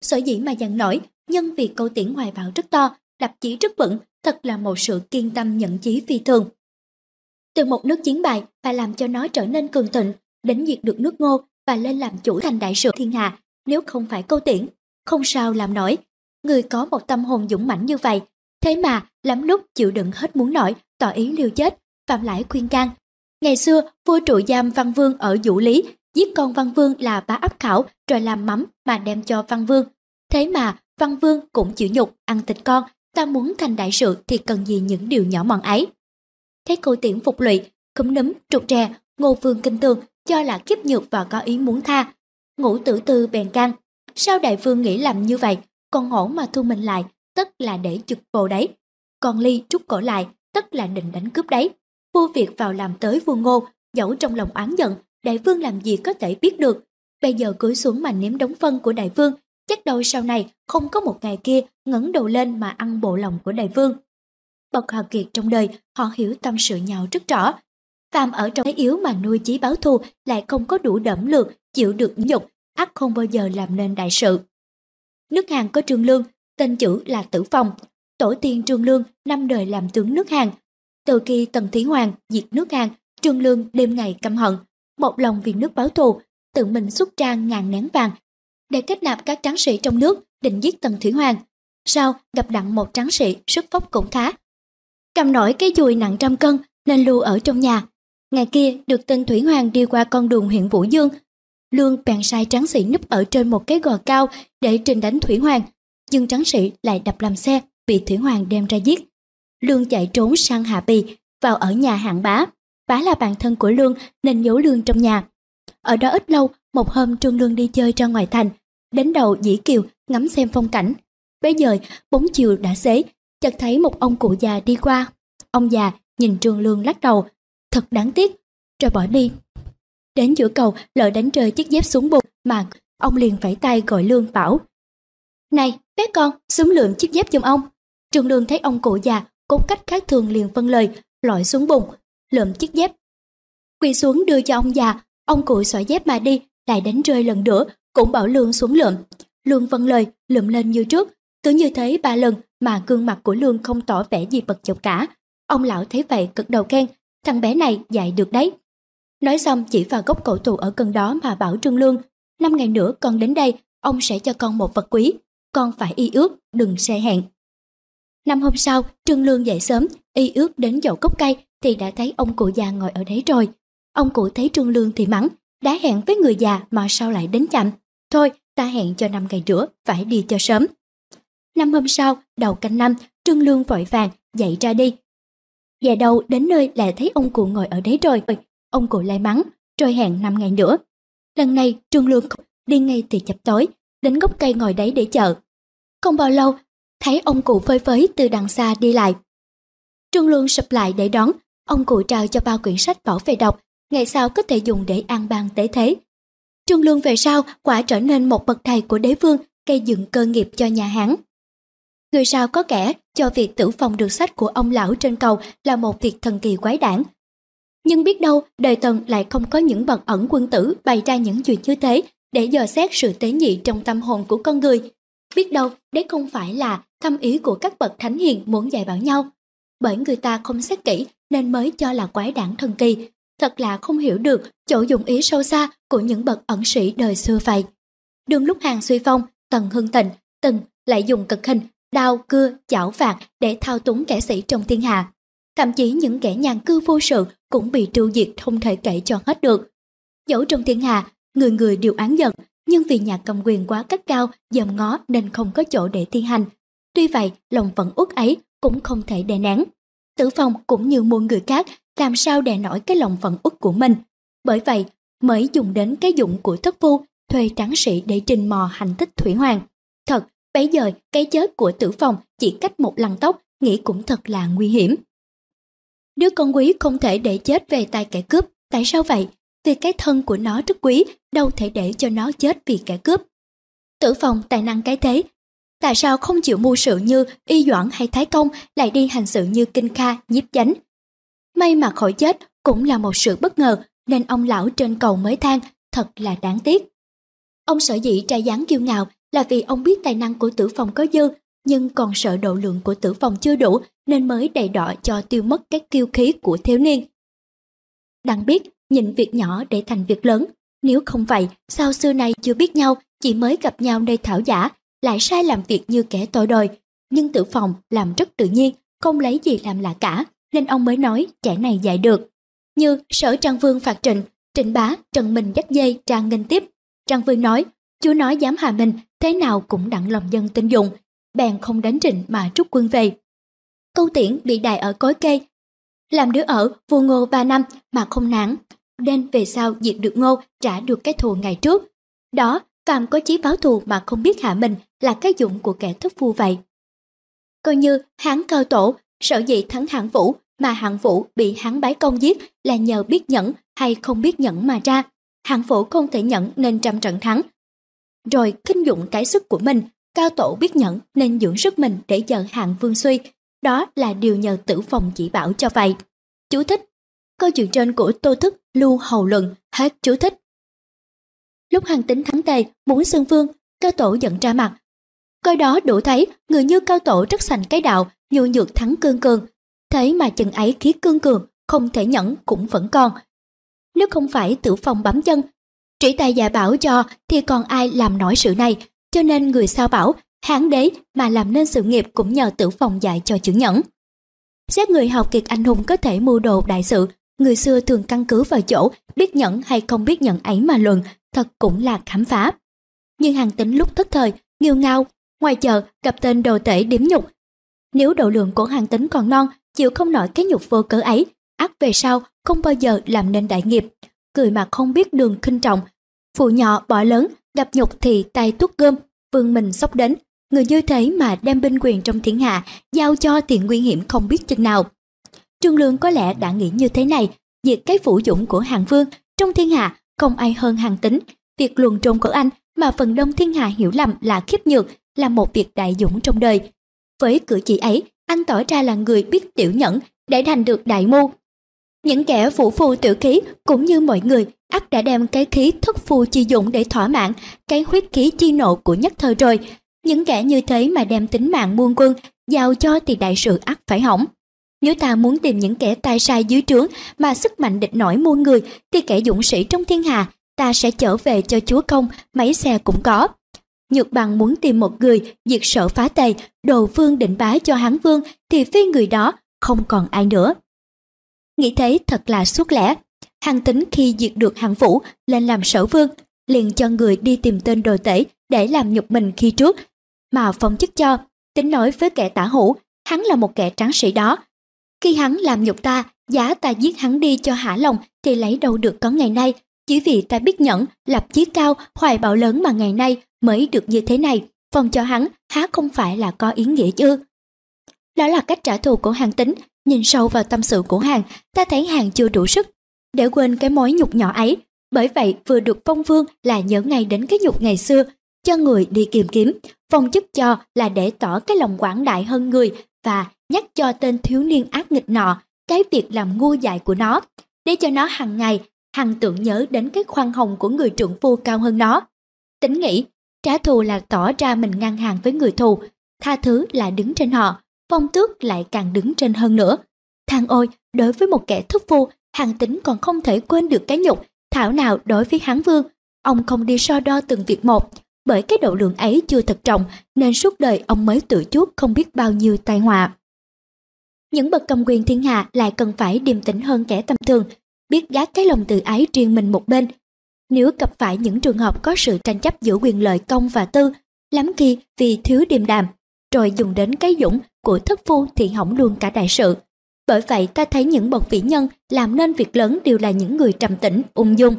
[SPEAKER 1] Sở dĩ mà dằn nổi, nhân vì câu tiễn hoài bão rất to, lập chí rất vững, thật là một sự kiên tâm nhận chí phi thường. Từ một nước chiến bại và làm cho nó trở nên cường thịnh, đánh diệt được nước ngô và lên làm chủ thành đại sự thiên hạ, nếu không phải câu tiễn, không sao làm nổi. Người có một tâm hồn dũng mãnh như vậy, thế mà lắm lúc chịu đựng hết muốn nổi, tỏ ý liều chết, phạm lãi khuyên can. Ngày xưa, vua trụ giam Văn Vương ở Vũ Lý, giết con Văn Vương là bá ấp khảo rồi làm mắm mà đem cho Văn Vương. Thế mà Văn Vương cũng chịu nhục ăn thịt con, ta muốn thành đại sự thì cần gì những điều nhỏ mọn ấy. Thấy câu tiễn phục lụy, cúm nấm trục trè, ngô vương kinh tường cho là kiếp nhược và có ý muốn tha. Ngũ tử tư bèn can. Sao đại vương nghĩ làm như vậy, còn hổ mà thu mình lại, tất là để chụp bồ đấy. Còn ly trút cổ lại, tất là định đánh cướp đấy. Vua Việt vào làm tới vua ngô, dẫu trong lòng oán giận, đại vương làm gì có thể biết được. Bây giờ cúi xuống mà ném đống phân của đại vương, chắc đâu sau này không có một ngày kia ngẩng đầu lên mà ăn bộ lòng của đại vương. Bậc hào kiệt trong đời, họ hiểu tâm sự nhau rất rõ. Phàm ở trong thế yếu mà nuôi chí báo thù lại không có đủ đẫm lược, chịu được nhục, ắt không bao giờ làm nên đại sự. Nước Hàn có Trương Lương, tên chữ là Tử Phong. Tổ tiên Trương Lương năm đời làm tướng nước Hàn. Từ khi Tần thủy Hoàng diệt nước Hàn, Trương Lương đêm ngày căm hận, một lòng vì nước báo thù, tự mình xuất trang ngàn nén vàng để kết nạp các tráng sĩ trong nước định giết Tần Thủy Hoàng. Sau gặp đặng một tráng sĩ sức phóc cũng khá. Cầm nổi cái dùi nặng trăm cân nên lưu ở trong nhà. Ngày kia được tên Thủy Hoàng đi qua con đường huyện Vũ Dương. Lương bèn sai tráng sĩ núp ở trên một cái gò cao để trình đánh Thủy Hoàng. Nhưng tráng sĩ lại đập làm xe, bị Thủy Hoàng đem ra giết. Lương chạy trốn sang Hạ Bì, vào ở nhà hạng bá. Bá là bạn thân của Lương nên giấu Lương trong nhà. Ở đó ít lâu, một hôm Trương Lương đi chơi ra ngoài thành, đến đầu dĩ kiều ngắm xem phong cảnh. Bây giờ bóng chiều đã xế, chợt thấy một ông cụ già đi qua. Ông già nhìn Trương Lương lắc đầu, thật đáng tiếc, rồi bỏ đi. Đến giữa cầu lỡ đánh rơi chiếc dép xuống bụng mà ông liền vẫy tay gọi Lương bảo. Này, bé con, xuống lượm chiếc dép giùm ông. Trương Lương thấy ông cụ già, cốt cách khác thường liền phân lời, lội xuống bụng, lượm chiếc dép. Quỳ xuống đưa cho ông già, ông cụ xỏ dép mà đi, lại đánh rơi lần nữa, cũng bảo Lương xuống lượm. Lương vâng lời, lượm lên như trước, cứ như thế ba lần mà gương mặt của Lương không tỏ vẻ gì bật chọc cả. Ông lão thấy vậy cực đầu khen, thằng bé này dạy được đấy. Nói xong chỉ vào gốc cổ thụ ở gần đó mà bảo Trương Lương, năm ngày nữa con đến đây, ông sẽ cho con một vật quý, con phải y ước, đừng xe hẹn. Năm hôm sau, Trương Lương dậy sớm, y ước đến dậu cốc cây thì đã thấy ông cụ già ngồi ở đấy rồi. Ông cụ thấy Trương Lương thì mắng, đã hẹn với người già mà sao lại đến chậm. Thôi, ta hẹn cho năm ngày nữa, phải đi cho sớm. Năm hôm sau, đầu canh năm, Trương Lương vội vàng, dậy ra đi. Về đâu đến nơi lại thấy ông cụ ngồi ở đấy rồi. Ông cụ lại mắng, rồi hẹn năm ngày nữa. Lần này Trương Lương đi ngay từ chập tối, đến gốc cây ngồi đấy để chờ. Không bao lâu, thấy ông cụ phơi phới từ đằng xa đi lại. Trương Lương sụp lại để đón, ông cụ trao cho bao quyển sách bỏ về đọc, ngày sau có thể dùng để an bang tế thế. Trương Lương về sau quả trở nên một bậc thầy của đế vương gây dựng cơ nghiệp cho nhà Hán. Người sao có kẻ cho việc tử phòng được sách của ông lão trên cầu là một việc thần kỳ quái đản. Nhưng biết đâu đời Tần lại không có những bậc ẩn quân tử bày ra những chuyện như thế để dò xét sự tế nhị trong tâm hồn của con người. Biết đâu đấy không phải là thâm ý của các bậc thánh hiền muốn dạy bảo nhau. Bởi người ta không xét kỹ nên mới cho là quái đản thần kỳ, thật là không hiểu được chỗ dụng ý sâu xa của những bậc ẩn sĩ đời xưa vậy. Đường lúc hàng suy phong, tần hưng tịnh, từng lại dùng cực hình, đao, cưa, chảo phạt để thao túng kẻ sĩ trong thiên hạ. thậm chí những kẻ nhàn cư vô sự cũng bị tru diệt không thể kể cho hết được. Dẫu trong thiên hạ, người người đều án giận, nhưng vì nhà cầm quyền quá cấp cao, dòm ngó nên không có chỗ để thi hành. Tuy vậy, lòng vẫn uất ấy cũng không thể đè nén. Tử Phong cũng như muôn người khác, làm sao đè nổi cái lòng phận uất của mình. Bởi vậy, mới dùng đến cái dụng của thất phu, thuê tráng sĩ để trình mò hành tích Thủy Hoàng bấy bây giờ cái chết của Tử Phong chỉ cách một lăn tóc, nghĩ cũng thật là nguy hiểm. Đứa con quý không thể để chết về tay kẻ cướp, tại sao vậy? Vì cái thân của nó rất quý, đâu thể để cho nó chết vì kẻ cướp. Tử Phong tài năng cái thế, tại sao không chịu mưu sự như Y Doãn hay Thái Công lại đi hành sự như Kinh Kha, Nhiếp Chánh? May mà khỏi chết cũng là một sự bất ngờ nên ông lão trên cầu mới than thật là đáng tiếc. Ông sở dĩ trai dáng kiêu ngạo là vì ông biết tài năng của tử phòng có dư nhưng còn sợ độ lượng của tử phòng chưa đủ nên mới đầy đọ cho tiêu mất các kiêu khí của thiếu niên. Đặng biết nhìn việc nhỏ để thành việc lớn, nếu không vậy sao xưa nay chưa biết nhau chỉ mới gặp nhau nơi thảo giả lại sai làm việc như kẻ tội đời nhưng tử phòng làm rất tự nhiên không lấy gì làm lạ cả nên ông mới nói trẻ này dạy được. Như sở trang vương phạt trịnh trịnh bá trần minh dắt dây trang nghênh tiếp. Trang vương nói chúa nói dám hạ mình thế nào cũng đặng lòng dân tin dùng bèn không đánh trịnh mà rút quân về câu tiễn bị đài ở cối cây làm đứa ở vua ngô ba năm mà không nản nên về sau diệt được ngô trả được cái thù ngày trước đó phàm có chí báo thù mà không biết hạ mình là cái dụng của kẻ thất phu vậy. Coi như hán cao tổ, sở dĩ thắng hạng vũ mà hạng vũ bị hán bái công giết là nhờ biết nhẫn hay không biết nhẫn mà ra. Hạng vũ không thể nhẫn nên trăm trận thắng. Rồi kinh dụng cái sức của mình, cao tổ biết nhẫn nên dưỡng sức mình để chờ hạng vương suy. Đó là điều nhờ tử phòng chỉ bảo cho vậy. Chú thích Câu chuyện trên của Tô Thức Lưu Hầu Luận hết chú thích. Lúc hàng tính thắng tề, muốn xưng vương, cao tổ giận ra mặt. Coi đó đủ thấy, người như cao tổ rất sành cái đạo, nhu nhược thắng cương cường. Thế mà chừng ấy khí cương cường, không thể nhẫn cũng vẫn còn. Nếu không phải tử phòng bám chân, trĩ tài giả bảo cho thì còn ai làm nổi sự này, cho nên người sao bảo, hán đế mà làm nên sự nghiệp cũng nhờ tử phòng dạy cho chữ nhẫn. Xét người học kiệt anh hùng có thể mưu đồ đại sự, người xưa thường căn cứ vào chỗ biết nhẫn hay không biết nhẫn ấy mà luận, thật cũng là khám phá. Nhưng hàng tính lúc thất thời, nghiêu ngao, ngoài chợ gặp tên đồ tể điếm nhục. Nếu độ lượng của hàng tính còn non, chịu không nổi cái nhục vô cớ ấy, ác về sau không bao giờ làm nên đại nghiệp. Cười mà không biết đường khinh trọng, phụ nhỏ bỏ lớn, gặp nhục thì tay tuốt gươm, vương mình sốc đến. Người như thế mà đem binh quyền trong thiên hạ, giao cho thì nguy hiểm không biết chừng nào. Trương Lương có lẽ đã nghĩ như thế này, diệt cái phủ dũng của hàng vương trong thiên hạ không ai hơn hàng tính. Việc luồn trôn của anh mà phần đông thiên hạ hiểu lầm là khiếp nhược là một việc đại dũng trong đời. Với cử chỉ ấy, anh tỏ ra là người biết tiểu nhẫn để thành được đại mưu. Những kẻ vũ phu tiểu khí cũng như mọi người ắt đã đem cái khí thất phu chi dụng để thỏa mãn cái huyết khí chi nộ của nhất thời rồi. Những kẻ như thế mà đem tính mạng muôn quân giao cho thì đại sự ắt phải hỏng. Nếu ta muốn tìm những kẻ tài sai dưới trướng mà sức mạnh địch nổi muôn người, thì kẻ dũng sĩ trong thiên hạ, ta sẽ trở về cho chúa công, mấy xe cũng có. Nhược bằng muốn tìm một người diệt sở phá tề, đồ vương định bá cho hán vương, thì phi người đó không còn ai nữa. Nghĩ thế thật là suốt lẽ. Hàng tính khi diệt được hàng vũ lên làm sở vương, liền cho người đi tìm tên đồ tể để làm nhục mình khi trước, mà phong chức cho. Tính nói với kẻ tả hữu, hắn là một kẻ tráng sĩ đó, khi hắn làm nhục ta, giá ta giết hắn đi cho hả lòng thì lấy đâu được có ngày nay. Chỉ vì ta biết nhẫn, lập chí cao, hoài bạo lớn mà ngày nay mới được như thế này. Phong cho hắn há không phải là có ý nghĩa chứ. Đó là cách trả thù của hàng tính. Nhìn sâu vào tâm sự của hàng, ta thấy hàng chưa đủ sức. Để quên cái mối nhục nhỏ ấy. Bởi vậy vừa được phong vương là nhớ ngay đến cái nhục ngày xưa, cho người đi kiềm kiếm. Phong chức cho là để tỏ cái lòng quảng đại hơn người và nhắc cho tên thiếu niên ác nghịch nọ cái việc làm ngu dại của nó, để cho nó hàng ngày hằng tưởng nhớ đến cái khoan hồng của người trượng phu cao hơn nó. Tính nghĩ, trả thù là tỏ ra mình ngang hàng với người thù, tha thứ là đứng trên họ, phong tước lại càng đứng trên hơn nữa. Thằng ôi, đối với một kẻ thất phu, hàng tính còn không thể quên được cái nhục, thảo nào đối với hán vương, ông không đi so đo từng việc một, bởi cái độ lượng ấy chưa thật trọng nên suốt đời ông mới tự chuốc không biết bao nhiêu tai họa. những bậc cầm quyền thiên hạ lại cần phải điềm tĩnh hơn kẻ tầm thường, biết gác cái lòng tự ái riêng mình một bên. Nếu gặp phải những trường hợp có sự tranh chấp giữa quyền lợi công và tư, lắm khi vì thiếu điềm đàm, rồi dùng đến cái dũng của thất phu thì hỏng luôn cả đại sự. Bởi vậy ta thấy những bậc vĩ nhân làm nên việc lớn đều là những người trầm tĩnh, ung dung.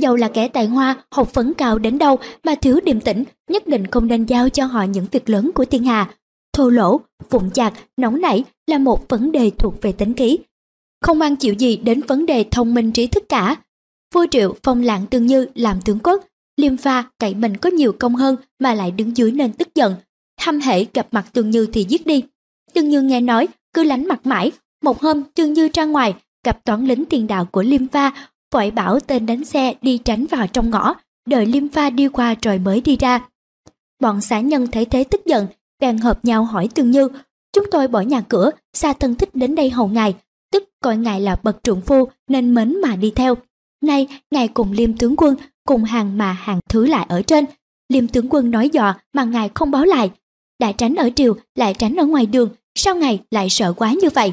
[SPEAKER 1] Dầu là kẻ tài hoa, học phấn cao đến đâu mà thiếu điềm tĩnh, nhất định không nên giao cho họ những việc lớn của thiên hà. Thô lỗ, vụng chạc, nóng nảy là một vấn đề thuộc về tính khí. Không mang chịu gì đến vấn đề thông minh trí thức cả. Vua triệu phong lạng tương như làm tướng quốc, liêm pha cậy mình có nhiều công hơn mà lại đứng dưới nên tức giận. Thăm hệ gặp mặt Trương như thì giết đi. Trương như nghe nói, cứ lánh mặt mãi. Một hôm Trương như ra ngoài, gặp toán lính tiền đạo của liêm pha, vội bảo tên đánh xe đi tránh vào trong ngõ, đợi liêm pha đi qua rồi mới đi ra. Bọn xã nhân thấy thế tức giận, bèn hợp nhau hỏi Trương như, chúng tôi bỏ nhà cửa, xa thân thích đến đây hầu ngài, tức coi ngài là bậc trượng phu nên mến mà đi theo. Nay, ngài cùng liêm tướng quân, cùng hàng mà hàng thứ lại ở trên. Liêm tướng quân nói dò mà ngài không báo lại. Đã tránh ở triều, lại tránh ở ngoài đường, sau ngày lại sợ quá như vậy?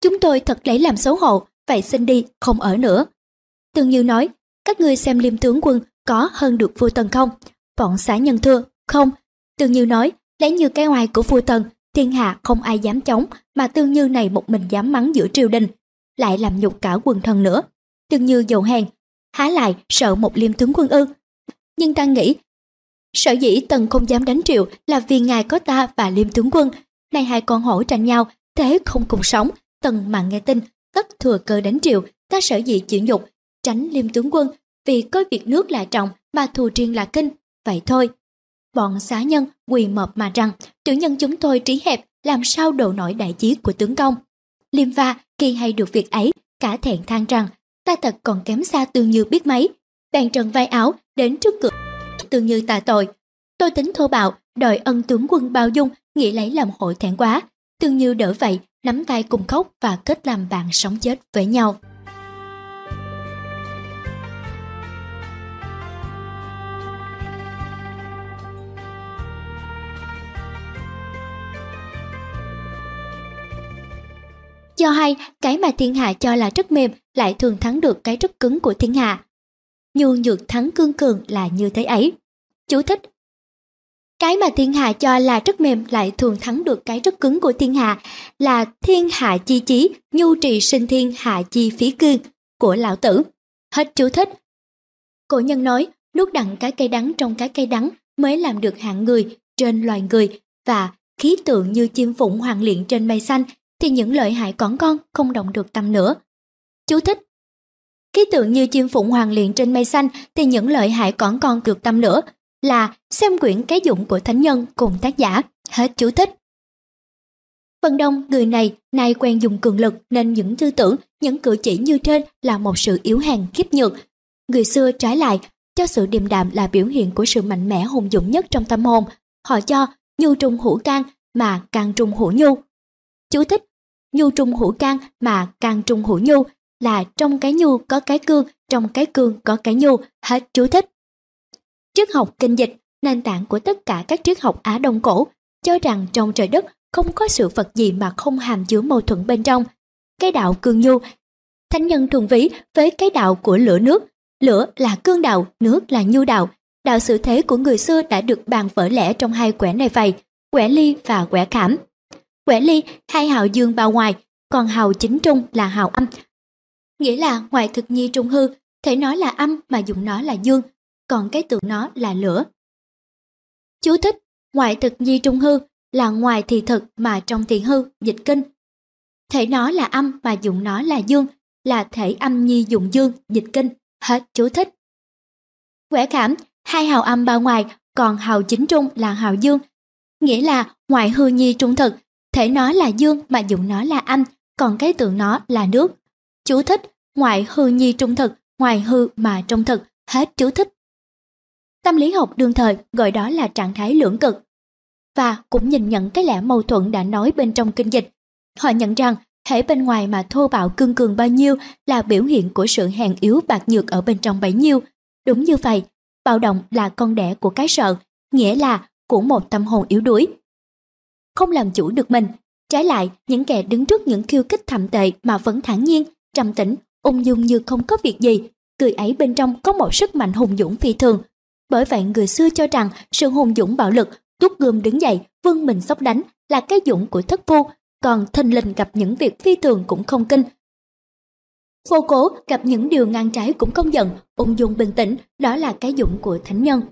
[SPEAKER 1] Chúng tôi thật lấy làm xấu hổ, vậy xin đi, không ở nữa. Tương Như nói, các ngươi xem liêm tướng quân có hơn được vua tần không? Bọn xã nhân thưa, không. Tương Như nói, lấy như cái oai của vua tần, thiên hạ không ai dám chống, mà Tương Như này một mình dám mắng giữa triều đình, lại làm nhục cả quần thần nữa. Tương Như dầu hèn, há lại sợ một liêm tướng quân ư. Nhưng ta nghĩ, sở dĩ tần không dám đánh triệu là vì ngài có ta và liêm tướng quân, nay hai con hổ tranh nhau, thế không cùng sống, tần mà nghe tin, tất thừa cơ đánh triệu, ta sở dĩ chịu nhục, tránh liêm tướng quân, vì có việc nước là trọng mà thù riêng là kinh, vậy thôi. Bọn xá nhân quỳ mập mà rằng, tiểu nhân chúng tôi trí hẹp, làm sao độ nổi đại chí của tướng công. Liêm va khi hay được việc ấy, cả thẹn than rằng, ta thật còn kém xa tương như biết mấy. Bèn trần vai áo, đến trước cửa, tương như tạ tội. Tôi tính thô bạo, đòi ân tướng quân bao dung, nghĩ lấy làm hội thẹn quá. Tương như đỡ vậy, nắm tay cùng khóc và kết làm bạn sống chết với nhau. Do hay, cái mà thiên hạ cho là rất mềm lại thường thắng được cái rất cứng của thiên hạ. Nhu nhược thắng cương cường là như thế ấy. Chú thích cái mà thiên hạ cho là rất mềm lại thường thắng được cái rất cứng của thiên hạ là thiên hạ chi chí, nhu trì sinh thiên hạ chi phí cương của lão tử. Hết chú thích. Cổ nhân nói, nuốt đặng cái cây đắng trong cái cây đắng mới làm được hạng người trên loài người và khí tượng như chim phụng hoàng liện trên mây xanh thì những lợi hại còn con không động được tâm nữa. Chú thích Khí tượng như chim phụng hoàng liền trên mây xanh thì những lợi hại còn còn được tâm nữa là xem quyển cái dụng của thánh nhân cùng tác giả. Hết chú thích. Phần đông người này nay quen dùng cường lực nên những tư tưởng, những cử chỉ như trên là một sự yếu hèn khiếp nhược. Người xưa trái lại cho sự điềm đạm là biểu hiện của sự mạnh mẽ hùng dũng nhất trong tâm hồn. Họ cho nhu trung hữu can mà càng trung hữu nhu. Chú thích nhu trung hữu can mà càng trung hữu nhu là trong cái nhu có cái cương, trong cái cương có cái nhu, hết chú thích. Triết học kinh dịch, nền tảng của tất cả các triết học Á Đông cổ, cho rằng trong trời đất không có sự vật gì mà không hàm chứa mâu thuẫn bên trong. Cái đạo cương nhu, thánh nhân thuần ví với cái đạo của lửa nước, lửa là cương đạo, nước là nhu đạo. Đạo sự thế của người xưa đã được bàn vỡ lẽ trong hai quẻ này vậy, quẻ ly và quẻ khảm. Quẻ ly, hai hào dương bao ngoài, còn hào chính trung là hào âm. Nghĩa là ngoài thực nhi trung hư, thể nói là âm mà dùng nó là dương, còn cái tượng nó là lửa. Chú thích, ngoại thực nhi trung hư là ngoài thì thực mà trong thì hư, dịch kinh. Thể nó là âm mà dụng nó là dương, là thể âm nhi dụng dương, dịch kinh, hết chú thích. Quẻ khảm, hai hào âm bao ngoài, còn hào chính trung là hào dương, nghĩa là ngoại hư nhi trung thực, thể nó là dương mà dụng nó là âm, còn cái tượng nó là nước. Chú thích, ngoại hư nhi trung thực, ngoài hư mà trong thực, hết chú thích. Tâm lý học đương thời gọi đó là trạng thái lưỡng cực. Và cũng nhìn nhận cái lẽ mâu thuẫn đã nói bên trong kinh dịch. Họ nhận rằng thể bên ngoài mà thô bạo cương cường bao nhiêu là biểu hiện của sự hèn yếu bạc nhược ở bên trong bấy nhiêu. Đúng như vậy, bạo động là con đẻ của cái sợ, nghĩa là của một tâm hồn yếu đuối. Không làm chủ được mình, Trái lại, những kẻ đứng trước những khiêu khích thầm tệ mà vẫn thản nhiên, trầm tĩnh, ung dung như không có việc gì, cười ấy bên trong có một sức mạnh hùng dũng phi thường. Bởi vậy người xưa cho rằng sự hùng dũng bạo lực, tuốt gươm đứng dậy, vươn mình sóc đánh là cái dũng của thất phu, còn thình lình gặp những việc phi thường cũng không kinh. Vô cố gặp những điều ngang trái cũng không giận, ung dung bình tĩnh, đó là cái dũng của thánh nhân.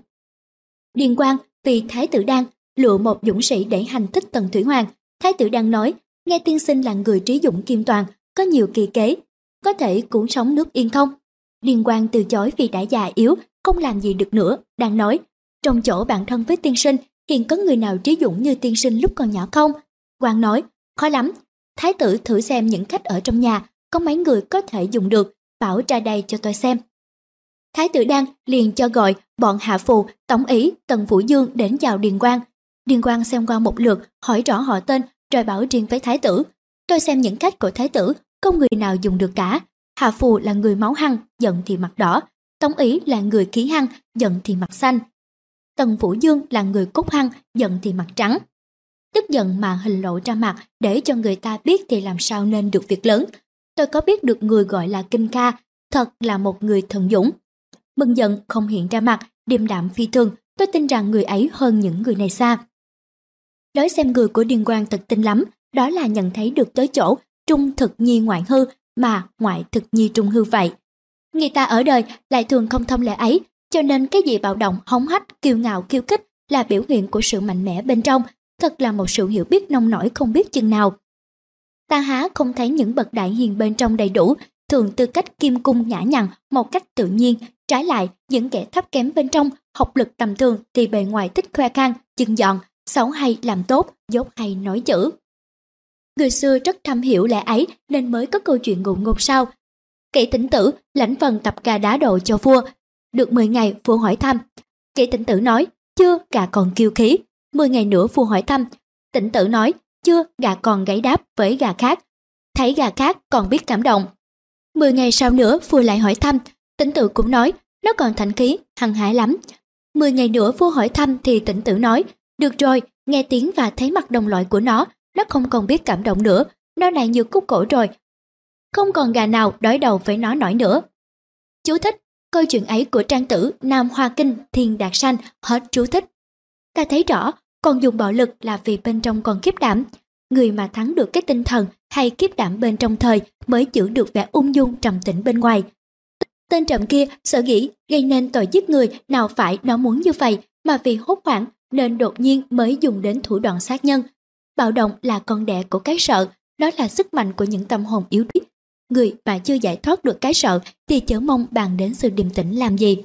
[SPEAKER 1] Điền quang vì Thái tử Đan lựa một dũng sĩ để hành thích Tần Thủy Hoàng. Thái tử Đan nói, nghe tiên sinh là người trí dũng kim toàn, có nhiều kỳ kế, có thể cũng sống nước yên không? Điền quang từ chối vì đã già yếu, không làm gì được nữa, đang nói, trong chỗ bạn thân với tiên sinh, hiện có người nào trí dũng như tiên sinh lúc còn nhỏ không? Quang nói, khó lắm, thái tử thử xem những khách ở trong nhà, có mấy người có thể dùng được, bảo ra đây cho tôi xem. Thái tử Đan liền cho gọi bọn hạ phù, tổng ý, tần Vũ dương đến chào Điền Quang. Điền Quang xem qua một lượt, hỏi rõ họ tên, rồi bảo riêng với thái tử. Tôi xem những cách của thái tử, không người nào dùng được cả. Hạ phù là người máu hăng, giận thì mặt đỏ. Tống ý là người khí hăng, giận thì mặt xanh. Tần vũ Dương là người cốt hăng, giận thì mặt trắng. Tức giận mà hình lộ ra mặt để cho người ta biết thì làm sao nên được việc lớn. Tôi có biết được người gọi là Kinh Ca, thật là một người thần dũng, mừng giận không hiện ra mặt, điềm đạm phi thường, tôi tin rằng người ấy hơn những người này xa. Đối xem người của Điền Quang thật tinh lắm, đó là nhận thấy được tới chỗ trung thực nhi ngoại hư mà ngoại thực nhi trung hư vậy. Người ta ở đời lại thường không thông lệ ấy, cho nên cái gì bạo động, hống hách, kiêu ngạo, kiêu kích là biểu hiện của sự mạnh mẽ bên trong, thật là một sự hiểu biết nông nổi không biết chừng nào. Ta há không thấy những bậc đại hiền bên trong đầy đủ, thường tư cách kim cung nhã nhặn một cách tự nhiên, Trái lại, những kẻ thấp kém bên trong, học lực tầm thường thì bề ngoài thích khoe khang, chừng dọn, xấu hay làm tốt, dốt hay nói chữ. Người xưa rất thâm hiểu lẽ ấy nên mới có câu chuyện ngụ ngôn sau. Kỷ tỉnh tử lãnh phần tập gà đá đồ cho vua. Được 10 ngày vua hỏi thăm. Kỷ tỉnh tử nói, chưa gà còn kiêu khí. 10 ngày nữa vua hỏi thăm. Tỉnh tử nói, chưa gà còn gáy đáp với gà khác. Thấy gà khác còn biết cảm động. 10 ngày sau nữa vua lại hỏi thăm, Tỉnh tử cũng nói, nó còn thạnh khí, hăng hái lắm. Mười ngày nữa vua hỏi thăm thì tỉnh tử nói, được rồi, nghe tiếng và thấy mặt đồng loại của nó, nó không còn biết cảm động nữa, nó này như cúc cổ rồi. Không còn gà nào đối đầu với nó nổi nữa. Chú thích, câu chuyện ấy của trang tử Nam Hoa Kinh Thiên Đạt Sanh hết chú thích. Ta thấy rõ, còn dùng bạo lực là vì bên trong còn kiếp đảm. Người mà thắng được cái tinh thần hay kiếp đảm bên trong thời mới giữ được vẻ ung dung trầm tĩnh bên ngoài, Tên trộm kia sợ nghĩ gây nên tội giết người nào phải nó muốn như vậy mà vì hốt hoảng nên đột nhiên mới dùng đến thủ đoạn sát nhân. Bạo động là con đẻ của cái sợ, đó là sức mạnh của những tâm hồn yếu đuối. Người mà chưa giải thoát được cái sợ thì chớ mong bàn đến sự điềm tĩnh làm gì.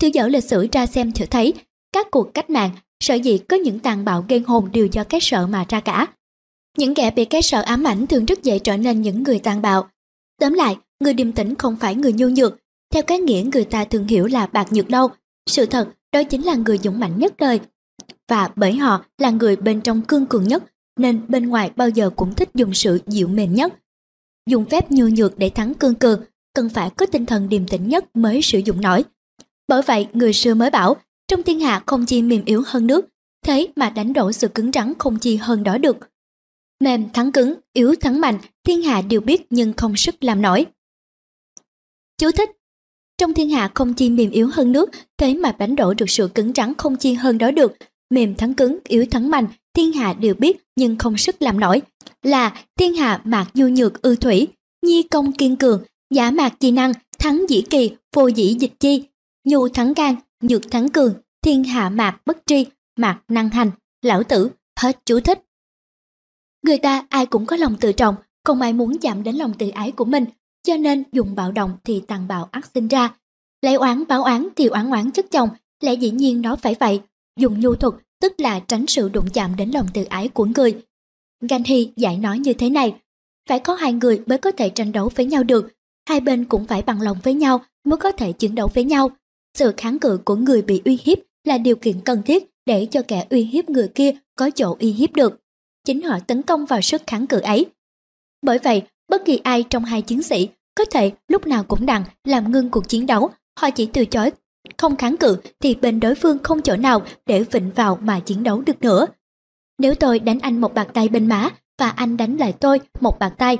[SPEAKER 1] Thư dở lịch sử ra xem thử thấy, các cuộc cách mạng, sở dĩ có những tàn bạo ghen hồn đều do cái sợ mà ra cả. Những kẻ bị cái sợ ám ảnh thường rất dễ trở nên những người tàn bạo. Tóm lại, người điềm tĩnh không phải người nhu nhược, theo cái nghĩa người ta thường hiểu là bạc nhược đâu. Sự thật, đó chính là người dũng mạnh nhất đời. Và bởi họ là người bên trong cương cường nhất, nên bên ngoài bao giờ cũng thích dùng sự dịu mềm nhất. Dùng phép nhu nhược để thắng cương cường, cần phải có tinh thần điềm tĩnh nhất mới sử dụng nổi. Bởi vậy, người xưa mới bảo, trong thiên hạ không chi mềm yếu hơn nước, thế mà đánh đổ sự cứng rắn không chi hơn đó được. Mềm thắng cứng, yếu thắng mạnh, thiên hạ đều biết nhưng không sức làm nổi. Chú thích Trong thiên hạ không chi mềm yếu hơn nước, thế mà đánh đổ được sự cứng rắn không chi hơn đó được. Mềm thắng cứng, yếu thắng mạnh, thiên hạ đều biết nhưng không sức làm nổi. Là thiên hạ mạc nhu nhược ư thủy, nhi công kiên cường, giả mạc chi năng, thắng dĩ kỳ, vô dĩ dịch chi. Nhu thắng gan, nhược thắng cường, thiên hạ mạc bất tri, mạc năng hành, lão tử, hết chú thích. Người ta ai cũng có lòng tự trọng, không ai muốn chạm đến lòng tự ái của mình, cho nên dùng bạo động thì tàn bạo ác sinh ra. Lấy oán báo oán thì oán oán chất chồng, lẽ dĩ nhiên nó phải vậy. Dùng nhu thuật tức là tránh sự đụng chạm đến lòng tự ái của người. Ganhi giải nói như thế này, phải có hai người mới có thể tranh đấu với nhau được, hai bên cũng phải bằng lòng với nhau mới có thể chiến đấu với nhau. Sự kháng cự của người bị uy hiếp là điều kiện cần thiết để cho kẻ uy hiếp người kia có chỗ uy hiếp được. Chính họ tấn công vào sức kháng cự ấy. Bởi vậy, Bất kỳ ai trong hai chiến sĩ có thể lúc nào cũng đặng làm ngưng cuộc chiến đấu, họ chỉ từ chối không kháng cự thì bên đối phương không chỗ nào để vịnh vào mà chiến đấu được nữa. Nếu tôi đánh anh một bàn tay bên má, và anh đánh lại tôi một bàn tay.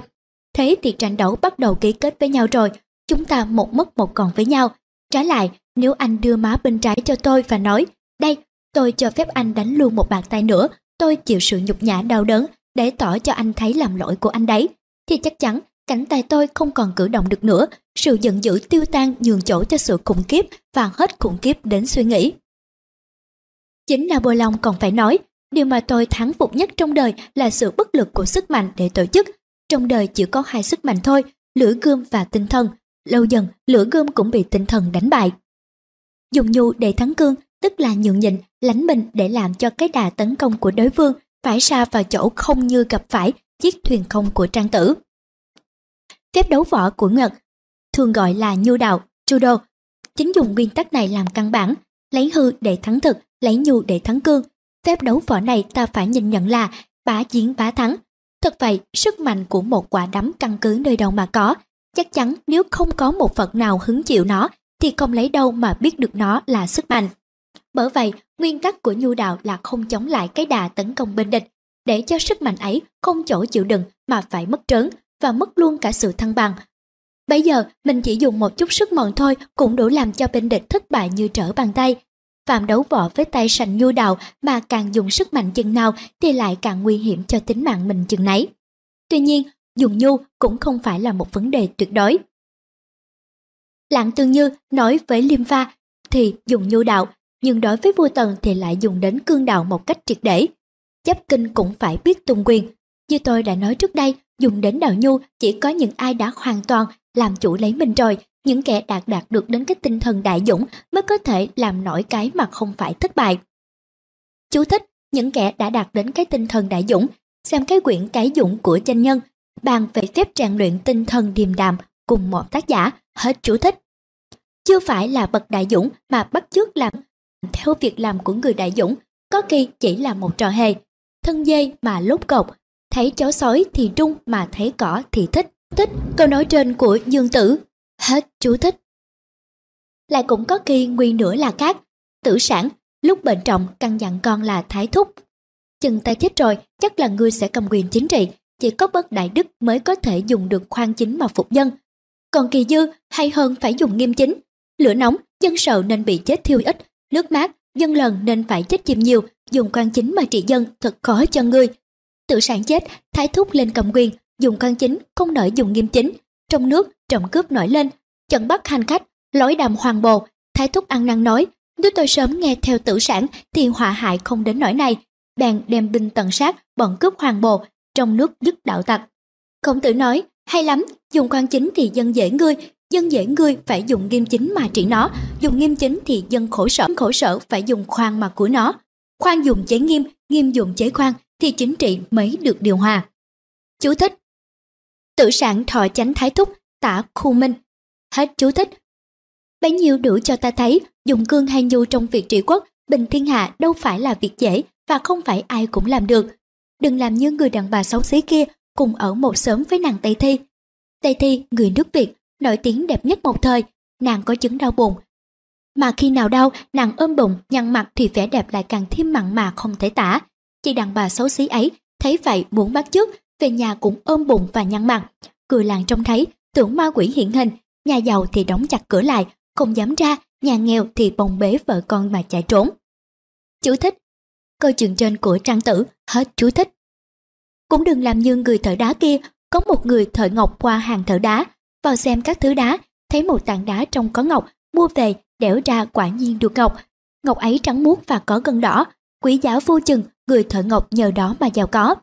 [SPEAKER 1] Thế thì trận đấu bắt đầu ký kết với nhau rồi, chúng ta một mất một còn với nhau. Trái lại, nếu anh đưa má bên trái cho tôi và nói, đây, tôi cho phép anh đánh luôn một bàn tay nữa, tôi chịu sự nhục nhã đau đớn để tỏ cho anh thấy làm lỗi của anh đấy, thì chắc chắn cánh tay tôi không còn cử động được nữa, sự giận dữ tiêu tan nhường chỗ cho sự khủng khiếp và hết khủng khiếp đến suy nghĩ. Chính là bồi lòng còn phải nói, điều mà tôi thắng phục nhất trong đời là sự bất lực của sức mạnh để tổ chức. Trong đời chỉ có hai sức mạnh thôi, lửa gươm và tinh thần. Lâu dần, lửa gươm cũng bị tinh thần đánh bại. Dùng nhu để thắng cương, tức là nhượng nhịn, lánh mình để làm cho cái đà tấn công của đối phương phải xa vào chỗ không như gặp phải chiếc thuyền không của trang tử. Phép đấu võ của Nhật thường gọi là nhu đạo, judo. Chính dùng nguyên tắc này làm căn bản, lấy hư để thắng thực, lấy nhu để thắng cương. Phép đấu võ này ta phải nhìn nhận là bá chiến bá thắng. Thật vậy, sức mạnh của một quả đấm căn cứ nơi đâu mà có. Chắc chắn nếu không có một vật nào hứng chịu nó, thì không lấy đâu mà biết được nó là sức mạnh. Bởi vậy, nguyên tắc của nhu đạo là không chống lại cái đà tấn công bên địch, để cho sức mạnh ấy không chỗ chịu đựng mà phải mất trớn và mất luôn cả sự thăng bằng. Bây giờ mình chỉ dùng một chút sức mọn thôi cũng đủ làm cho bên địch thất bại như trở bàn tay. Phạm đấu võ với tay sành nhu đạo mà càng dùng sức mạnh chừng nào thì lại càng nguy hiểm cho tính mạng mình chừng nấy. Tuy nhiên, dùng nhu cũng không phải là một vấn đề tuyệt đối. Lạng tương như nói với Liêm Pha thì dùng nhu đạo, nhưng đối với vua Tần thì lại dùng đến cương đạo một cách triệt để. Chấp kinh cũng phải biết tung quyền. Như tôi đã nói trước đây, dùng đến đạo nhu chỉ có những ai đã hoàn toàn làm chủ lấy mình rồi, những kẻ đạt đạt được đến cái tinh thần đại dũng mới có thể làm nổi cái mà không phải thất bại. Chú thích, những kẻ đã đạt đến cái tinh thần đại dũng, xem cái quyển cái dũng của tranh nhân, bàn về phép rèn luyện tinh thần điềm đạm cùng một tác giả, hết chú thích. Chưa phải là bậc đại dũng mà bắt chước làm theo việc làm của người đại dũng, có khi chỉ là một trò hề. Thân dây mà lốt cột, thấy chó sói thì trung mà thấy cỏ thì thích. Thích câu nói trên của Dương Tử. Hết chú thích. Lại cũng có khi nguyên nữa là khác. Tử sản, lúc bệnh trọng căn dặn con là thái thúc. Chừng ta chết rồi, chắc là ngươi sẽ cầm quyền chính trị. Chỉ có bất đại đức mới có thể dùng được khoan chính mà phục dân. Còn kỳ dư hay hơn phải dùng nghiêm chính. Lửa nóng, dân sợ nên bị chết thiêu ít. Nước mát, dân lần nên phải chết chìm nhiều. Dùng quan chính mà trị dân thật khó cho ngươi. Tự sản chết, thái thúc lên cầm quyền, dùng quan chính không nỡ dùng nghiêm chính. Trong nước, trộm cướp nổi lên, chặn bắt hành khách, lối đàm hoàng bồ. Thái thúc ăn năn nói, nếu tôi sớm nghe theo tử sản thì họa hại không đến nỗi này. Bèn đem binh tận sát, bọn cướp hoàng bồ, trong nước dứt đạo tặc. Khổng tử nói, hay lắm, dùng quan chính thì dân dễ ngươi, dân dễ ngươi phải dùng nghiêm chính mà trị nó, dùng nghiêm chính thì dân khổ sở, khổ sở phải dùng khoan mà của nó. Khoan dùng chế nghiêm, nghiêm dùng chế khoan thì chính trị mới được điều hòa. Chú thích Tự sản thọ chánh thái thúc, tả khu minh. Hết chú thích. Bấy nhiêu đủ cho ta thấy, dùng cương hay nhu trong việc trị quốc, bình thiên hạ đâu phải là việc dễ và không phải ai cũng làm được. Đừng làm như người đàn bà xấu xí kia cùng ở một xóm với nàng Tây Thi. Tây Thi, người nước Việt, nổi tiếng đẹp nhất một thời, nàng có chứng đau bụng. Mà khi nào đau, nàng ôm bụng, nhăn mặt thì vẻ đẹp lại càng thêm mặn mà không thể tả. Chị đàn bà xấu xí ấy, thấy vậy muốn bắt chước, về nhà cũng ôm bụng và nhăn mặt. Cười làng trông thấy, tưởng ma quỷ hiện hình, nhà giàu thì đóng chặt cửa lại, không dám ra, nhà nghèo thì bồng bế vợ con mà chạy trốn. Chú thích Câu chuyện trên của trang tử, hết chú thích. Cũng đừng làm như người thợ đá kia, có một người thợ ngọc qua hàng thợ đá, vào xem các thứ đá, thấy một tảng đá trong có ngọc, mua về, đẽo ra quả nhiên được ngọc. Ngọc ấy trắng muốt và có gân đỏ, quý giá vô chừng, người thợ ngọc nhờ đó mà giàu có.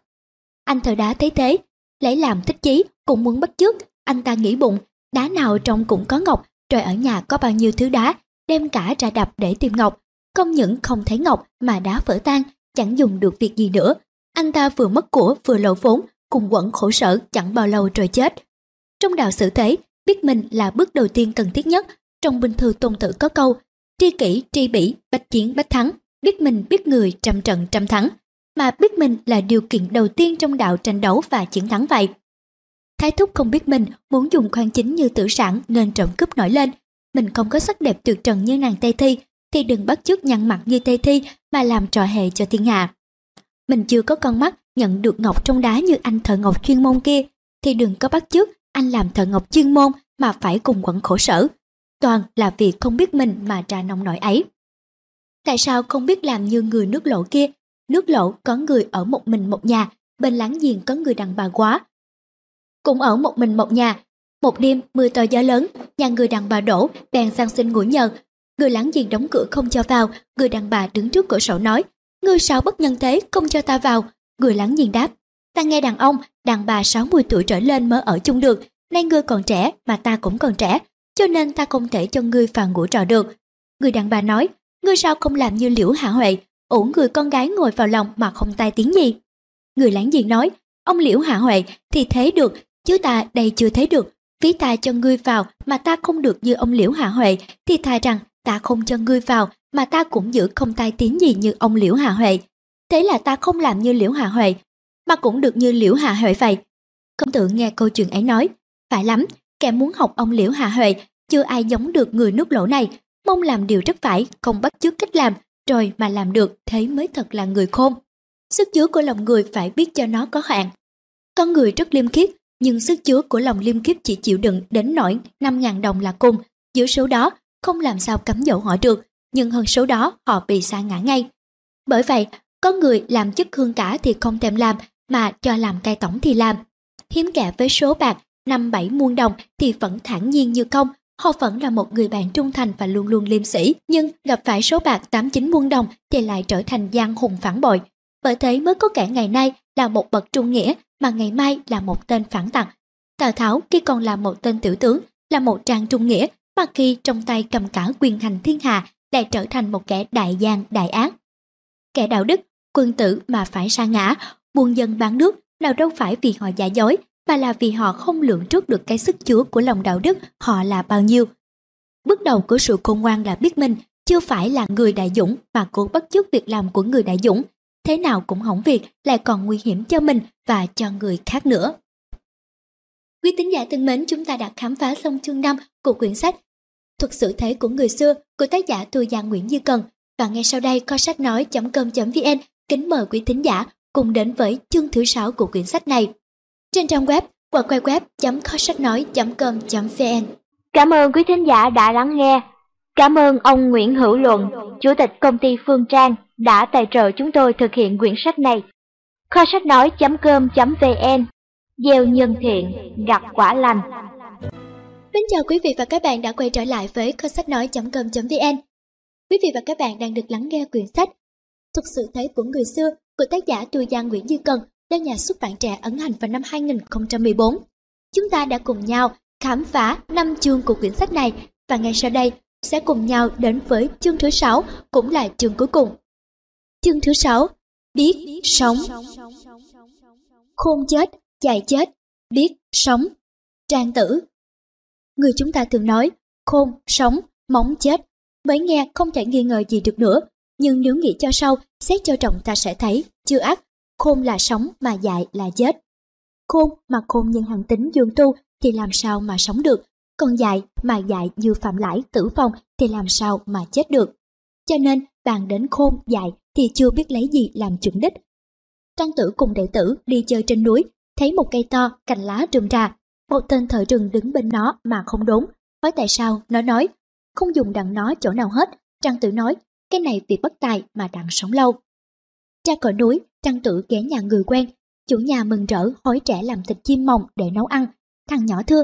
[SPEAKER 1] Anh thợ đá thấy thế, lấy làm thích chí, cũng muốn bắt chước, anh ta nghĩ bụng, đá nào trong cũng có ngọc, rồi ở nhà có bao nhiêu thứ đá, đem cả ra đập để tìm ngọc. Không những không thấy ngọc mà đá vỡ tan, chẳng dùng được việc gì nữa. Anh ta vừa mất của vừa lộ vốn, cùng quẩn khổ sở chẳng bao lâu rồi chết. Trong đạo xử thế, biết mình là bước đầu tiên cần thiết nhất. Trong bình thư tôn tử có câu, tri kỷ, tri bỉ, bách chiến, bách thắng, biết mình biết người trăm trận trăm thắng mà biết mình là điều kiện đầu tiên trong đạo tranh đấu và chiến thắng vậy. Thái thúc không biết mình muốn dùng khoan chính như tử sản nên trộm cướp nổi lên. Mình không có sắc đẹp tuyệt trần như nàng Tây Thi thì đừng bắt chước nhăn mặt như Tây Thi mà làm trò hề cho thiên hạ. Mình chưa có con mắt nhận được ngọc trong đá như anh thợ ngọc chuyên môn kia, thì đừng có bắt chước anh làm thợ ngọc chuyên môn mà phải cùng quẩn khổ sở. Toàn là vì không biết mình mà ra nông nổi ấy. Tại sao không biết làm như người nước lỗ kia? Nước lỗ có người ở một mình một nhà, bên láng giềng có người đàn bà quá. Cũng ở một mình một nhà. Một đêm mưa to gió lớn, nhà người đàn bà đổ, bèn sang xin ngủ nhờ. Người láng giềng đóng cửa không cho vào, người đàn bà đứng trước cửa sổ nói, ngươi sao bất nhân thế, không cho ta vào. Người láng giềng đáp, ta nghe đàn ông, đàn bà 60 tuổi trở lên mới ở chung được, nay ngươi còn trẻ mà ta cũng còn trẻ, cho nên ta không thể cho ngươi vào ngủ trọ được. Người đàn bà nói, ngươi sao không làm như liễu hạ huệ, ổn người con gái ngồi vào lòng mà không tai tiếng gì. Người láng giềng nói, ông liễu hạ huệ thì thế được, chứ ta đây chưa thấy được. Phí ta cho ngươi vào mà ta không được như ông liễu hạ huệ thì thà rằng ta không cho ngươi vào mà ta cũng giữ không tai tiếng gì như ông liễu hạ huệ. Thế là ta không làm như liễu hạ huệ mà cũng được như liễu hạ huệ vậy. Công tử nghe câu chuyện ấy nói, phải lắm, kẻ muốn học ông liễu hạ huệ chưa ai giống được người nước lỗ này, mong làm điều rất phải, không bắt chước cách làm, rồi mà làm được thế mới thật là người khôn. Sức chứa của lòng người phải biết cho nó có hạn. Con người rất liêm khiết, nhưng sức chứa của lòng liêm khiết chỉ chịu đựng đến nỗi 5.000 đồng là cùng. Giữa số đó, không làm sao cấm dỗ họ được, nhưng hơn số đó họ bị sa ngã ngay. Bởi vậy, có người làm chức hương cả thì không thèm làm, mà cho làm cai tổng thì làm. Hiếm kẻ với số bạc năm bảy muôn đồng thì vẫn thản nhiên như không, Họ vẫn là một người bạn trung thành và luôn luôn liêm sĩ, nhưng gặp phải số bạc 89 muôn đồng thì lại trở thành giang hùng phản bội. Bởi thế mới có kẻ ngày nay là một bậc trung nghĩa mà ngày mai là một tên phản tặc. Tào Tháo khi còn là một tên tiểu tướng, là một trang trung nghĩa, mà khi trong tay cầm cả quyền hành thiên hạ lại trở thành một kẻ đại gian đại ác. Kẻ đạo đức, quân tử mà phải sa ngã, buôn dân bán nước nào đâu phải vì họ giả dối mà là vì họ không lượng trước được cái sức chứa của lòng đạo đức họ là bao nhiêu. Bước đầu của sự khôn ngoan là biết mình chưa phải là người đại dũng mà cố bắt chước việc làm của người đại dũng. Thế nào cũng hỏng việc lại còn nguy hiểm cho mình và cho người khác nữa. Quý tín giả thân mến, chúng ta đã khám phá xong chương 5 của quyển sách Thuật sự thế của người xưa của tác giả Thu Giang Nguyễn Như Cần. Và ngay sau đây, kho sách nói.com.vn kính mời quý tín giả cùng đến với chương thứ 6 của quyển sách này trên trang web www.kho sách nói.com.vn.
[SPEAKER 2] Cảm ơn quý thính giả đã lắng nghe. Cảm ơn ông Nguyễn Hữu Luận, Chủ tịch công ty Phương Trang đã tài trợ chúng tôi thực hiện quyển sách này. Kho sách nói.com.vn Gieo nhân thiện, gặp quả lành.
[SPEAKER 1] Kính chào quý vị và các bạn đã quay trở lại với kho sách nói.com.vn. Quý vị và các bạn đang được lắng nghe quyển sách Thực sự thế của người xưa của tác giả Tu Giang Nguyễn Như Cần do nhà xuất bản trẻ ấn hành vào năm 2014. Chúng ta đã cùng nhau khám phá năm chương của quyển sách này và ngay sau đây sẽ cùng nhau đến với chương thứ sáu cũng là chương cuối cùng. Chương thứ sáu Biết sống Khôn chết, dài chết, biết sống. Trang tử Người chúng ta thường nói khôn, sống, móng chết. Mới nghe không thể nghi ngờ gì được nữa. Nhưng nếu nghĩ cho sâu, xét cho trọng ta sẽ thấy chưa ác khôn là sống mà dại là chết. Khôn mà khôn nhân hằng tính dương tu thì làm sao mà sống được, còn dại mà dại như phạm lãi tử vong thì làm sao mà chết được. Cho nên bàn đến khôn dại thì chưa biết lấy gì làm chuẩn đích. Trang tử cùng đệ tử đi chơi trên núi, thấy một cây to, cành lá rườm rà. Một tên thợ rừng đứng bên nó mà không đốn. Hỏi tại sao, nó nói, không dùng đặng nó chỗ nào hết. Trang tử nói, cái này vì bất tài mà đặng sống lâu. Ra khỏi núi, Trang Tử ghé nhà người quen. Chủ nhà mừng rỡ hối trẻ làm thịt chim mồng để nấu ăn. Thằng nhỏ thưa,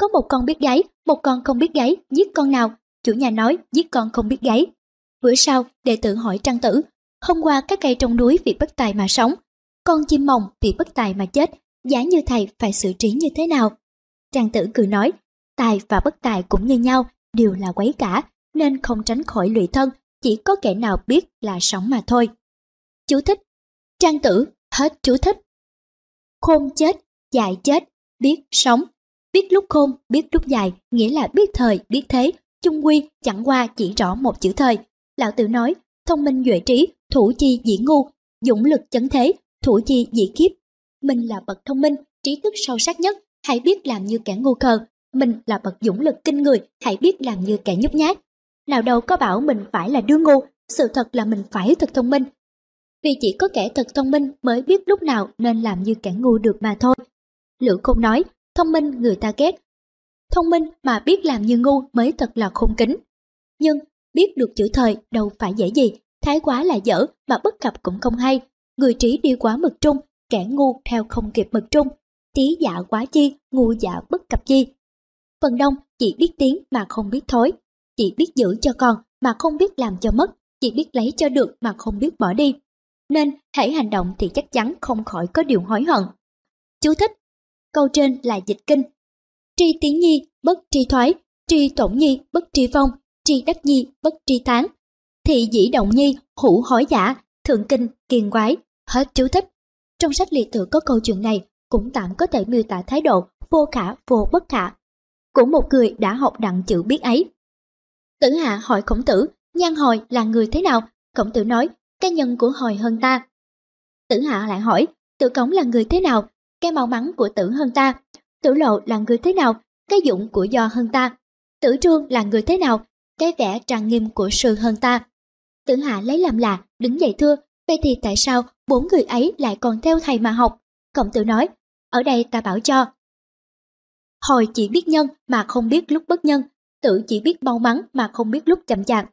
[SPEAKER 1] có một con biết gáy, một con không biết gáy, giết con nào? Chủ nhà nói, giết con không biết gáy. Bữa sau, đệ tử hỏi Trang Tử, hôm qua các cây trong núi vì bất tài mà sống, con chim mồng vì bất tài mà chết, giá như thầy phải xử trí như thế nào? Trang Tử cười nói, tài và bất tài cũng như nhau, đều là quấy cả, nên không tránh khỏi lụy thân, chỉ có kẻ nào biết là sống mà thôi. Chú thích. Trang tử, hết chú thích. Khôn chết, dài chết, biết sống. Biết lúc khôn, biết lúc dài, nghĩa là biết thời, biết thế, chung quy chẳng qua chỉ rõ một chữ thời. Lão tử nói, thông minh duệ trí, thủ chi dĩ ngu, dũng lực chấn thế, thủ chi dĩ kiếp. Mình là bậc thông minh, trí thức sâu sắc nhất, hãy biết làm như kẻ ngu khờ. Mình là bậc dũng lực kinh người, hãy biết làm như kẻ nhút nhát. Nào đâu có bảo mình phải là đứa ngu, sự thật là mình phải thật thông minh, vì chỉ có kẻ thật thông minh mới biết lúc nào nên làm như kẻ ngu được mà thôi. Lữ Công nói, thông minh người ta ghét. Thông minh mà biết làm như ngu mới thật là khôn kính. Nhưng biết được chữ thời đâu phải dễ gì, thái quá là dở mà bất cập cũng không hay. Người trí đi quá mực trung, kẻ ngu theo không kịp mực trung. tí dạ quá chi, ngu dạ bất cập chi. Phần đông chỉ biết tiếng mà không biết thối, chỉ biết giữ cho còn mà không biết làm cho mất, chỉ biết lấy cho được mà không biết bỏ đi. Nên hãy hành động thì chắc chắn không khỏi có điều hối hận. Chú thích Câu trên là dịch kinh. Tri tiến nhi, bất tri thoái, tri tổn nhi, bất tri vong tri đắc nhi, bất tri tán. Thị dĩ động nhi, hữu hối giả, thượng kinh, kiền quái. Hết chú thích. Trong sách liệt tự có câu chuyện này cũng tạm có thể miêu tả thái độ vô khả vô bất khả của một người đã học đặng chữ biết ấy. Tử Hạ hỏi khổng tử, nhan hồi là người thế nào? Khổng tử nói, cái nhân của hồi hơn ta. Tử Hạ lại hỏi, tử cống là người thế nào? cái mau mắn của tử hơn ta. Tử lộ là người thế nào, cái dụng của do hơn ta. Tử trương là người thế nào, cái vẻ trang nghiêm của sư hơn ta. Tử hạ lấy làm lạ, đứng dậy thưa, vậy thì tại sao bốn người ấy lại còn theo thầy mà học? Cộng tử nói, ở đây ta bảo cho. Hồi chỉ biết nhân mà không biết lúc bất nhân, tử chỉ biết mau mắn mà không biết lúc chậm chạp.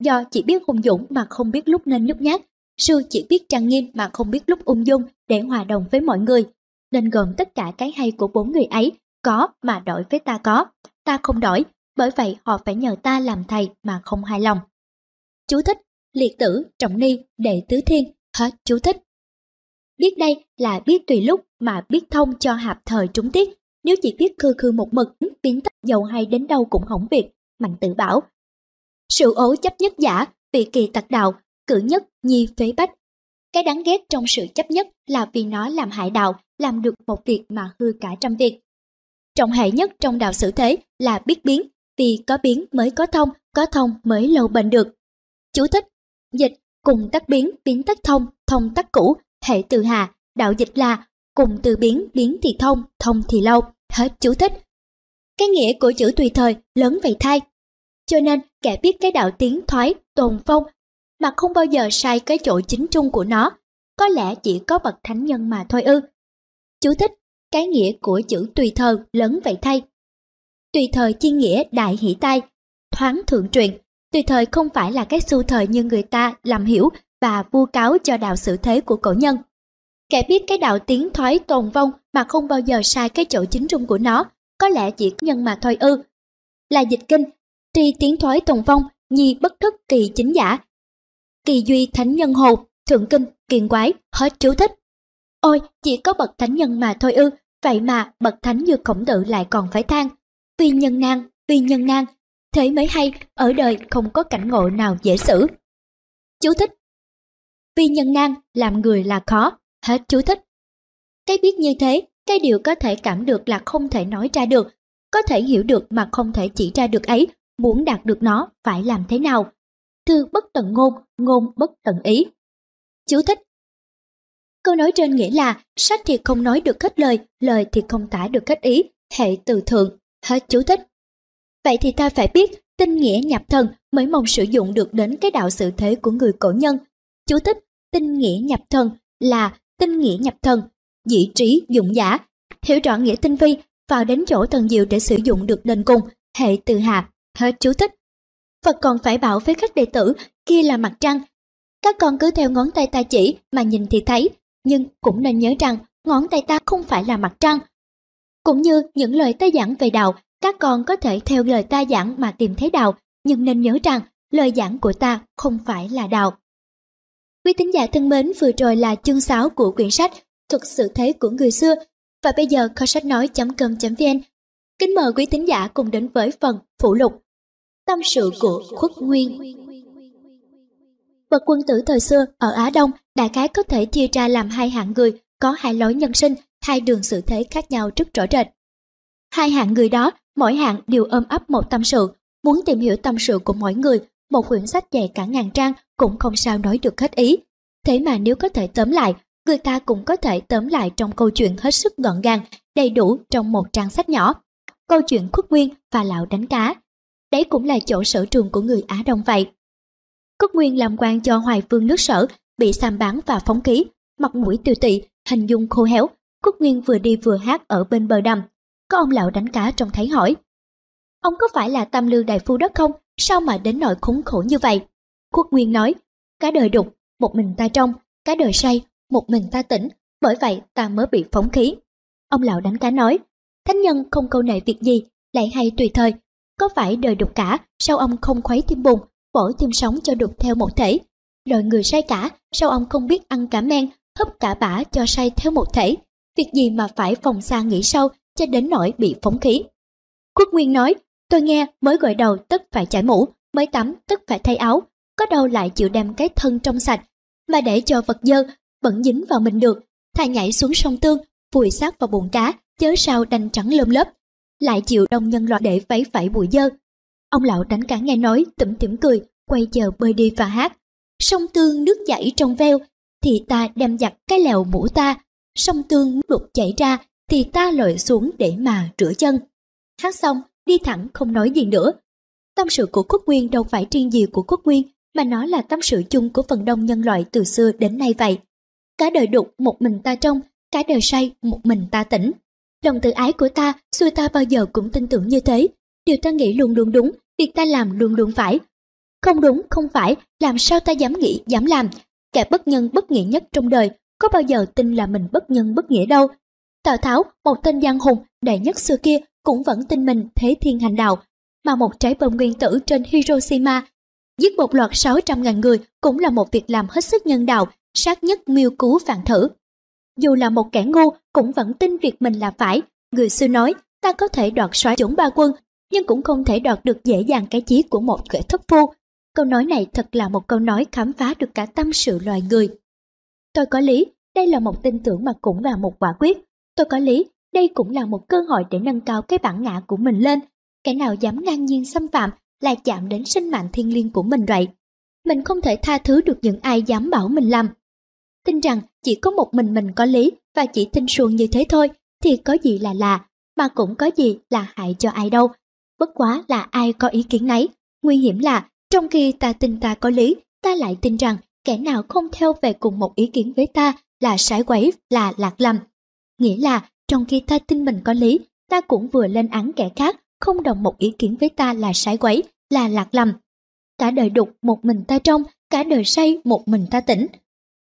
[SPEAKER 1] Do chỉ biết hùng dũng mà không biết lúc nên lúc nhát, sư chỉ biết trang nghiêm mà không biết lúc ung dung để hòa đồng với mọi người nên gồm tất cả cái hay của bốn người ấy có mà đổi với ta có, ta không đổi, bởi vậy họ phải nhờ ta làm thầy mà không hài lòng. Chú thích, liệt tử, trọng ni, đệ tứ thiên, hết chú thích. Biết đây là biết tùy lúc mà biết thông cho hạp thời trúng tiết, nếu chỉ biết khư khư một mực, biến tắc dầu hay đến đâu cũng hỏng việc, mạnh tự bảo. Sự ố chấp nhất giả, vị kỳ tặc đạo, cử nhất, nhi phế bách. Cái đáng ghét trong sự chấp nhất là vì nó làm hại đạo, làm được một việc mà hư cả trăm việc. Trọng hệ nhất trong đạo xử thế là biết biến, vì có biến mới có thông, có thông mới lâu bền được. Chú thích, dịch, cùng tắc biến, biến tắc thông, thông tắc cũ, hệ từ hà, đạo dịch là cùng từ biến, biến thì thông, thông thì lâu, hết chú thích. Cái nghĩa của chữ tùy thời lớn vậy thay. Cho nên kẻ biết cái đạo tiến thoái, tồn phong mà không bao giờ sai cái chỗ chính trung của nó, có lẽ chỉ có bậc thánh nhân mà thôi ư. Chú thích, cái nghĩa của chữ tùy thờ lớn vậy thay. Tùy thời chi nghĩa đại hỷ tai, thoáng thượng truyền. Tùy thời không phải là cái xu thời như người ta làm hiểu và vu cáo cho đạo sự thế của cổ nhân. Kẻ biết cái đạo tiến thoái tồn vong mà không bao giờ sai cái chỗ chính trung của nó, có lẽ chỉ nhân mà thôi ư. Là dịch kinh, tri tiến thoái tùng vong, nhi bất thức kỳ chính giả. Kỳ duy thánh nhân hồ, thượng kinh, kiền quái, hết chú thích. Ôi, chỉ có bậc thánh nhân mà thôi ư, vậy mà bậc thánh như khổng tử lại còn phải than. Vì nhân nan, vì nhân nan, thế mới hay, ở đời không có cảnh ngộ nào dễ xử. Chú thích Vì nhân nan, làm người là khó, hết chú thích. Cái biết như thế, cái điều có thể cảm được là không thể nói ra được, có thể hiểu được mà không thể chỉ ra được ấy, muốn đạt được nó phải làm thế nào. Thư bất tận ngôn, ngôn bất tận ý. Chú thích Câu nói trên nghĩa là sách thì không nói được hết lời, lời thì không tả được hết ý, hệ từ thượng, hết chú thích. Vậy thì ta phải biết tinh nghĩa nhập thần mới mong sử dụng được đến cái đạo sự thế của người cổ nhân. Chú thích, tinh nghĩa nhập thần là tinh nghĩa nhập thần, dĩ trí dụng giả, hiểu rõ nghĩa tinh vi, vào đến chỗ thần diệu để sử dụng được đền cùng, hệ từ hạ, hết chú thích. Phật còn phải bảo với các đệ tử, kia là mặt trăng. Các con cứ theo ngón tay ta chỉ mà nhìn thì thấy, nhưng cũng nên nhớ rằng ngón tay ta không phải là mặt trăng. Cũng như những lời ta giảng về đạo, các con có thể theo lời ta giảng mà tìm thấy đạo, nhưng nên nhớ rằng lời giảng của ta không phải là đạo. Quý tín giả thân mến, vừa rồi là chương 6 của quyển sách Thuật sự thế của người xưa, và bây giờ kho sách nói.com.vn Kính mời quý tín giả cùng đến với phần phụ lục Tâm sự của Khuất Nguyên. Bậc quân tử thời xưa ở Á Đông đại khái có thể chia ra làm hai hạng người có hai lối nhân sinh, hai đường sự thế khác nhau rất rõ rệt. Hai hạng người đó, mỗi hạng đều ôm ấp một tâm sự, muốn tìm hiểu tâm sự của mỗi người, một quyển sách dày cả ngàn trang cũng không sao nói được hết ý. Thế mà nếu có thể tóm lại, người ta cũng có thể tóm lại trong câu chuyện hết sức gọn gàng, đầy đủ trong một trang sách nhỏ. Câu chuyện khuất nguyên và lão đánh cá. Đấy cũng là chỗ sở trường của người Á Đông vậy. Cúc Nguyên làm quan cho Hoài Vương nước sở, bị xàm bán và phóng khí, mặt mũi tiêu tị, hình dung khô héo. Cúc Nguyên vừa đi vừa hát ở bên bờ đầm. Có ông lão đánh cá trông thấy hỏi. Ông có phải là tam lương đại phu đất không? Sao mà đến nỗi khốn khổ như vậy? Quốc Nguyên nói, cả đời đục, một mình ta trong, cả đời say, một mình ta tỉnh, bởi vậy ta mới bị phóng khí. Ông lão đánh cá nói, thánh nhân không câu nệ việc gì, lại hay tùy thời. Có phải đời đục cả, sao ông không khuấy tim bùn, vỗ tim sống cho đục theo một thể? rồi người say cả, sao ông không biết ăn cả men, hấp cả bả cho say theo một thể? Việc gì mà phải phòng xa nghĩ sâu cho đến nỗi bị phóng khí? Quốc Nguyên nói, tôi nghe mới gội đầu tất phải chải mũ, mới tắm tất phải thay áo, có đâu lại chịu đem cái thân trong sạch, mà để cho vật dơ vẫn dính vào mình được, thà nhảy xuống sông tương, vùi xác vào bụng cá, chớ sao đành trắng lơm lớp, lại chịu đông nhân loại để váy phải bụi dơ. Ông lão đánh cá nghe nói, tủm tỉm cười, quay chờ bơi đi và hát. Sông tương nước chảy trong veo, thì ta đem giặt cái lèo mũ ta, sông tương nước đục chảy ra, thì ta lội xuống để mà rửa chân. Hát xong, đi thẳng không nói gì nữa. Tâm sự của Quốc Nguyên đâu phải riêng gì của Quốc Nguyên, mà nó là tâm sự chung của phần đông nhân loại từ xưa đến nay vậy. Cả đời đục một mình ta trong, cả đời say một mình ta tỉnh. Lòng tự ái của ta, xưa ta bao giờ cũng tin tưởng như thế. Điều ta nghĩ luôn luôn đúng, việc ta làm luôn luôn phải. Không đúng, không phải, làm sao ta dám nghĩ, dám làm. Kẻ bất nhân bất nghĩa nhất trong đời, có bao giờ tin là mình bất nhân bất nghĩa đâu. Tào Tháo, một tên giang hùng đại nhất xưa kia, cũng vẫn tin mình thế thiên hành đạo. Mà một trái bom nguyên tử trên Hiroshima Giết một loạt 600.000 người cũng là một việc làm hết sức nhân đạo, sát nhất miêu cứu vạn thử. Dù là một kẻ ngu cũng vẫn tin việc mình là phải. Người xưa nói, ta có thể đoạt xoáy chủng ba quân, nhưng cũng không thể đoạt được dễ dàng cái chí của một kẻ thất phu. Câu nói này thật là một câu nói khám phá được cả tâm sự loài người. Tôi có lý, đây là một tin tưởng mà cũng là một quả quyết. Tôi có lý, đây cũng là một cơ hội để nâng cao cái bản ngã của mình lên. Kẻ nào dám ngang nhiên xâm phạm là chạm đến sinh mạng thiên liêng của mình vậy. Mình không thể tha thứ được những ai dám bảo mình làm. Tin rằng chỉ có một mình mình có lý và chỉ tin suông như thế thôi thì có gì là lạ, mà cũng có gì là hại cho ai đâu. Bất quá là ai có ý kiến nấy. Nguy hiểm là trong khi ta tin ta có lý, ta lại tin rằng kẻ nào không theo về cùng một ý kiến với ta là sái quấy, là lạc lầm. Nghĩa là trong khi ta tin mình có lý, ta cũng vừa lên án kẻ khác không đồng một ý kiến với ta là sái quấy, là lạc lầm. Cả đời đục một mình ta trong, cả đời say một mình ta tỉnh.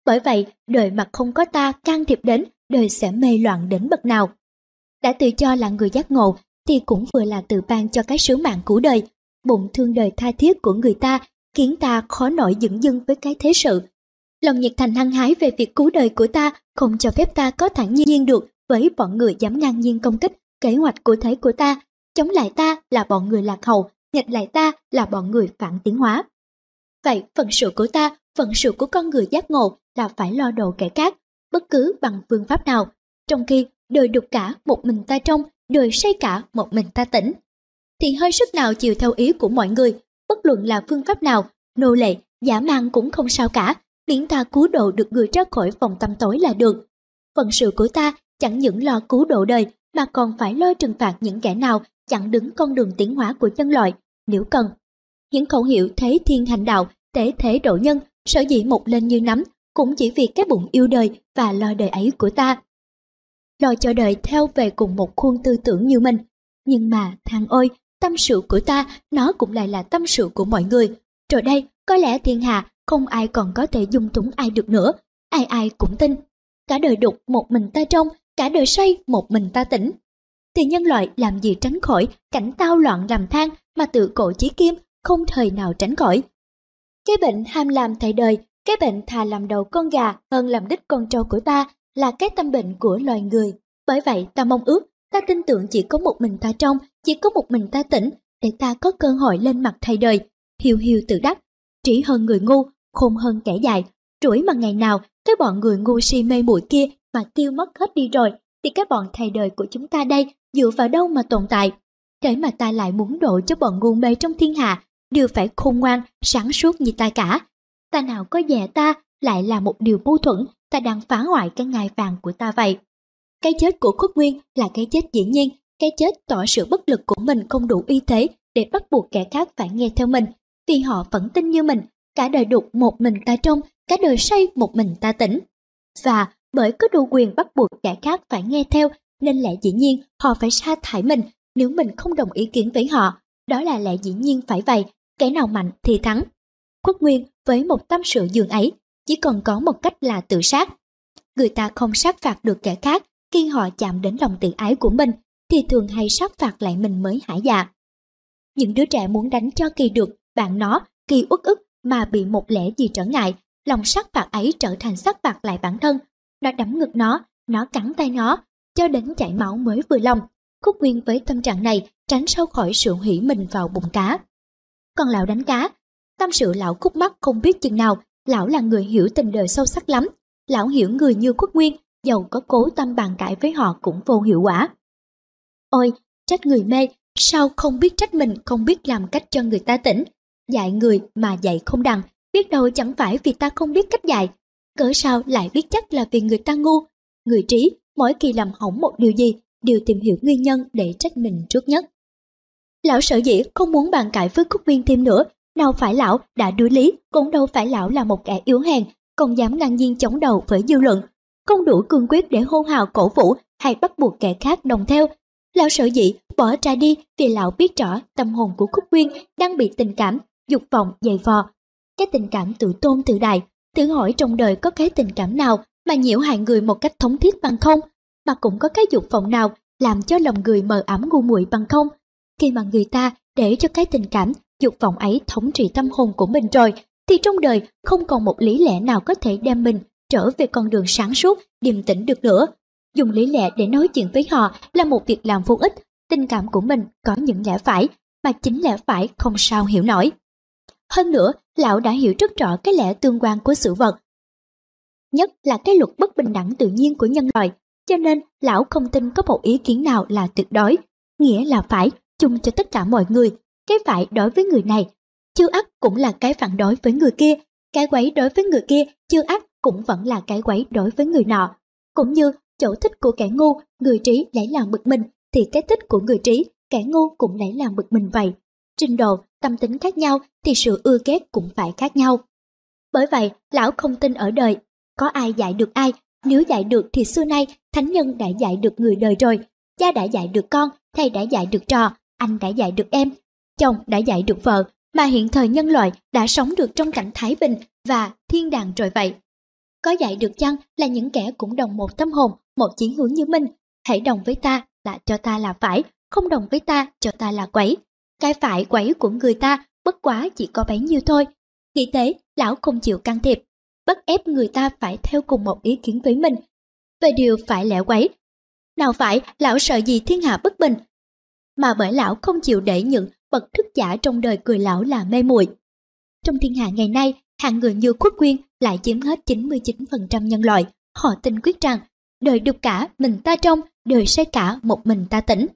[SPEAKER 1] Bởi vậy, đời mà không có ta can thiệp đến, đời sẽ mê loạn đến bậc nào. Đã tự cho là người giác ngộ, thì cũng vừa là tự ban cho cái sứ mạng của đời. Bụng thương đời tha thiết của người ta, khiến ta khó nổi dững dưng với cái thế sự. Lòng nhiệt thành hăng hái về việc cứu đời của ta không cho phép ta có thẳng nhiên được với bọn người dám ngang nhiên công kích kế hoạch của thế của ta chống lại ta là bọn người lạc hậu, nghịch lại ta là bọn người phản tiến hóa. Vậy phần sự của ta, phần sự của con người giác ngộ là phải lo đồ kẻ khác, bất cứ bằng phương pháp nào, trong khi đời đục cả một mình ta trong, đời say cả một mình ta tỉnh. Thì hơi sức nào chiều theo ý của mọi người, bất luận là phương pháp nào, nô lệ, giả mang cũng không sao cả, miễn ta cứu độ được người ra khỏi vòng tâm tối là được. Phần sự của ta chẳng những lo cứu độ đời mà còn phải lo trừng phạt những kẻ nào chặn đứng con đường tiến hóa của nhân loại nếu cần. Những khẩu hiệu thế thiên hành đạo, tế thế độ nhân, sở dĩ một lên như nắm, cũng chỉ vì cái bụng yêu đời và lo đời ấy của ta. Lo cho đời theo về cùng một khuôn tư tưởng như mình. Nhưng mà, thằng ơi, tâm sự của ta, nó cũng lại là tâm sự của mọi người. Rồi đây, có lẽ thiên hạ không ai còn có thể dung túng ai được nữa, ai ai cũng tin. Cả đời đục một mình ta trong, cả đời say một mình ta tỉnh thì nhân loại làm gì tránh khỏi cảnh tao loạn làm than mà tự cổ chí kim không thời nào tránh khỏi. Cái bệnh ham làm thay đời, cái bệnh thà làm đầu con gà hơn làm đích con trâu của ta là cái tâm bệnh của loài người. Bởi vậy ta mong ước, ta tin tưởng chỉ có một mình ta trong, chỉ có một mình ta tỉnh, để ta có cơ hội lên mặt thầy đời, hiu hiu tự đắc, trí hơn người ngu, khôn hơn kẻ dại, rủi mà ngày nào cái bọn người ngu si mê muội kia mà tiêu mất hết đi rồi, thì cái bọn thầy đời của chúng ta đây dựa vào đâu mà tồn tại. Thế mà ta lại muốn độ cho bọn ngu mê trong thiên hạ, đều phải khôn ngoan, sáng suốt như ta cả. Ta nào có dè ta lại là một điều mâu thuẫn, ta đang phá hoại cái ngai vàng của ta vậy. Cái chết của khuất nguyên là cái chết dĩ nhiên, cái chết tỏ sự bất lực của mình không đủ uy thế để bắt buộc kẻ khác phải nghe theo mình, vì họ vẫn tin như mình, cả đời đục một mình ta trong, cả đời say một mình ta tỉnh. Và bởi có đủ quyền bắt buộc kẻ khác phải nghe theo, nên lẽ dĩ nhiên họ phải sa thải mình nếu mình không đồng ý kiến với họ. Đó là lẽ dĩ nhiên phải vậy, kẻ nào mạnh thì thắng. Khuất Nguyên với một tâm sự dường ấy, chỉ còn có một cách là tự sát. Người ta không sát phạt được kẻ khác khi họ chạm đến lòng tự ái của mình, thì thường hay sát phạt lại mình mới hả dạ. Những đứa trẻ muốn đánh cho kỳ được, bạn nó, kỳ uất ức mà bị một lẽ gì trở ngại, lòng sát phạt ấy trở thành sát phạt lại bản thân. Nó đấm ngực nó, nó cắn tay nó, cho đến chảy máu mới vừa lòng. Khúc Nguyên với tâm trạng này tránh sâu khỏi sự hủy mình vào bụng cá. Còn lão đánh cá, tâm sự lão khúc mắt không biết chừng nào, lão là người hiểu tình đời sâu sắc lắm. Lão hiểu người như Quốc Nguyên, dầu có cố tâm bàn cãi với họ cũng vô hiệu quả. Ôi, trách người mê, sao không biết trách mình không biết làm cách cho người ta tỉnh. Dạy người mà dạy không đằng, biết đâu chẳng phải vì ta không biết cách dạy. Cỡ sao lại biết chắc là vì người ta ngu. Người trí, mỗi kỳ làm hỏng một điều gì, đều tìm hiểu nguyên nhân để trách mình trước nhất. Lão sợ dĩ không muốn bàn cãi với Cúc Nguyên thêm nữa, nào phải lão đã đối lý, cũng đâu phải lão là một kẻ yếu hèn, còn dám ngang nhiên chống đầu với dư luận. Không đủ cương quyết để hô hào cổ vũ hay bắt buộc kẻ khác đồng theo. Lão sợ dĩ bỏ ra đi vì lão biết rõ tâm hồn của khúc Nguyên đang bị tình cảm, dục vọng dày vò. Cái tình cảm tự tôn tự đại, tự hỏi trong đời có cái tình cảm nào mà nhiễu hại người một cách thống thiết bằng không, mà cũng có cái dục vọng nào làm cho lòng người mờ ẩm ngu muội bằng không. Khi mà người ta để cho cái tình cảm, dục vọng ấy thống trị tâm hồn của mình rồi, thì trong đời không còn một lý lẽ nào có thể đem mình trở về con đường sáng suốt, điềm tĩnh được nữa. Dùng lý lẽ để nói chuyện với họ là một việc làm vô ích, tình cảm của mình có những lẽ phải, mà chính lẽ phải không sao hiểu nổi. Hơn nữa, lão đã hiểu rất rõ cái lẽ tương quan của sự vật. Nhất là cái luật bất bình đẳng tự nhiên của nhân loại, cho nên lão không tin có một ý kiến nào là tuyệt đối, nghĩa là phải chung cho tất cả mọi người, cái phải đối với người này, chưa ắt cũng là cái phản đối với người kia, cái quấy đối với người kia chưa ắt cũng vẫn là cái quấy đối với người nọ. Cũng như chỗ thích của kẻ ngu, người trí lấy làm bực mình, thì cái thích của người trí, kẻ ngu cũng lấy làm bực mình vậy. Trình độ, tâm tính khác nhau thì sự ưa ghét cũng phải khác nhau. Bởi vậy, lão không tin ở đời, có ai dạy được ai, nếu dạy được thì xưa nay thánh nhân đã dạy được người đời rồi, cha đã dạy được con, thầy đã dạy được trò, anh đã dạy được em, chồng đã dạy được vợ, mà hiện thời nhân loại đã sống được trong cảnh thái bình và thiên đàng rồi vậy. Có dạy được chăng là những kẻ cũng đồng một tâm hồn, một chí hướng như mình, hãy đồng với ta là cho ta là phải, không đồng với ta cho ta là quấy. Cái phải quấy của người ta bất quá chỉ có bấy nhiêu thôi. Nghĩ thế, lão không chịu can thiệp, bắt ép người ta phải theo cùng một ý kiến với mình. Về điều phải lẽ quấy, nào phải lão sợ gì thiên hạ bất bình, mà bởi lão không chịu để những bậc thức giả trong đời cười lão là mê muội. Trong thiên hạ ngày nay, hạng người như khuất quyên lại chiếm hết 99% nhân loại. Họ tin quyết rằng, đời đục cả mình ta trong, đời say cả một mình ta tỉnh.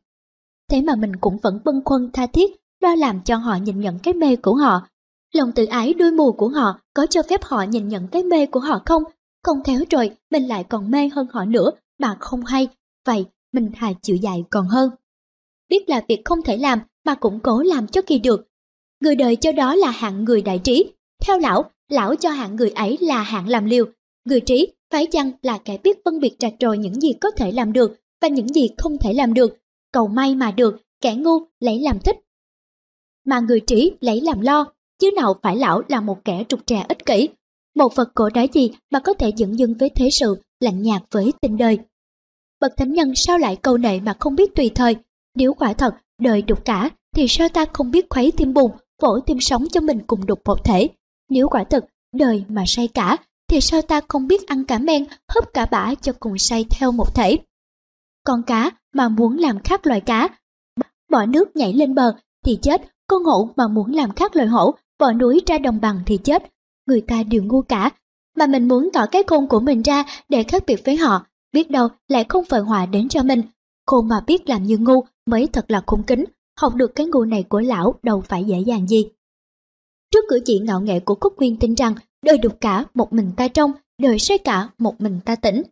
[SPEAKER 1] Thế mà mình cũng vẫn bâng khuâng tha thiết, lo làm cho họ nhìn nhận cái mê của họ. Lòng tự ái đuôi mù của họ có cho phép họ nhìn nhận cái mê của họ không? Không khéo rồi, mình lại còn mê hơn họ nữa mà không hay. Vậy, mình thà chịu dạy còn hơn. Biết là việc không thể làm mà cũng cố làm cho kỳ được. Người đời cho đó là hạng người đại trí. Theo lão, lão cho hạng người ấy là hạng làm liều. Người trí phải chăng là kẻ biết phân biệt trạch trồi những gì có thể làm được và những gì không thể làm được. Cầu may mà được, kẻ ngu lấy làm thích. Mà người trí lấy làm lo, chứ nào phải lão là một kẻ trục trà ích kỷ. Một Phật cổ đá gì mà có thể dẫn dưng với thế sự, lạnh nhạt với tình đời. Bậc thánh nhân sao lại câu nệ mà không biết tùy thời, nếu quả thật đời đục cả thì sao ta không biết khuấy tim bùn, phổ tim sống cho mình cùng đục một thể. Nếu quả thật đời mà say cả thì sao ta không biết ăn cả men hấp cả bã cho cùng say theo một thể. Con cá mà muốn làm khác loài cá, bỏ nước nhảy lên bờ thì chết, con hổ mà muốn làm khác loài hổ, bỏ núi ra đồng bằng thì chết. Người ta đều ngu cả, mà mình muốn tỏ cái khôn của mình ra để khác biệt với họ, biết đâu lại không phải họa đến cho mình. Khôn mà biết làm như ngu mới thật là khôn kính, học được cái ngu này của lão đâu phải dễ dàng gì. Trước cử chỉ ngạo nghệ của Cúc Nguyên tin rằng đời đục cả một mình ta trong, đời say cả một mình ta tỉnh.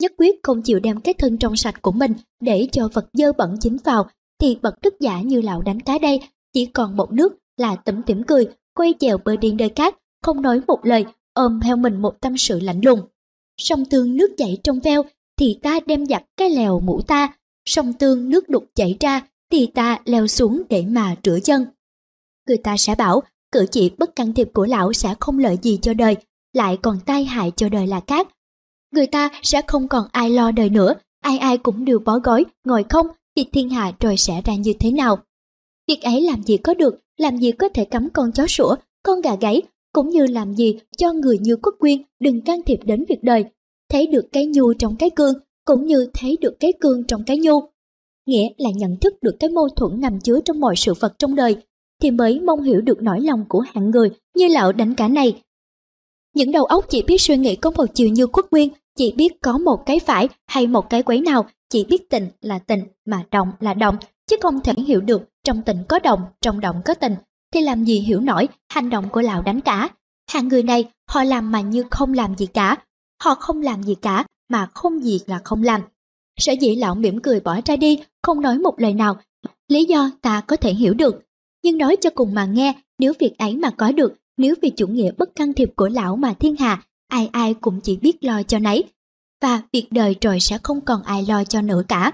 [SPEAKER 1] Nhất quyết không chịu đem cái thân trong sạch của mình để cho vật dơ bẩn chính vào, thì bậc đức giả như lão đánh cá đây chỉ còn một nước là tẩm tỉm cười, quay chèo bơi đi nơi khác, không nói một lời, ôm theo mình một tâm sự lạnh lùng. Sông tương nước chảy trong veo, thì ta đem giặt cái lèo mũ ta, sông tương nước đục chảy ra, thì ta leo xuống để mà rửa chân. Người ta sẽ bảo, cử chỉ bất can thiệp của lão sẽ không lợi gì cho đời, lại còn tai hại cho đời là khác. Người ta sẽ không còn ai lo đời nữa, ai ai cũng đều bó gói, ngồi không, thì thiên hạ rồi sẽ ra như thế nào. Việc ấy làm gì có được, làm gì có thể cấm con chó sủa, con gà gáy, cũng như làm gì cho người như quốc quyên đừng can thiệp đến việc đời. Thấy được cái nhu trong cái cương, cũng như thấy được cái cương trong cái nhu. Nghĩa là nhận thức được cái mâu thuẫn nằm chứa trong mọi sự vật trong đời, thì mới mong hiểu được nỗi lòng của hạng người như lão đánh cả này. Những đầu óc chỉ biết suy nghĩ có một chiều như quốc nguyên, chỉ biết có một cái phải hay một cái quấy nào, chỉ biết tình là tình mà động là động, chứ không thể hiểu được trong tình có động, trong động có tình, thì làm gì hiểu nổi hành động của lão đánh cả. Hạng người này họ làm mà như không làm gì cả, họ không làm gì cả mà không gì là không làm. Sở dĩ lão mỉm cười bỏ ra đi, không nói một lời nào, lý do ta có thể hiểu được. Nhưng nói cho cùng mà nghe, nếu việc ấy mà có được, nếu vì chủ nghĩa bất can thiệp của lão mà thiên hạ, ai ai cũng chỉ biết lo cho nấy. Và việc đời rồi sẽ không còn ai lo cho nữa cả.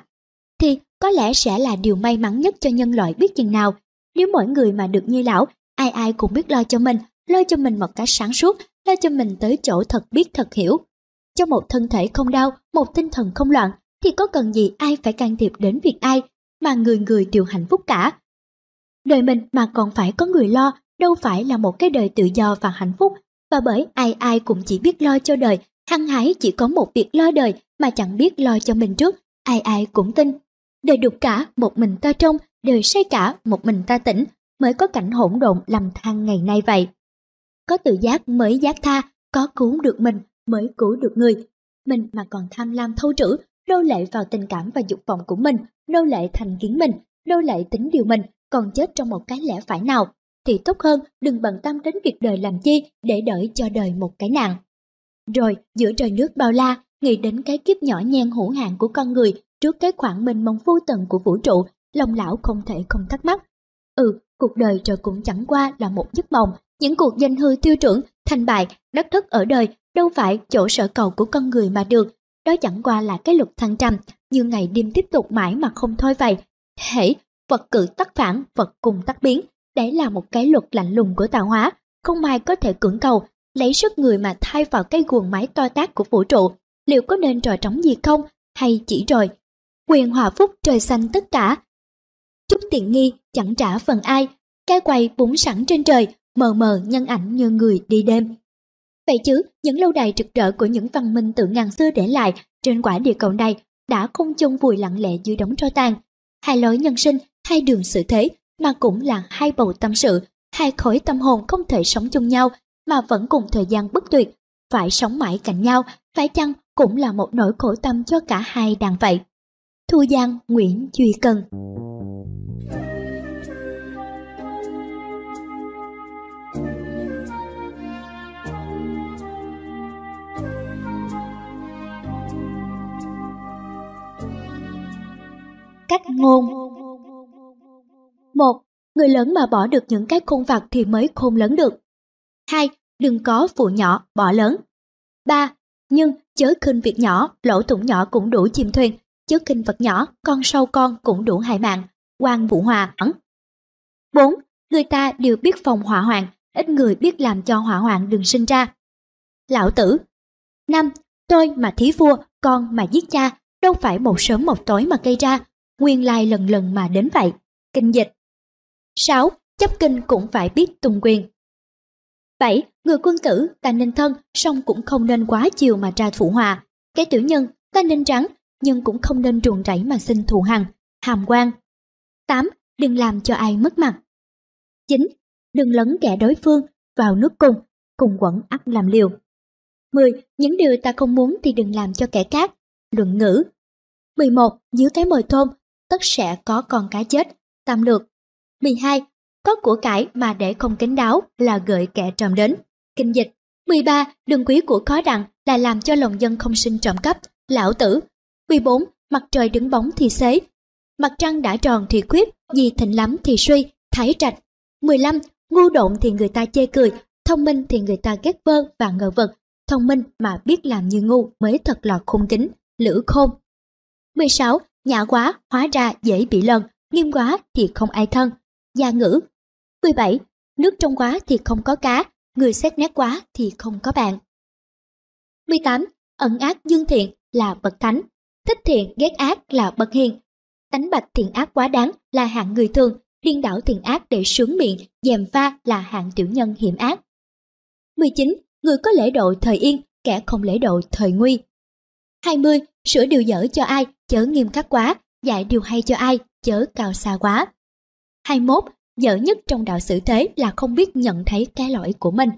[SPEAKER 1] Thì có lẽ sẽ là điều may mắn nhất cho nhân loại biết chừng nào. Nếu mỗi người mà được như lão, ai ai cũng biết lo cho mình, lo cho mình một cách sáng suốt, lo cho mình tới chỗ thật biết thật hiểu. Cho một thân thể không đau, một tinh thần không loạn, thì có cần gì ai phải can thiệp đến việc ai, mà người người đều hạnh phúc cả. Đời mình mà còn phải có người lo, đâu phải là một cái đời tự do và hạnh phúc, và bởi ai ai cũng chỉ biết lo cho đời, hăng hái chỉ có một việc lo đời mà chẳng biết lo cho mình trước, ai ai cũng tin. Đời đục cả, một mình ta trong, đời say cả, một mình ta tỉnh, mới có cảnh hỗn độn lầm than ngày nay vậy. Có tự giác mới giác tha, có cứu được mình mới cứu được người. Mình mà còn tham lam thâu trữ, nô lệ vào tình cảm và dục vọng của mình, nô lệ thành kiến mình, nô lệ tính điều mình, còn chết trong một cái lẽ phải nào, thì tốt hơn đừng bận tâm đến việc đời làm chi để đợi cho đời một cái nạn. Rồi, giữa trời nước bao la, nghĩ đến cái kiếp nhỏ nhen hữu hạn của con người trước cái khoảng mênh mông vô tận của vũ trụ, lòng lão không thể không thắc mắc. Ừ, cuộc đời rồi cũng chẳng qua là một giấc mộng, những cuộc danh hư tiêu trưởng, thành bại, đất thất ở đời đâu phải chỗ sở cầu của con người mà được, đó chẳng qua là cái luật thăng trầm, như ngày đêm tiếp tục mãi mà không thôi vậy. Hễ, vật cự tắc phản, vật cùng tắc biến, đấy là một cái luật lạnh lùng của tạo hóa, không ai có thể cưỡng cầu, lấy sức người mà thay vào cái guồng máy to tác của vũ trụ, liệu có nên trò trống gì không, hay chỉ rồi. Quyền hòa phúc trời xanh tất cả. Chút tiện nghi chẳng trả phần ai, cái quay búng sẵn trên trời, mờ mờ nhân ảnh như người đi đêm. Vậy chứ, những lâu đài trực rỡ của những văn minh tự ngàn xưa để lại trên quả địa cầu này đã không chung vùi lặng lẽ dưới đống tro tàn. Hai lối nhân sinh, hai đường sự thế, mà cũng là hai bầu tâm sự, hai khối tâm hồn không thể sống chung nhau mà vẫn cùng thời gian bất tuyệt, phải sống mãi cạnh nhau, phải chăng cũng là một nỗi khổ tâm cho cả hai đàn vậy. Thu Giang Nguyễn Duy Cần cách ngôn một Người lớn mà bỏ được những cái khôn vặt thì mới khôn lớn được. 2. Đừng có phụ nhỏ, bỏ lớn. 3. Nhưng chớ khinh việc nhỏ, lỗ thủng nhỏ cũng đủ chìm thuyền, chớ khinh vật nhỏ, con sâu con cũng đủ hại mạng. Quan Vũ Hòa ẩn. 4. Người ta đều biết phòng hỏa hoạn, ít người biết làm cho hỏa hoạn đừng sinh ra. Lão tử 5. Tôi mà thí vua, con mà giết cha, đâu phải một sớm một tối mà gây ra, nguyên lai lần lần mà đến vậy. Kinh dịch 6. Chấp kinh cũng phải biết tung quyền. 7. Người quân tử ta nên thân, song cũng không nên quá chiều mà ra phụ hòa. Cái tiểu nhân ta nên trắng, nhưng cũng không nên ruồng rẫy mà xin thù hằn, hàm quan. 8. Đừng làm cho ai mất mặt. 9. Đừng lấn kẻ đối phương vào nước cùng, cùng quẩn ắt làm liều. 10. Những điều ta không muốn thì đừng làm cho kẻ khác. Luận ngữ. 11. Dưới cái mồi thôn, tất sẽ có con cá chết. Tam lược. 12. Có của cải mà để không kính đáo là gợi kẻ trộm đến. Kinh dịch. 13. Đừng quý của khó đặng là làm cho lòng dân không sinh trộm cắp. Lão tử. 14. Mặt trời đứng bóng thì xế. Mặt trăng đã tròn thì khuyết, gì thịnh lắm thì suy, thái trạch. 15. Ngu độn thì người ta chê cười, thông minh thì người ta ghét vơ và ngờ vực. Thông minh mà biết làm như ngu mới thật là khôn kính, lữ khôn. 16. Nhã quá, hóa ra dễ bị lần, nghiêm quá thì không ai thân. Gia ngữ. 17. Nước trong quá thì không có cá, người xét nét quá thì không có bạn. 18. Ẩn ác dương thiện là bậc thánh, thích thiện ghét ác là bậc hiền. Tánh bạch thiện ác quá đáng là hạng người thường, điên đảo thiện ác để sướng miệng, dèm pha là hạng tiểu nhân hiểm ác. 19. Người có lễ độ thời yên, kẻ không lễ độ thời nguy. 20. Sửa điều dở cho ai, chớ nghiêm khắc quá, dạy điều hay cho ai, chớ cao xa quá. 21. Dở nhất trong đạo xử thế là không biết nhận thấy cái lỗi của mình.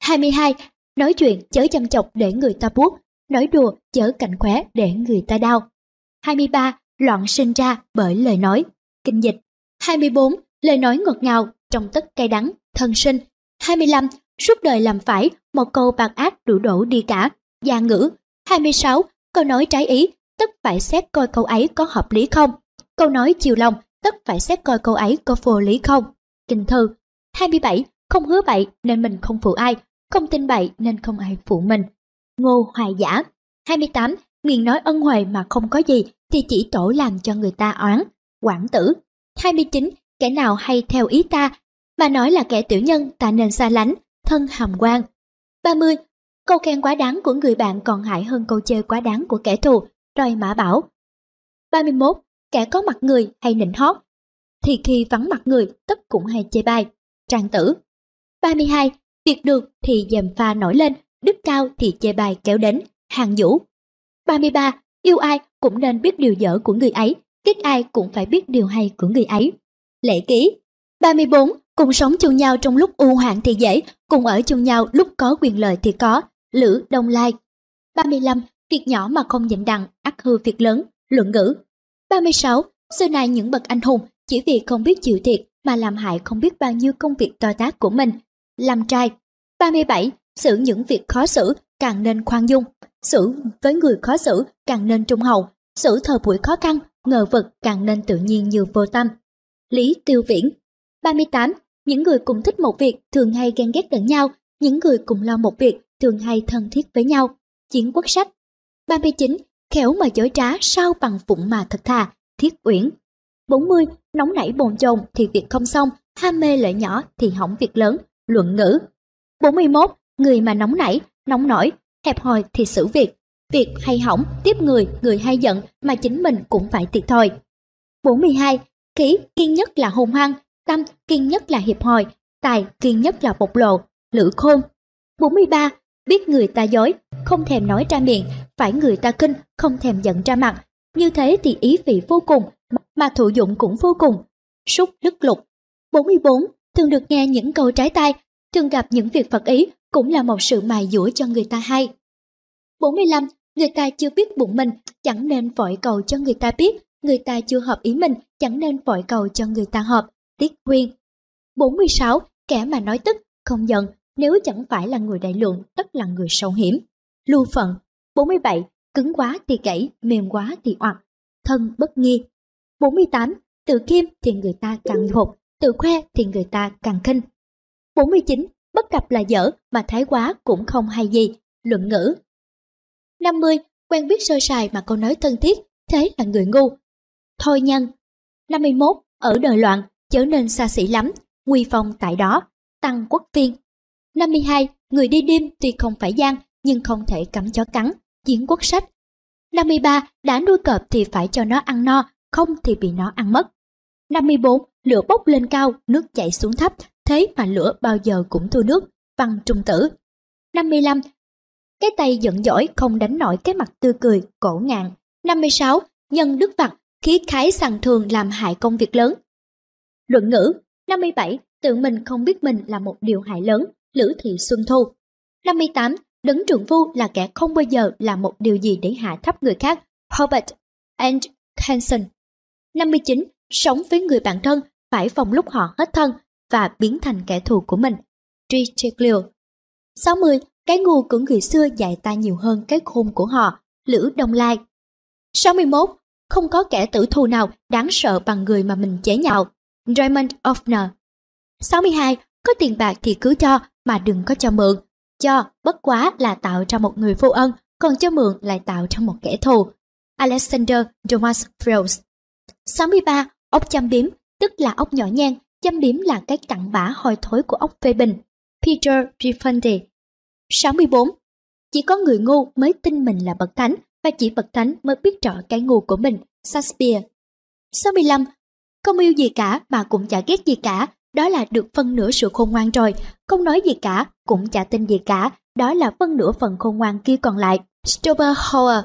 [SPEAKER 1] 22. Nói chuyện chớ chăm chọc để người ta buốt, nói đùa chớ cảnh khóe để người ta đau. 23. Loạn sinh ra bởi lời nói. Kinh dịch. 24. Lời nói ngọt ngào, trong tất cay đắng, thân sinh. 25. Suốt đời làm phải, một câu bạc ác đủ đổ đi cả. Gia ngữ. 26. Câu nói trái ý, tất phải xét coi câu ấy có hợp lý không. Câu nói chiều lòng, tất phải xét coi câu ấy có vô lý không. Kinh thư. 27. Không hứa bậy nên mình không phụ ai, không tin bậy nên không ai phụ mình. Ngô Hoài Giả 28. Miệng nói ân huệ mà không có gì thì chỉ tổ làm cho người ta oán. Quảng tử 29. Kẻ nào hay theo ý ta mà nói là kẻ tiểu nhân ta nên xa lánh, thân hàm quan. 30. Câu khen quá đáng của người bạn còn hại hơn câu chơi quá đáng của kẻ thù, roi mã bảo. 31. Kẻ có mặt người hay nịnh hót, thì khi vắng mặt người tất cũng hay chê bai. Trang tử. 32. Việc được thì dèm pha nổi lên, đức cao thì chê bai kéo đến, hàng vũ. 33. Yêu ai cũng nên biết điều dở của người ấy, ghét ai cũng phải biết điều hay của người ấy. Lễ ký 34. Cùng sống chung nhau trong lúc u hoạn thì dễ, cùng ở chung nhau lúc có quyền lợi thì có. Lữ Đông Lai 35. Việc nhỏ mà không nhịn đặng, ắt hư việc lớn. Luận ngữ 36. Xưa nay những bậc anh hùng chỉ vì không biết chịu thiệt mà làm hại không biết bao nhiêu công việc to tác của mình. Làm trai 37. Xử những việc khó xử càng nên khoan dung. Xử với người khó xử càng nên trung hậu. Xử thời buổi khó khăn, ngờ vực càng nên tự nhiên như vô tâm. Lý Tiêu Viễn 38. Những người cùng thích một việc thường hay ghen ghét lẫn nhau, những người cùng lo một việc thường hay thân thiết với nhau. Chiến quốc sách 39. Khéo mà dối trá sao bằng phụng mà thật thà, thiết uyển 40. Nóng nảy bồn chồn thì việc không xong, ham mê lợi nhỏ thì hỏng việc lớn, luận ngữ. 41. Người mà nóng nảy, nóng nổi, hẹp hòi thì xử việc. Việc hay hỏng, tiếp người, người hay giận mà chính mình cũng phải thiệt thòi. 42. Khí kiên nhất là hùng hăng, tâm kiên nhất là hiệp hòi, tài kiên nhất là bộc lộ, lữ khôn. 43. Biết người ta dối, không thèm nói ra miệng, phải người ta kinh, không thèm giận ra mặt. Như thế thì ý vị vô cùng, mà thụ dụng cũng vô cùng. Súc đức lục. 44. Thường được nghe những câu trái tai thường gặp những việc Phật ý cũng là một sự mài dũa cho người ta hay. 45. Người ta chưa biết bụng mình, chẳng nên vội cầu cho người ta biết, người ta chưa hợp ý mình, chẳng nên vội cầu cho người ta hợp. Tiết Quyên 46. Kẻ mà nói tức, không giận, nếu chẳng phải là người đại lượng, tất là người sâu hiểm. Lưu phận 47. Cứng quá thì gãy, mềm quá thì oặt. Thân bất nghi 48. Tự kim thì người ta càng hụt, tự khoe thì người ta càng khinh. 49. Bất cập là dở mà thái quá cũng không hay gì. Luận ngữ 50. Quen biết sơ sài mà câu nói thân thiết, thế là người ngu. Thôi nhân 51. Ở đời loạn, trở nên xa xỉ lắm, nguy phong tại đó, tăng quốc viên. 52. Người đi đêm tuy không phải gian, nhưng không thể cắm chó cắn, chiến quốc sách. 53. Đã nuôi cọp thì phải cho nó ăn no, không thì bị nó ăn mất. 54. Lửa bốc lên cao, nước chảy xuống thấp, thế mà lửa bao giờ cũng thua nước, văn trung tử. 55. Cái tay giận dỗi không đánh nổi cái mặt tươi cười, cổ ngạn. 56. Nhân đức vặt, khí khái sằng thường làm hại công việc lớn. Luận ngữ 57. Tự mình không biết mình là một điều hại lớn, Lữ Thị Xuân Thu. 58. Đấng trưởng phu là kẻ không bao giờ làm một điều gì để hạ thấp người khác, Robert and Hanson. 59. Sống với người bạn thân, phải phòng lúc họ hết thân và biến thành kẻ thù của mình. Tricheglio 60. Cái ngu của người xưa dạy ta nhiều hơn cái khôn của họ. Lữ Đông Lai 61. Không có kẻ tử thù nào đáng sợ bằng người mà mình chế nhạo. Raymond Offner 62. có tiền bạc thì cứ cho mà đừng có cho mượn. Cho bất quá là tạo ra một người vô ân, còn cho mượn lại tạo ra một kẻ thù. Alexander Thomas Frost 63. Ốc chăm biếm, tức là ốc nhỏ nhen, chăm biếm là cái cặn bã hôi thối của ốc phê bình. Peter Rifonde 64. Chỉ có người ngu mới tin mình là bậc thánh và chỉ bậc thánh mới biết rõ cái ngu của mình. Shakespeare 65. Không yêu gì cả mà cũng chả ghét gì cả, đó là được phân nửa sự khôn ngoan rồi. Không nói gì cả, cũng chả tin gì cả, đó là phân nửa phần khôn ngoan kia còn lại. Schopenhauer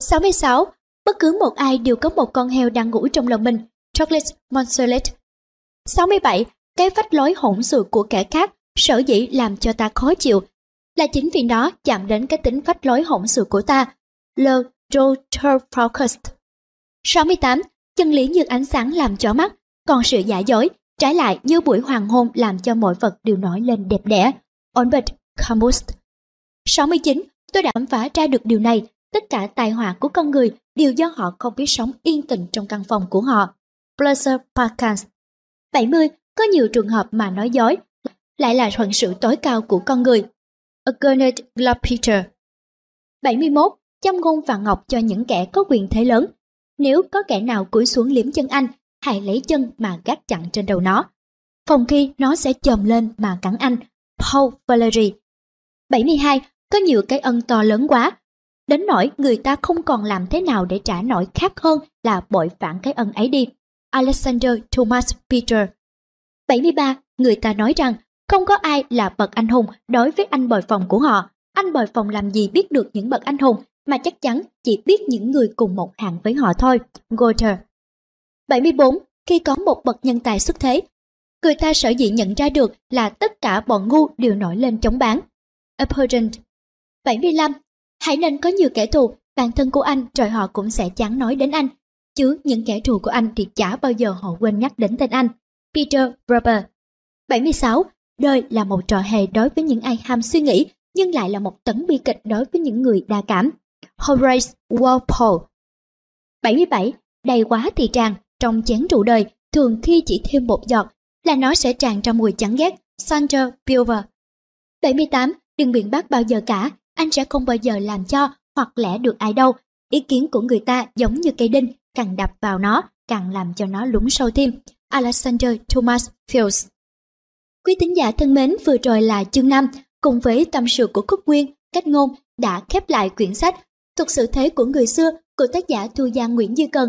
[SPEAKER 1] 66. Bất cứ một ai đều có một con heo đang ngủ trong lòng mình. Chocolate Monsolet 67. Cái vách lối hỗn xược của kẻ khác sở dĩ làm cho ta khó chịu là chính vì nó chạm đến cái tính phách lối hỗn xược của ta. Le Roger Focus 68. Chân lý như ánh sáng làm cho mắt, còn sự giả dối, trái lại như buổi hoàng hôn làm cho mọi vật đều nổi lên đẹp đẽ. Albert Camus 69. Tôi đã khám phá ra được điều này, tất cả tai họa của con người đều do họ không biết sống yên tĩnh trong căn phòng của họ. Blaise Pascal 70. Có nhiều trường hợp mà nói dối lại là thuận sự tối cao của con người. Agonet Glapeter 71. Chăm ngôn và ngọc cho những kẻ có quyền thế lớn. Nếu có kẻ nào cúi xuống liếm chân anh, hãy lấy chân mà gác chặn trên đầu nó. Phòng khi nó sẽ chồm lên mà cắn anh. Paul Valery 72. Có nhiều cái ân to lớn quá. Đến nỗi người ta không còn làm thế nào để trả nổi khác hơn là bội phản cái ân ấy đi. Alexander Thomas Peter 73. Người ta nói rằng không có ai là bậc anh hùng đối với anh bồi phòng của họ. Anh bồi phòng làm gì biết được những bậc anh hùng mà chắc chắn chỉ biết những người cùng một hạng với họ thôi. Goethe 74. Khi có một bậc nhân tài xuất thế, người ta sở dĩ nhận ra được là tất cả bọn ngu đều nổi lên chống bán. Opponent 75. Hãy nên có nhiều kẻ thù, bản thân của anh rồi họ cũng sẽ chán nói đến anh. Chứ những kẻ thù của anh thì chả bao giờ họ quên nhắc đến tên anh. Peter Rubber 76. Đời là một trò hề đối với những ai ham suy nghĩ, nhưng lại là một tấn bi kịch đối với những người đa cảm. Horace Walpole 77. Đầy quá thì tràn, trong chén rượu đời, thường khi chỉ thêm một giọt là nó sẽ tràn ra mùi chán ghét. Sandra Pilver 78. Đừng biện bác bao giờ cả, anh sẽ không bao giờ làm cho hoặc lẽ được ai đâu. Ý kiến của người ta giống như cây đinh, càng đập vào nó, càng làm cho nó lún sâu thêm. Alexander Thomas Fields Quý tín giả thân mến, vừa rồi là chương 5, cùng với tâm sự của Cúc Nguyên, cách ngôn đã khép lại quyển sách Thuật sự thế của người xưa của tác giả Thu Giang Nguyễn dư Cần.